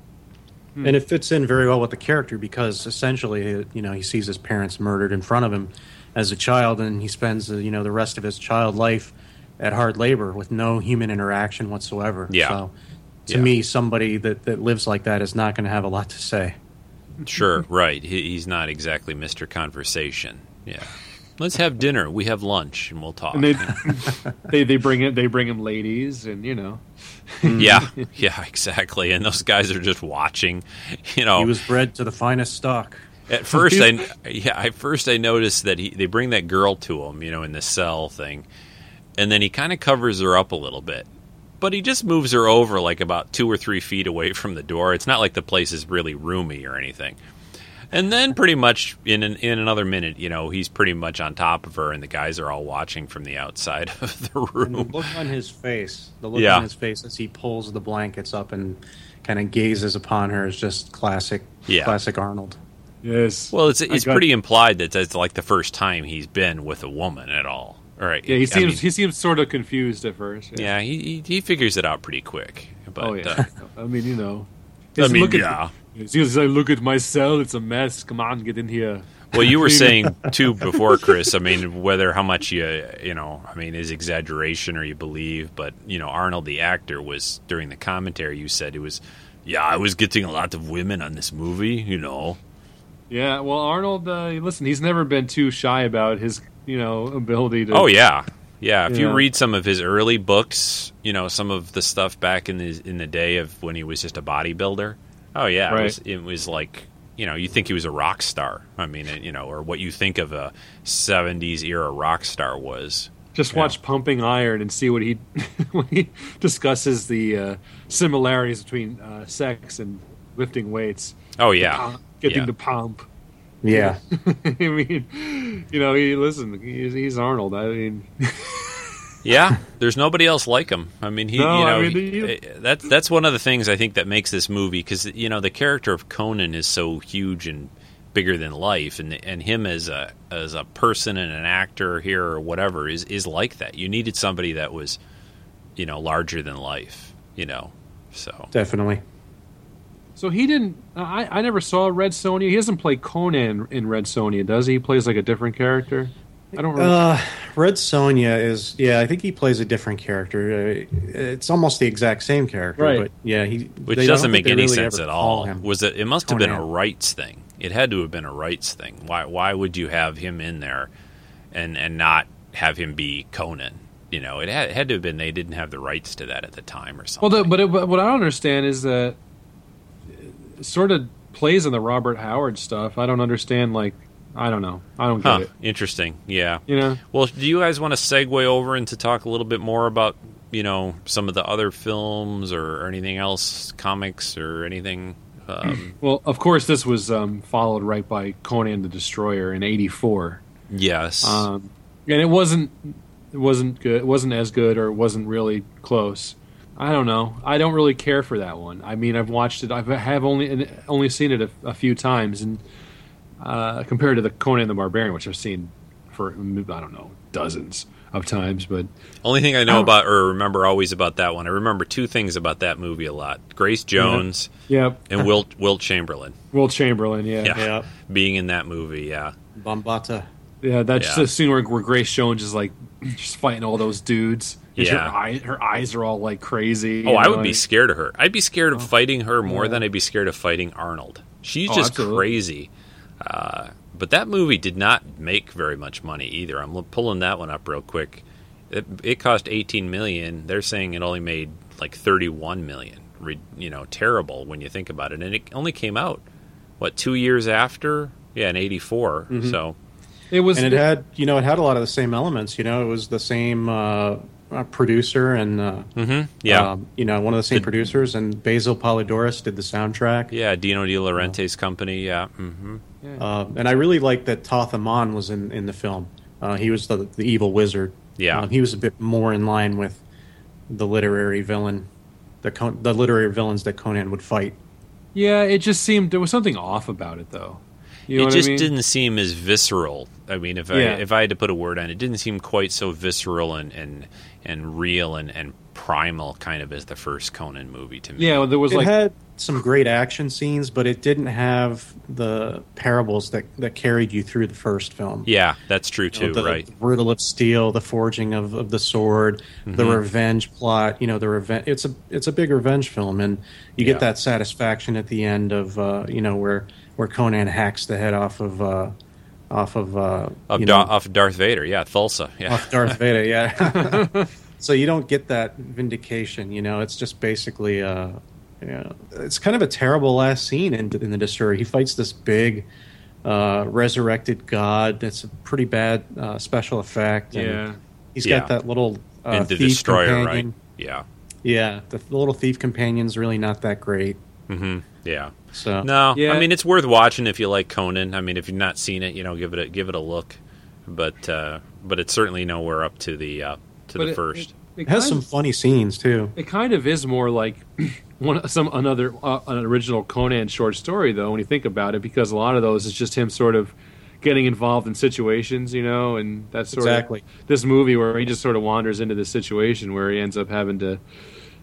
Hmm.
And it fits in very well with the character because essentially, you know, he sees his parents murdered in front of him as a child, and he spends, uh, you know, the rest of his child life at hard labor with no human interaction whatsoever.
Yeah.
So, to
Yeah.
me, somebody that, that lives like that is not going to have a lot to say.
Sure, right. He, he's not exactly Mr. Conversation. Yeah. Let's have dinner. We have lunch, and we'll talk.
and they they they bring it they bring him ladies, and you know.
yeah, yeah, exactly. And those guys are just watching. You know,
He was bred to the finest stock.
At first, I yeah, at first I noticed that he they bring that girl to him, you know, in the cell thing, and then he kind of covers her up a little bit, but he just moves her over like about two or three feet away from the door. It's not like the place is really roomy or anything. And then pretty much in an, in another minute, you know, he's pretty much on top of her, and the guys are all watching from the outside of the
And the
room.
look on his face, the look
Yeah.
on his face as he pulls the blankets up and kind of gazes upon her is just classic,
Yeah.
classic Arnold.
Yes.
Well, it's
I
it's
got-
pretty implied that that's like the first time he's been with a woman at all. All right.
Yeah, he
I
seems
mean-
he seems sort of confused at first.
Yeah, he, he he figures it out pretty quick. But
oh yeah.
uh,
I mean, you know.
I mean,
look at-
yeah.
As soon as I look at my cell, it's a mess. Come on, get in here.
well, you were saying too before, Chris. I mean, whether how much you you know, I mean, is exaggeration or you believe, but you know, Arnold the actor was during the commentary. You said it was, yeah, I was getting a lot of women on this movie. You know,
Yeah, well, Arnold, uh, listen, he's never been too shy about his, you know, ability to.
Oh yeah, yeah. If you
Yeah.
read some of his early books, you know some of the stuff back in the in the day of when he was just a bodybuilder. Oh yeah, it, was, it was like you know you think he was a rock star. I mean, you know, or what you think of a '70s era rock star was.
Just watch Pumping Iron and see what he when he discusses the uh, similarities between uh, sex and lifting weights.
Oh yeah,
getting
Yeah.
the pump.
Yeah.
I mean, you know, he listen. He's, he's Arnold. I mean,
yeah. There's nobody else like him. I mean, he,
No,
you know,
I mean,
he-
he-
eh, that's that's one of the things I think that makes this movie because you know the character of Conan is so huge and bigger than life, and and him as a as a person and an actor here or whatever is is like that. You needed somebody that was, you know, larger than life. You know, so
Definitely.
So he didn't. I I never saw Red Sonja. He doesn't play Conan in Red Sonja, does he? He plays like a different character. I don't. Remember.
Uh, Red Sonja is yeah. I think he plays a different character. Uh, It's almost the exact same character,
Right.
but yeah, he
which doesn't make any
really
sense at all. Was it? It must have been a rights thing. It had to have been a rights thing. Why? Why would you have him in there, and and not have him be Conan? You know, it had, it had to have been they didn't have the rights to that at the time or something.
Well, the, but, it, but what I don't understand is that it sort of plays in the Robert Howard stuff. I don't understand. Like, I don't know. I don't get
Huh,
it.
interesting. Yeah.
You know?
Well, do you guys want to segue over and to talk a little bit more about you know some of the other films or, or anything else, comics or anything? Um,
Well, of course, this was um, followed right by Conan the Destroyer in '84.
yes.
Um, and it wasn't it wasn't good. It wasn't as good, or it wasn't really close. I don't know. I don't really care for that one. I mean, I've watched it. I've have only only seen it a, a few times, and uh, compared to the Conan the Barbarian, which I've seen for I don't know dozens of times, but
Only thing I know
Oh.
about or remember always about that one, I remember two things about that movie a lot: Grace Jones,
Yep.
and Wilt Wilt Chamberlain.
Will Chamberlain, yeah,
Yeah, being in that movie, yeah.
Bombaata.
Yeah, that's
Yeah.
the scene where, where Grace Jones is like just fighting all those dudes.
Yeah.
her, eye, her eyes are all like crazy.
Oh, I would be scared of her. I'd be scared of fighting her more
Yeah.
than I'd be scared of fighting Arnold. She's
Oh,
just
absolutely.
crazy. Uh, but that movie did not make very much money either. I'm pulling that one up real quick. It, it cost 18 million. They're saying it only made like 31 million. Re, you know, terrible when you think about it. And it only came out what two years after? Yeah, in '84.
Mhm.
So
it was,
and it had you know it had a lot of the same elements. You know, it was the same uh, uh, producer and uh,
Mhm, yeah.
um, you know one of the same producers and Basil Poledouris did the soundtrack.
yeah, Dino De Laurentiis company. Yeah. hmm
Uh, and I really liked that Thoth-Amon was in, in the film. Uh, he was the, the evil wizard.
Yeah.
Uh, he was a bit more in line with the literary villain, the Con- the literary villains that Conan would fight.
Yeah, it just seemed there was something off about it, though. You know
it just
I mean?
didn't seem as visceral. I mean, if I if I had to put a word on it, it didn't seem quite so visceral and and, and real and, and primal kind of as the first Conan movie to me.
Yeah, well, there was
it
like
had some great action scenes, but it didn't have the parables that, that carried you through the first film.
Yeah, that's true
You know,
too,
the,
right?
The Riddle of Steel, the forging of, of the sword, the
Mhm.
revenge plot. You know, the revenge. It's a it's a big revenge film, and you
Yeah.
get that satisfaction at the end of uh, you know where where Conan hacks the head off of uh, off of uh,
Of,
you
Da-
know,
of Darth Vader, yeah, Thulsa, yeah.
off Darth Vader. Yeah. so you don't get that vindication. You know, it's just basically. Uh, you know, it's kind of a terrible last scene in, in the Destroyer. He fights this big uh, resurrected god. That's a pretty bad uh, special effect. and
Yeah.
he's
Yeah.
got that little uh,
and the
thief
destroyer,
companion.
right? Yeah.
Yeah, the, the little thief companion's really not that great.
hmm Yeah.
So
No,
Yeah.
I mean it's worth watching if you like Conan. I mean, if you've not seen it, you know, give it a give it a look. But uh, but it's certainly nowhere up to the uh, to
But
the
it-
first.
it
it has some
of-
funny scenes too.
It kind of is more like one some another uh, an original Conan short story though when you think about it because a lot of those is just him sort of getting involved in situations, you know, and that's sort
Exactly.
of this movie where he just sort of wanders into this situation where he ends up having to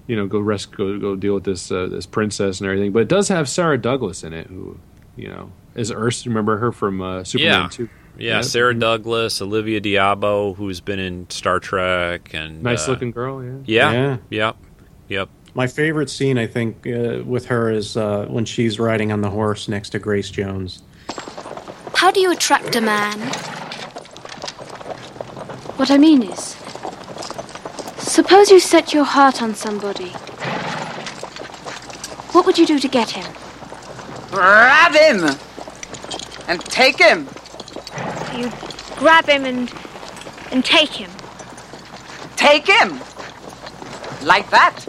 you know go rescue go, go deal with this uh, this princess and everything. But it does have Sarah Douglas in it who, you know, is Urs remember her from uh, Superman
Yeah.
2.
Yeah, Sarah Douglas, Olivia d'Abo, who's been in Star Trek, and
Nice
uh,
looking girl, yeah.
Yeah,
Yeah.
yep, yep.
My favorite scene, I think, uh, with her is uh, when she's riding on the horse next to Grace Jones.
How do you attract a man? What I mean is, suppose you set your heart on somebody. What would you do to get him?
Grab him and take him.
You grab him and and take him.
Take him. Like that.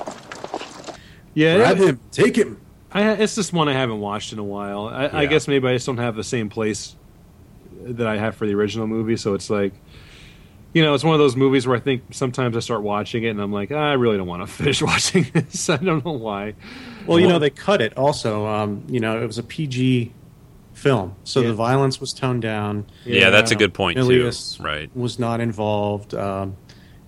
Yeah,
Grab him, take him.
I, it's just one I haven't watched in a while. I, I guess maybe I just don't have the same place that I have for the original movie. So it's like, you know, it's one of those movies where I think sometimes I start watching it and I'm like, "Ah, I really don't want to finish watching this. I don't know why.
Well, you know, they cut it also. Um, you know, it was a PG film, so
Yeah.
the violence was toned down.
Yeah, that's a
Uh,
good point, too. Right.
Was not involved. Um,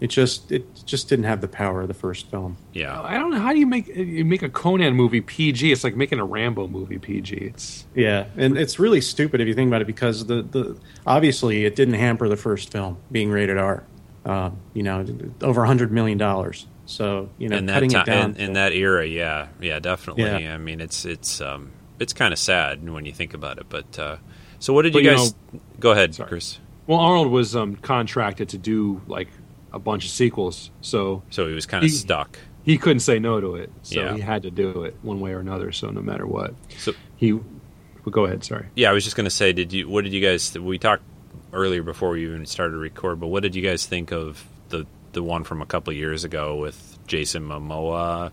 it just it just didn't have the power of the first film.
Yeah,
I don't know how do you make you make a Conan movie PG. It's like making a Rambo movie PG. It's
Yeah, and it's really stupid if you think about it because the, the obviously it didn't hamper the first film being rated R. Um, you know, over a hundred million dollars. So you know,
in that
cutting
ti-
it down.
in, in that era, yeah, yeah, definitely.
Yeah.
I mean, it's it's um, it's kind of sad when you think about it. But uh, so, what did
But,
you
you
guys? go ahead, Chris.
well, Arnold was um, contracted to do like a bunch of sequels, so
So he was kind of
He-
stuck.
he couldn't say no to it. So
Yeah.
he had to do it one way or another. So no matter what,
So
he. Well, go ahead. Sorry.
yeah, I was just going to say, did you? What did you guys? We talked earlier before we even started to record, but what did you guys think of the the one from a couple of years ago with Jason Momoa,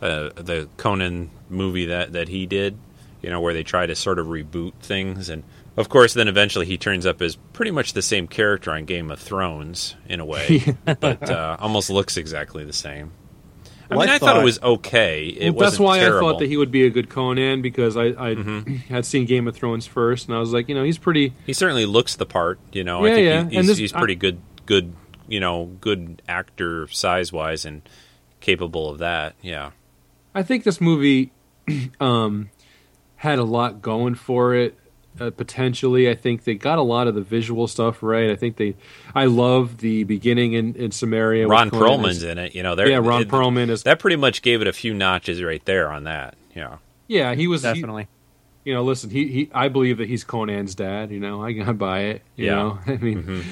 uh, the Conan movie that that he did? You know, where they try to sort of reboot things and. Of course, then eventually he turns up as pretty much the same character on Game of Thrones in a way, but uh, almost looks exactly the same. I
Well,
mean,
I
I, thought, it was okay. It
Well, that's why
terrible.
I thought that he would be a good Conan because I, I
Mm-hmm.
had seen Game of Thrones first, and I was like, you know, he's pretty.
He certainly looks the part. You know,
Yeah,
I think
yeah.
he- he's,
this-
he's pretty good. Good, you know, good actor size wise and capable of that. Yeah,
I think this movie um, had a lot going for it. Uh, potentially, I think they got a lot of the visual stuff right. I think they, I love the beginning in, in Cimmeria.
Ron
Conan.
Perlman's in it. You know,
yeah, Ron
it-
Perlman is.
that pretty much gave it a few notches right there on that. Yeah,
Yeah, he was he-
Definitely.
you know, listen, he, he I believe that he's Conan's dad. You know, I, I buy it. You
Yeah.
know, I mean,
Mhm.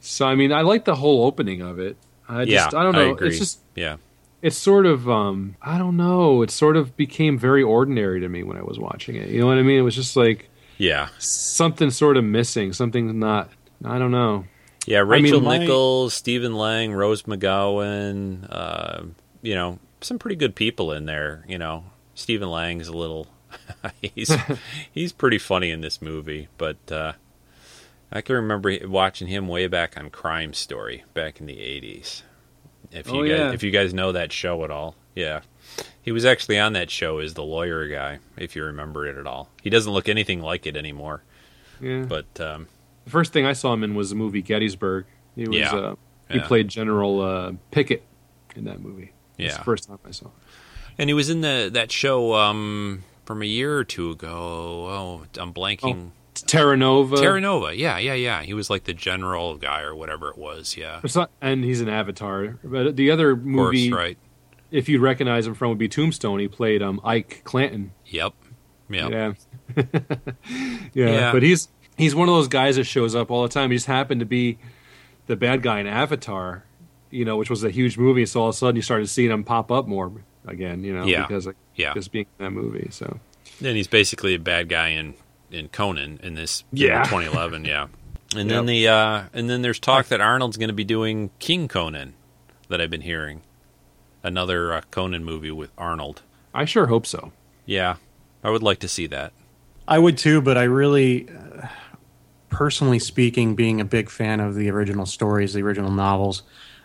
so I mean, I like the whole opening of it. I just,
yeah,
I don't know.
agree.
It's just,
yeah.
it's sort of, um, I don't know. It sort of became very ordinary to me when I was watching it. You know what I mean? It was just like
Yeah.
something sort of missing. Something not. I don't know.
Yeah,
I mean,
Rachel
my-
Nichols, Stephen Lang, Rose McGowan, uh, you know, some pretty good people in there. You know, Stephen Lang's a little he's he's pretty funny in this movie, but uh, I can remember watching him way back on Crime Story back in the eighties. If you
Oh,
guys
yeah.
if you guys know that show at all, yeah. He was actually on that show as the lawyer guy, if you remember it at all. He doesn't look anything like it anymore.
Yeah.
But um,
The first thing I saw him in was the movie Gettysburg. He was
Yeah.
uh, he
Yeah.
played General uh, Pickett in that movie. That's
Yeah.
the first time I saw. Him.
And he was in the that show um, from a year or two ago. Oh, I'm blanking.
Terra Nova.
Terra Nova. Yeah, yeah, yeah. He was like the general guy or whatever it was. Yeah.
Not, and he's an Avatar. But the other movie,
right.
If you'd recognize him from, would be Tombstone. He played um, Ike Clanton.
Yep. Yep.
Yeah. yeah.
Yeah.
But he's he's one of those guys that shows up all the time. He just happened to be the bad guy in Avatar, you know, which was a huge movie. So all of a sudden you started seeing him pop up more again, you know,
Yeah.
because of,
Yeah.
just being in that movie. So
Then he's basically a bad guy in in Conan in this
Yeah.
2011. Yeah. And
Yep.
then the uh, and then there's talk that Arnold's going to be doing King Conan, that I've been hearing, another uh, Conan movie with Arnold.
I sure hope so.
Yeah, I would like to see that.
I would too, but I really, uh, personally speaking, being a big fan of the original stories, the original novels,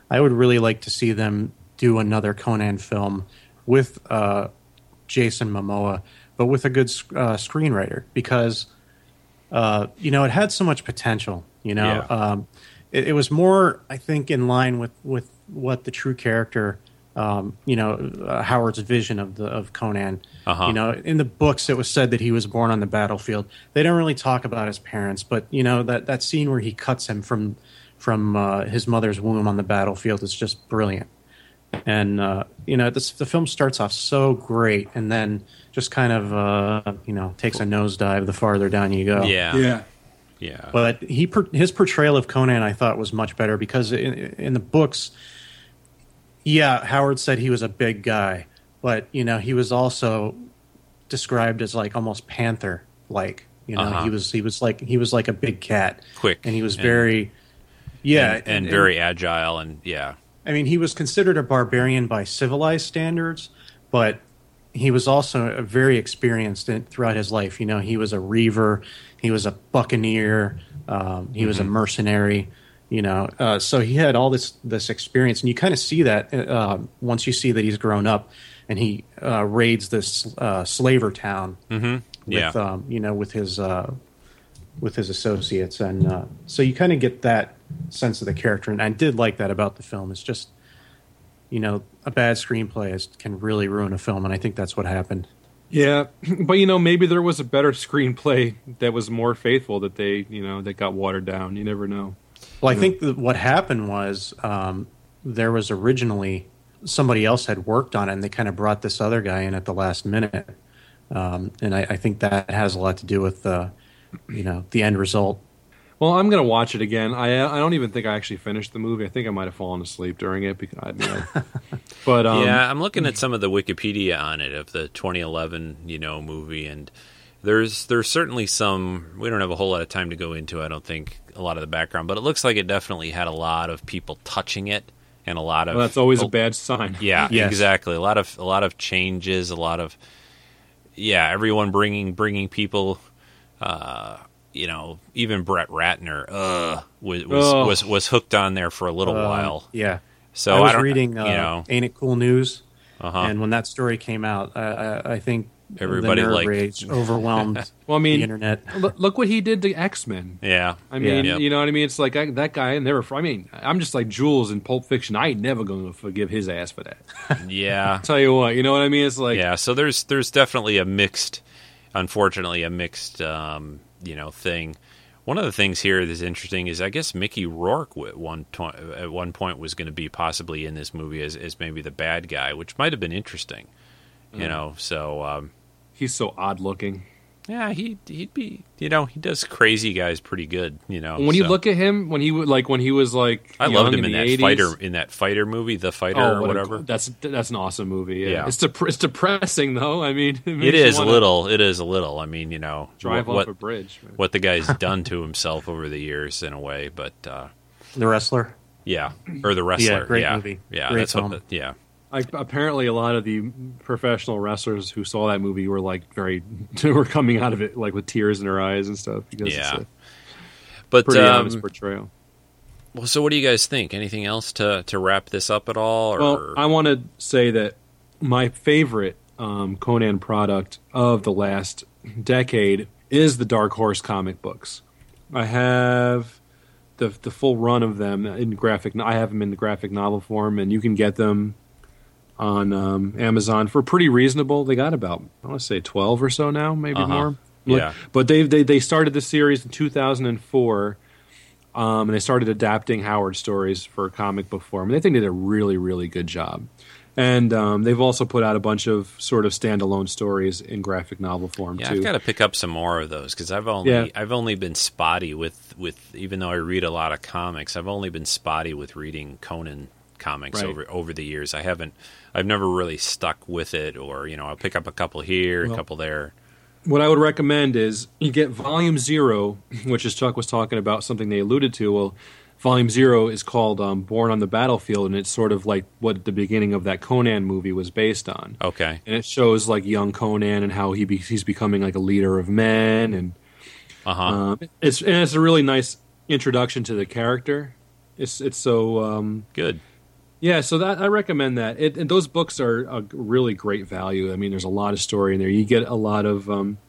I would really like to see them do another Conan film with uh, Jason Momoa, but with a good uh, screenwriter because, uh, you know, it had so much potential. You know,
Yeah.
um, it, it was more, I think, in line with with what the true character. Um, you know uh, Howard's vision of the of Conan.
Uh-huh.
You know, in the books, it was said that he was born on the battlefield. They don't really talk about his parents, but you know that that scene where he cuts him from from uh, his mother's womb on the battlefield is just brilliant. And uh, you know, this, the film starts off so great, and then just kind of uh, you know takes a nosedive the farther down you go.
Yeah.
Yeah.
Yeah.
But he his portrayal of Conan I thought was much better because in, in the books, yeah, Howard said he was a big guy, but you know he was also described as like almost panther like. You know,
Uh-huh.
he was he was like he was like a big cat,
Quick
and he was
and-
very yeah,
and, and very agile and yeah.
I mean, he was considered a barbarian by civilized standards, but he was also a very experienced in, throughout his life. You know, he was a reaver, he was a buccaneer, um, he was a
Mhm.
mercenary. You know, uh, so he had all this this experience, and you kind of see that uh, once you see that he's grown up, and he uh, raids this uh, slaver town
Mhm. Yeah.
with um, you know with his uh, with his associates, and uh, so you kind of get that sense of the character. And I did like that about the film. It's just you know a bad screenplay is, can really ruin a film, and I think that's what happened.
Yeah, but you know, maybe there was a better screenplay that was more faithful that they, you know, that got watered down. You never know.
Well, I think that what happened was um, there was originally somebody else had worked on it, and they kind of brought this other guy in at the last minute, um, and I, I think that has a lot to do with the you know the end result.
Well, I'm gonna watch it again. I I don't even think I actually finished the movie. I think I might have fallen asleep during it because I, you know. but um,
yeah, I'm looking at some of the Wikipedia on it of the 2011, you know, movie, and there's there's certainly some. We don't have a whole lot of time to go into. I don't think a lot of the background, but it looks like it definitely had a lot of people touching it and a lot of.
well, that's always
oh,
a bad sign.
Yeah,
Yes.
exactly. A lot of a lot of changes. A lot of yeah, everyone bringing bringing people. Uh, you know, even Brett Ratner uh, was was,
Oh.
was was hooked on there for a little
Uh,
while.
Yeah.
So
I was
don't,
reading, uh,
you know,
Ain't It Cool News?
Uh-huh.
And when that story came out, I, I, I think
Everybody liked-
rage overwhelmed
Well, I mean,
the internet.
Look, look what he did to X Men.
yeah,
I mean,
Yeah.
you know what I mean? It's like I, that guy. I never. I mean, I'm just like Jules in Pulp Fiction. I ain't never going to forgive his ass for that.
yeah,
Tell you what, you know what I mean? It's like
yeah. So there's there's definitely a mixed, unfortunately, a mixed, um, you know, thing. One of the things here that's interesting is I guess Mickey Rourke at one to- at one point was going to be possibly in this movie as, as maybe the bad guy, which might have been interesting. You
Mm.
know, so um,
he's so odd looking.
Yeah, he he'd be you know he does crazy guys pretty good. You know,
when you look at him, when he would like when he was like,
I
young
loved him in,
the
that
80s,
fighter in that fighter movie, the fighter
Oh,
or
what a-
whatever.
that's that's an awesome movie. Yeah,
Yeah.
It's, dep- it's depressing though. I mean, it,
it
makes you
is a little. It is a little. I mean, you know,
drive
what,
off a bridge.
what the guy's done to himself over the years in a way, but uh,
The wrestler.
yeah, or the wrestler.
Yeah, great
yeah,
movie.
Yeah,
Great
that's
film.
what. Yeah,
Like apparently, a lot of the professional wrestlers who saw that movie were like very were coming out of it like with tears in their eyes and stuff because
Yeah.
it's a
but
pretty
um,
honest portrayal.
well, so what do you guys think? Anything else to to wrap this up at all? Or
Well, I want to say that my favorite um, Conan product of the last decade is the Dark Horse comic books. I have the the full run of them in graphic. I have them in the graphic novel form, and you can get them on um, Amazon for pretty reasonable. They got about I want to say twelve or so now, maybe
Uh-huh.
more.
Yeah.
but they they they started the series in two thousand and four. Um, and they started adapting Howard stories for comic book form. And I think they did a really, really good job. And um, they've also put out a bunch of sort of standalone stories in graphic novel form
Yeah,
too.
I've got to pick up some more of those because I've only
Yeah.
I've only been spotty with with even though I read a lot of comics, I've only been spotty with reading Conan comics
Right.
over over the years. I haven't I've never really stuck with it, or you know I'll pick up a couple here,
Well-
a couple there.
what I would recommend is you get Volume Zero, which is Chuck was talking about something they alluded to. Well, Volume Zero is called um, Born on the Battlefield, and it's sort of like what the beginning of that Conan movie was based on.
Okay,
and it shows like young Conan and how he be- he's becoming like a leader of men, and
uh-huh.
um, it's and it's a really nice introduction to the character. It's it's so um,
good.
Yeah, so that I recommend that. It, and those books are a really great value. I mean, there's a lot of story in there. You get a lot of um,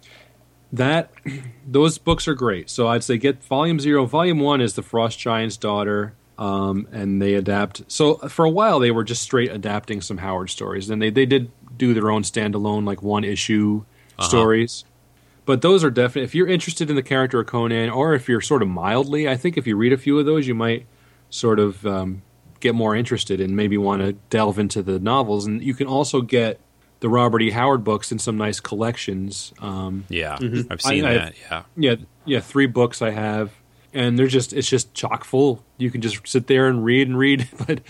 that. Those books are great. So I'd say get Volume Zero. Volume One is the Frost Giant's daughter, um, and they adapt. So for a while they were just straight adapting some Howard stories. Then they they did do their own standalone like one issue
Uh-huh.
stories. But those are definitely if you're interested in the character of Conan, or if you're sort of mildly, I think if you read a few of those, you might sort of um, get more interested and maybe want to delve into the novels. And you can also get the Robert E. Howard books in some nice collections. Um,
Yeah,
Mhm.
I've seen
I- I
that.
have-
Yeah,
yeah, yeah. Three books I have, and they're just it's just chock full. You can just sit there and read and read. But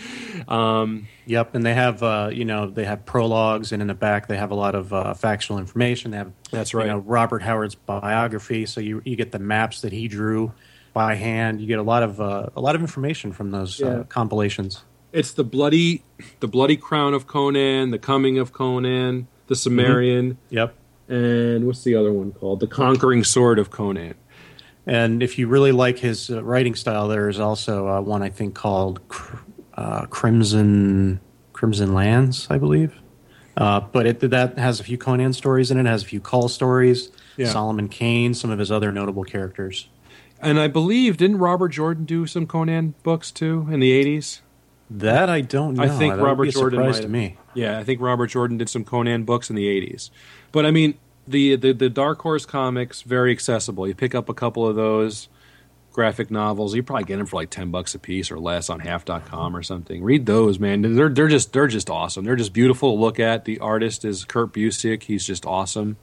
um,
Yep, and they have uh, you know they have prologues, and in the back they have a lot of uh, factual information. They have
That's right.
You know, Robert Howard's biography, so you you get the maps that he drew by hand. You get a lot of uh, a lot of information from those
Yeah.
uh, compilations.
it's the bloody the bloody crown of Conan, the coming of Conan, the Cimmerian.
Yep.
And what's the other one called? The conquering sword of Conan.
And if you really like his uh, writing style, there is also uh, one I think called Cr- uh, Crimson Crimson Lands, I believe. Uh, but it that has a few Conan stories in it. it has a few Kull stories.
Yeah.
Solomon Kane, some of his other notable characters.
And I believe didn't Robert Jordan do some Conan books too in the eighties?
That I don't know.
I think
That
Robert Jordan
surprise
might
to me.
Yeah, I think Robert Jordan did some Conan books in the eighties. But I mean, the, the the Dark Horse comics very accessible. You pick up a couple of those graphic novels. You probably get them for like ten bucks a piece or less on half.com or something. Read those, man. They're they're just they're just awesome. They're just beautiful to look at. The artist is Kurt Busiek. He's just awesome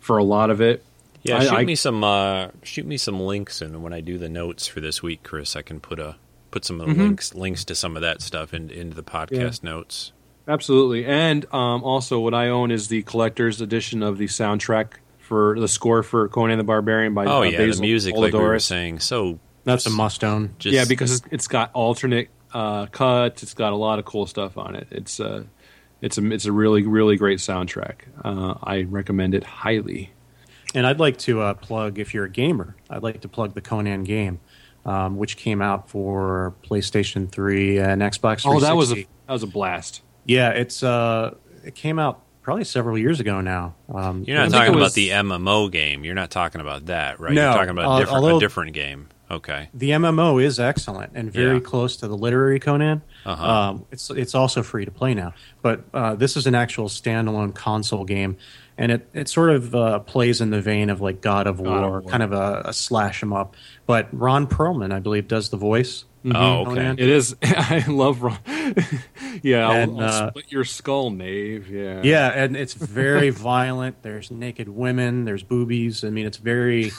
for a lot of it.
Yeah.
I-
shoot
I-
me some uh, shoot me some links, and when I do the notes for this week, Chris, I can put a put some of the
Mhm.
links links to some of that stuff in, into the podcast notes.
Absolutely, and um, also what I own is the collector's edition of the soundtrack for the score for Conan the Barbarian by
Oh
uh,
yeah,
Basil
the music, like we were saying, so
That's a must own.
Just-
yeah, because it's- it's got alternate uh, cuts. It's got a lot of cool stuff on it. It's uh, it's a it's a really really great soundtrack. Uh, I recommend it highly.
And I'd like to uh, plug, if you're a gamer, I'd like to plug the Conan game, um, which came out for PlayStation 3 and Xbox 360.
Oh, that was a that was a blast.
yeah, it's uh, it came out probably several years ago now. Um,
You're not talking
it
about the MMO game. You're not talking about that, right?
No,
You're talking about
uh,
different,
although-
a different game. Okay.
The MMO is excellent and very
Yeah.
close to the literary Conan.
Uh-huh.
Um, it's it's also free to play now, but uh, this is an actual standalone console game, and it it sort of uh, plays in the vein of like God of
God of
War,
War.
kind of a, a slash 'em up. But Ron Perlman, I believe, does the voice
Oh, okay.
Conan.
It is. I love. Ron- yeah, I'll, I'll
uh,
split your skull, Knave. Yeah.
Yeah, and it's very violent. There's naked women. There's boobies. I mean, it's very.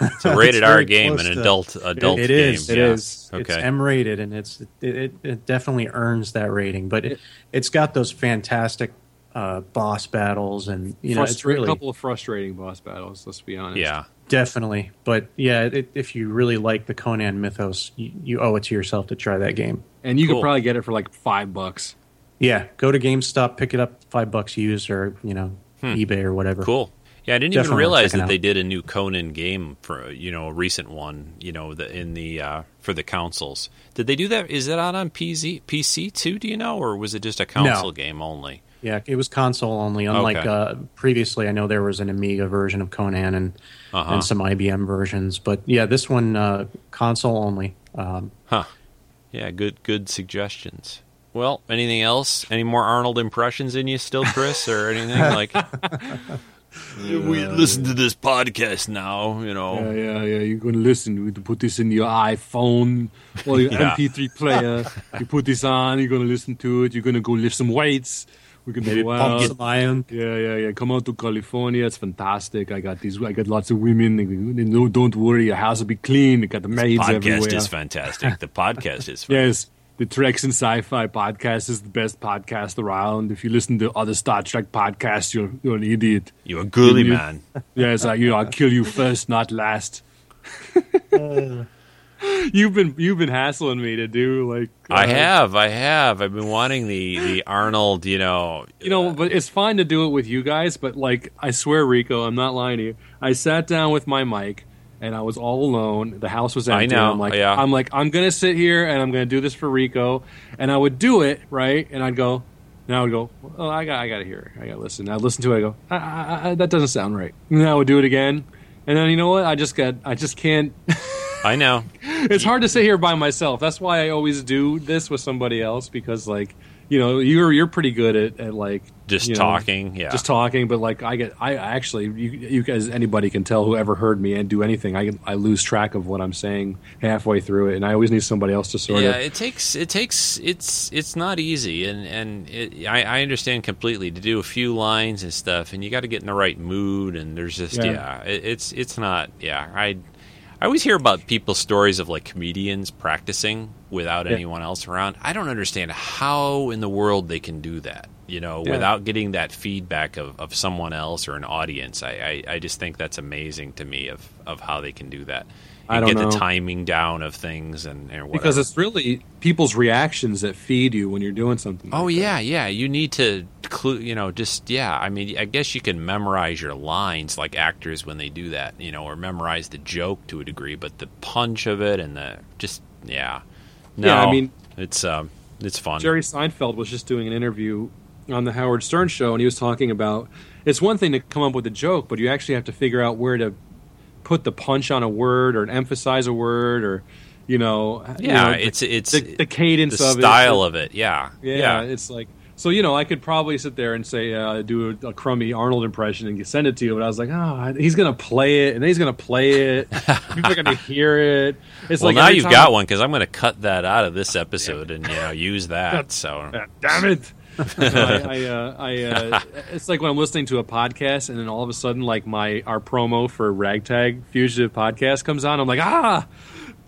It's a rated R game,
close
an
to-
adult adult
It
game.
is.
It
yeah.
is.
It's
Okay.
M rated, and it's it, it, it definitely earns that rating. But it, it's got those fantastic uh, boss battles, and you know, it's really
a couple of frustrating boss battles. Let's be honest.
yeah.
definitely. But yeah, it, if you really like the Conan mythos, you, you owe it to yourself to try that game.
and you
Cool.
could probably get it for like five bucks.
Yeah, go to GameStop, pick it up, five bucks used, or you know, eBay or whatever.
Cool. Yeah, I didn't even realize that
out.
they did a new Conan game for you know a recent one. You know, the, in the uh, for the consoles. Did they do that? Is that out on PC PC too? Do you know, or was it just a console game only?
Yeah, it was console only. Unlike
Okay.
uh, previously, I know there was an Amiga version of Conan and
Uh-huh.
and some IBM versions, but yeah, this one uh, console only. Um,
Huh. Yeah, good good suggestions. Well, anything else? Any more Arnold impressions in you still, Chris, or anything like? we listen to this podcast now, you know.
Yeah, yeah, yeah. You're gonna listen. You put this in your iPhone or your
Yeah.
MP3 player. you put this on. You're gonna listen to it. You're gonna go lift some weights. We're gonna
maybe
go
pump some iron.
Yeah, yeah, yeah. Come out to California. It's fantastic. I got these. I got lots of women. No, don't worry. Your house will be clean. I got the maids
Podcast is fantastic. The podcast is fantastic.
Yes, the Treks and Sci-Fi podcast is the best podcast around. If you listen to other Star Trek podcasts, you're you're an idiot.
You're a girly
You-
man.
Yes, I, you know, I'll kill you first, not last. you've been you've been hassling me to do like
I
uh,
have, I have. I've been wanting the the Arnold, you know.
You know, but it's fine to do it with you guys. But like, I swear, Rico, I'm not lying to you. I sat down with my mic and I was all alone. The house was
I
empty.
know,
I'm like,
yeah.
I'm like, I'm gonna sit here and I'm gonna do this for Rico. And I would do it right, and I'd go. And I would go, oh, I got, I got to hear it. I got to listen. I'd listen to it. I go, I, I, I, that doesn't sound right. And then I would do it again. And then you know what? I just got, I just can't.
I know.
it's hard to sit here by myself. That's why I always do this with somebody else because, like, you know, you're you're pretty good at, at like
Just
you know,
talking, yeah.
just talking. But like, I get, I actually, you, you guys, anybody can tell whoever heard me and do anything. I I lose track of what I'm saying halfway through it, and I always need somebody else to sort
yeah,
of.
Yeah, it takes it takes it's it's not easy, and and it, I, I understand completely to do a few lines and stuff, and you got to get in the right mood, and there's just
Yeah.
yeah, it, it's it's not yeah I. I always hear about people's stories of like comedians practicing without
Yeah.
anyone else around. I don't understand how in the world they can do that, you know,
Yeah.
without getting that feedback of, of someone else or an audience. I, I, I just think that's amazing to me of, of how they can do that.
I don't
get
know.
the timing down of things and, and whatever.
because it's really people's reactions that feed you when you're doing something.
Oh yeah, yeah. You need to, clue, you know, just yeah. I mean, I guess you can memorize your lines like actors when they do that, you know, or memorize the joke to a degree. But the punch of it and the just yeah, no.
Yeah, I mean-
it's um, it's fun.
Jerry Seinfeld was just doing an interview on the Howard Stern show, and he was talking about it's one thing to come up with a joke, but you actually have to figure out where to put the punch on a word or emphasize a word or you know you
yeah,
know, the-
it's it's
the, the cadence
the
of it
style of it. Yeah,
yeah,
yeah.
it's like so you know I could probably sit there and say uh, do a, a crummy Arnold impression and send it to you, but I was like, oh, he's gonna play it and then he's gonna play it. People are gonna hear it. It's
well,
like
now you've got one because I'm to cut that out of this episode and you know use that. So
damn it. I, I, uh, I, uh, it's like when I'm listening to a podcast, and then all of a sudden, like my our promo for Ragtag Fugitive podcast comes on. I'm like, ah,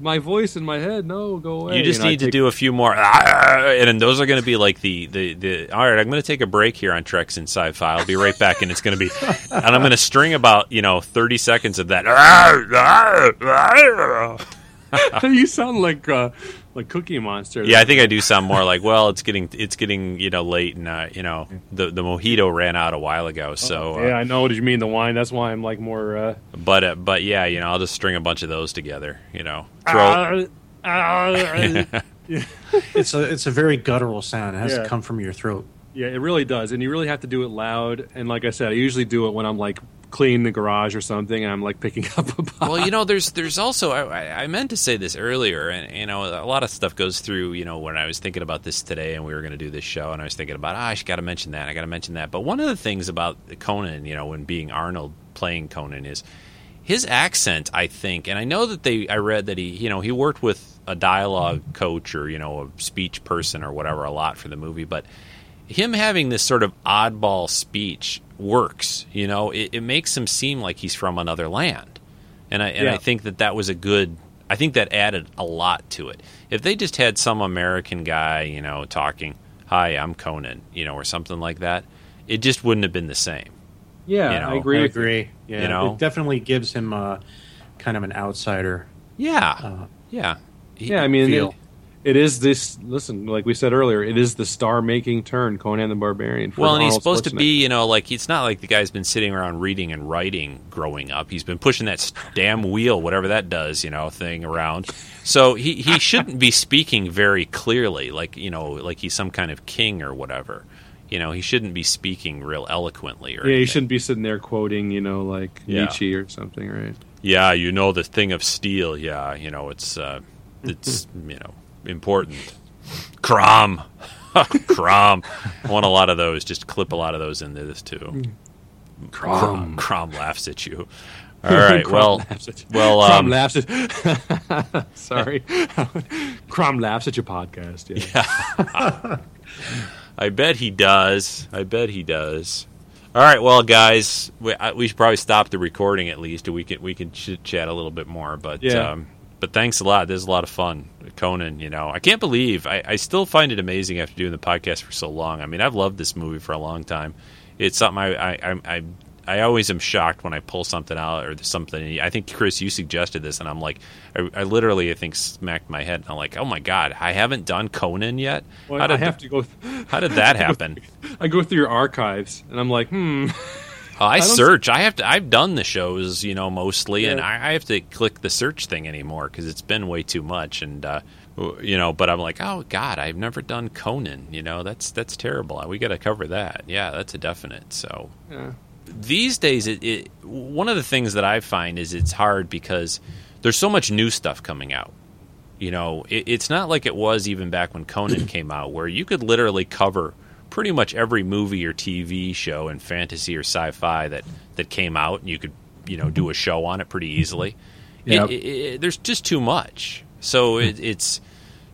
my voice in my head. No, go away.
You just
And
need to do a few more, and then those are going to be like the, the, the. All right, I'm going to take a break here on Treks and Sci-Fi. I'll be right back, and it's going to be, and I'm going to string about you know 30 seconds of that.
you sound like uh, like Cookie Monster.
Yeah, I think I do sound more like, well, it's getting it's getting you know late, and uh, you know the the mojito ran out a while ago, so. Uh,
yeah, I know what you mean. The wine. That's why I'm like more. Uh,
But uh, but yeah, you know, I'll just string a bunch of those together. You know, throw.
uh, uh,
It's a it's a very guttural sound. It has
Yeah.
to come from your throat.
Yeah, it really does, and you really have to do it loud. And like I said, I usually do it when I'm like cleaning the garage or something, and I'm like picking up a box.
well, you know, there's there's also I, I- meant to say this earlier, and you know, a lot of stuff goes through. You know, when I was thinking about this today, and we were going to do this show, and I was thinking about, ah, I got to mention that, I got to mention that. But one of the things about Conan, you know, when being Arnold playing Conan is his accent, I think, and I know that they, I read that he, you know, he worked with a dialogue coach or you know a speech person or whatever a lot for the movie, but him having this sort of oddball speech works. You know, it, it makes him seem like he's from another land, and I and
Yeah.
I think that that was a good. I think that added a lot to it. If they just had some American guy, you know, talking, "Hi, I'm Conan," you know, or something like that, it just wouldn't have been the same.
Yeah,
You know,
I agree.
I agree. Yeah,
You know?
it definitely gives him a, kind of an outsider.
Yeah,
Uh,
yeah,
Yeah, I mean,
feel.
It, is this. Listen, like we said earlier, it is the star-making turn, Conan the Barbarian. For
Well, and he's supposed to be, you know, like it's not like the guy's been sitting around reading and writing growing up. He's been pushing that damn wheel, whatever that does, you know, thing around. So he he shouldn't be speaking very clearly, like you know, like he's some kind of king or whatever. You know, he shouldn't be speaking real eloquently or
Yeah,
anything.
shouldn't be sitting there quoting, you know, like
Yeah.
Nietzsche or something, right?
Yeah, you know the thing of steel. Yeah, you know it's uh, it's you know important. Crom, Crom. I want a lot of those. Just clip a lot of those into this too. Crom, Crom laughs at you. All right.
Crom
well,
laughs at you.
well.
Crom
Um,
laughs at. Sorry, Crom laughs at your podcast. Yeah.
I bet he does. I bet he does. All right, well, guys, we, I, we should probably stop the recording at least. We can we can chit chat a little bit more, but
Yeah.
um, but thanks a lot. This is a lot of fun, Conan. You know, I can't believe I, I still find it amazing after doing the podcast for so long. I mean, I've loved this movie for a long time. It's something I I I, I, always am shocked when I pull something out or something. I think Chris, you suggested this, and I'm like, I, I literally I think smacked my head. And I'm like, oh my god, I haven't done Conan yet.
Well,
How
I have
th-
to go.
How did that happen?
I go through your archives, and I'm like, hmm.
Oh, I,
I
search. I have to. I've done the shows, you know, mostly, and I, I have to click the search thing anymore because it's been way too much. And uh, you know, but I'm like, oh God, I've never done Conan. You know, that's that's terrible. We got to cover that. Yeah, that's a definite. So
Yeah.
these days, it, it one of the things that I find is it's hard because there's so much new stuff coming out. You know, it, it's not like it was even back when Conan came out, where you could literally cover pretty much every movie or TV show in fantasy or sci-fi that that came out, and you could you know do a show on it pretty easily. It-
Yep.
it- it- there's just too much, so it, it's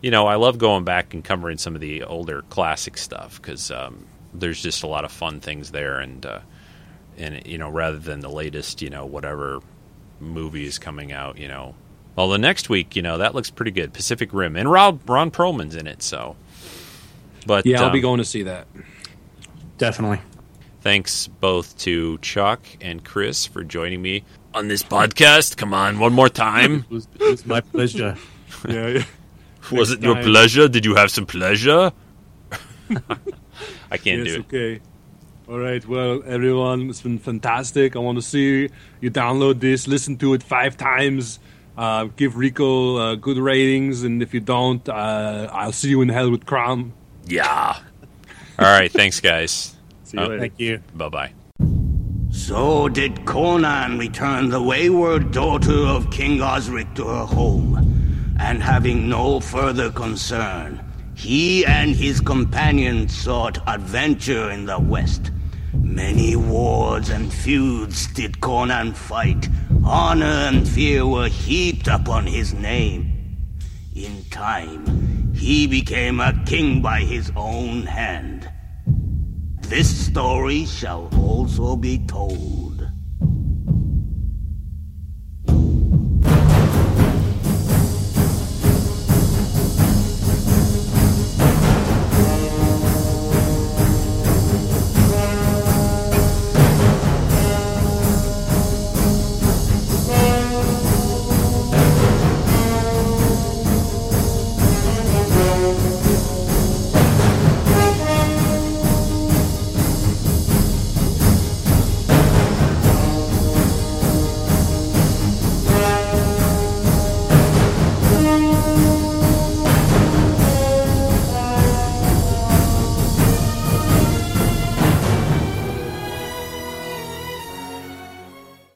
you know I love going back and covering some of the older classic stuff because um, there's just a lot of fun things there, and uh, and you know rather than the latest you know whatever movie is coming out, you know. Well, the next week, you know, that looks pretty good. Pacific Rim, and Ron, Ron Perlman's in it, so. But
Yeah, I'll be
um,
going to see that.
Definitely.
Thanks both to Chuck and Chris for joining me on this podcast. Come on, one more time.
It was, it was my pleasure.
yeah, yeah.
Was
Next
it your
time.
pleasure? Did you have some pleasure? I can't
yes,
do it.
okay. All right. Well, everyone, it's been fantastic. I want to see you download this, listen to it five times, uh, give Rico uh, good ratings, and if you don't, uh, I'll see you in hell with Crom.
Yeah. All right. Thanks, guys.
See you oh, later.
Thank you.
Bye bye.
So did Conan return the wayward daughter of King Osric to her home, and having no further concern, he and his companions sought adventure in the west. Many wars and feuds did Conan fight. Honor and fear were heaped upon his name. In time, he became a king by his own hand. This story shall also be told.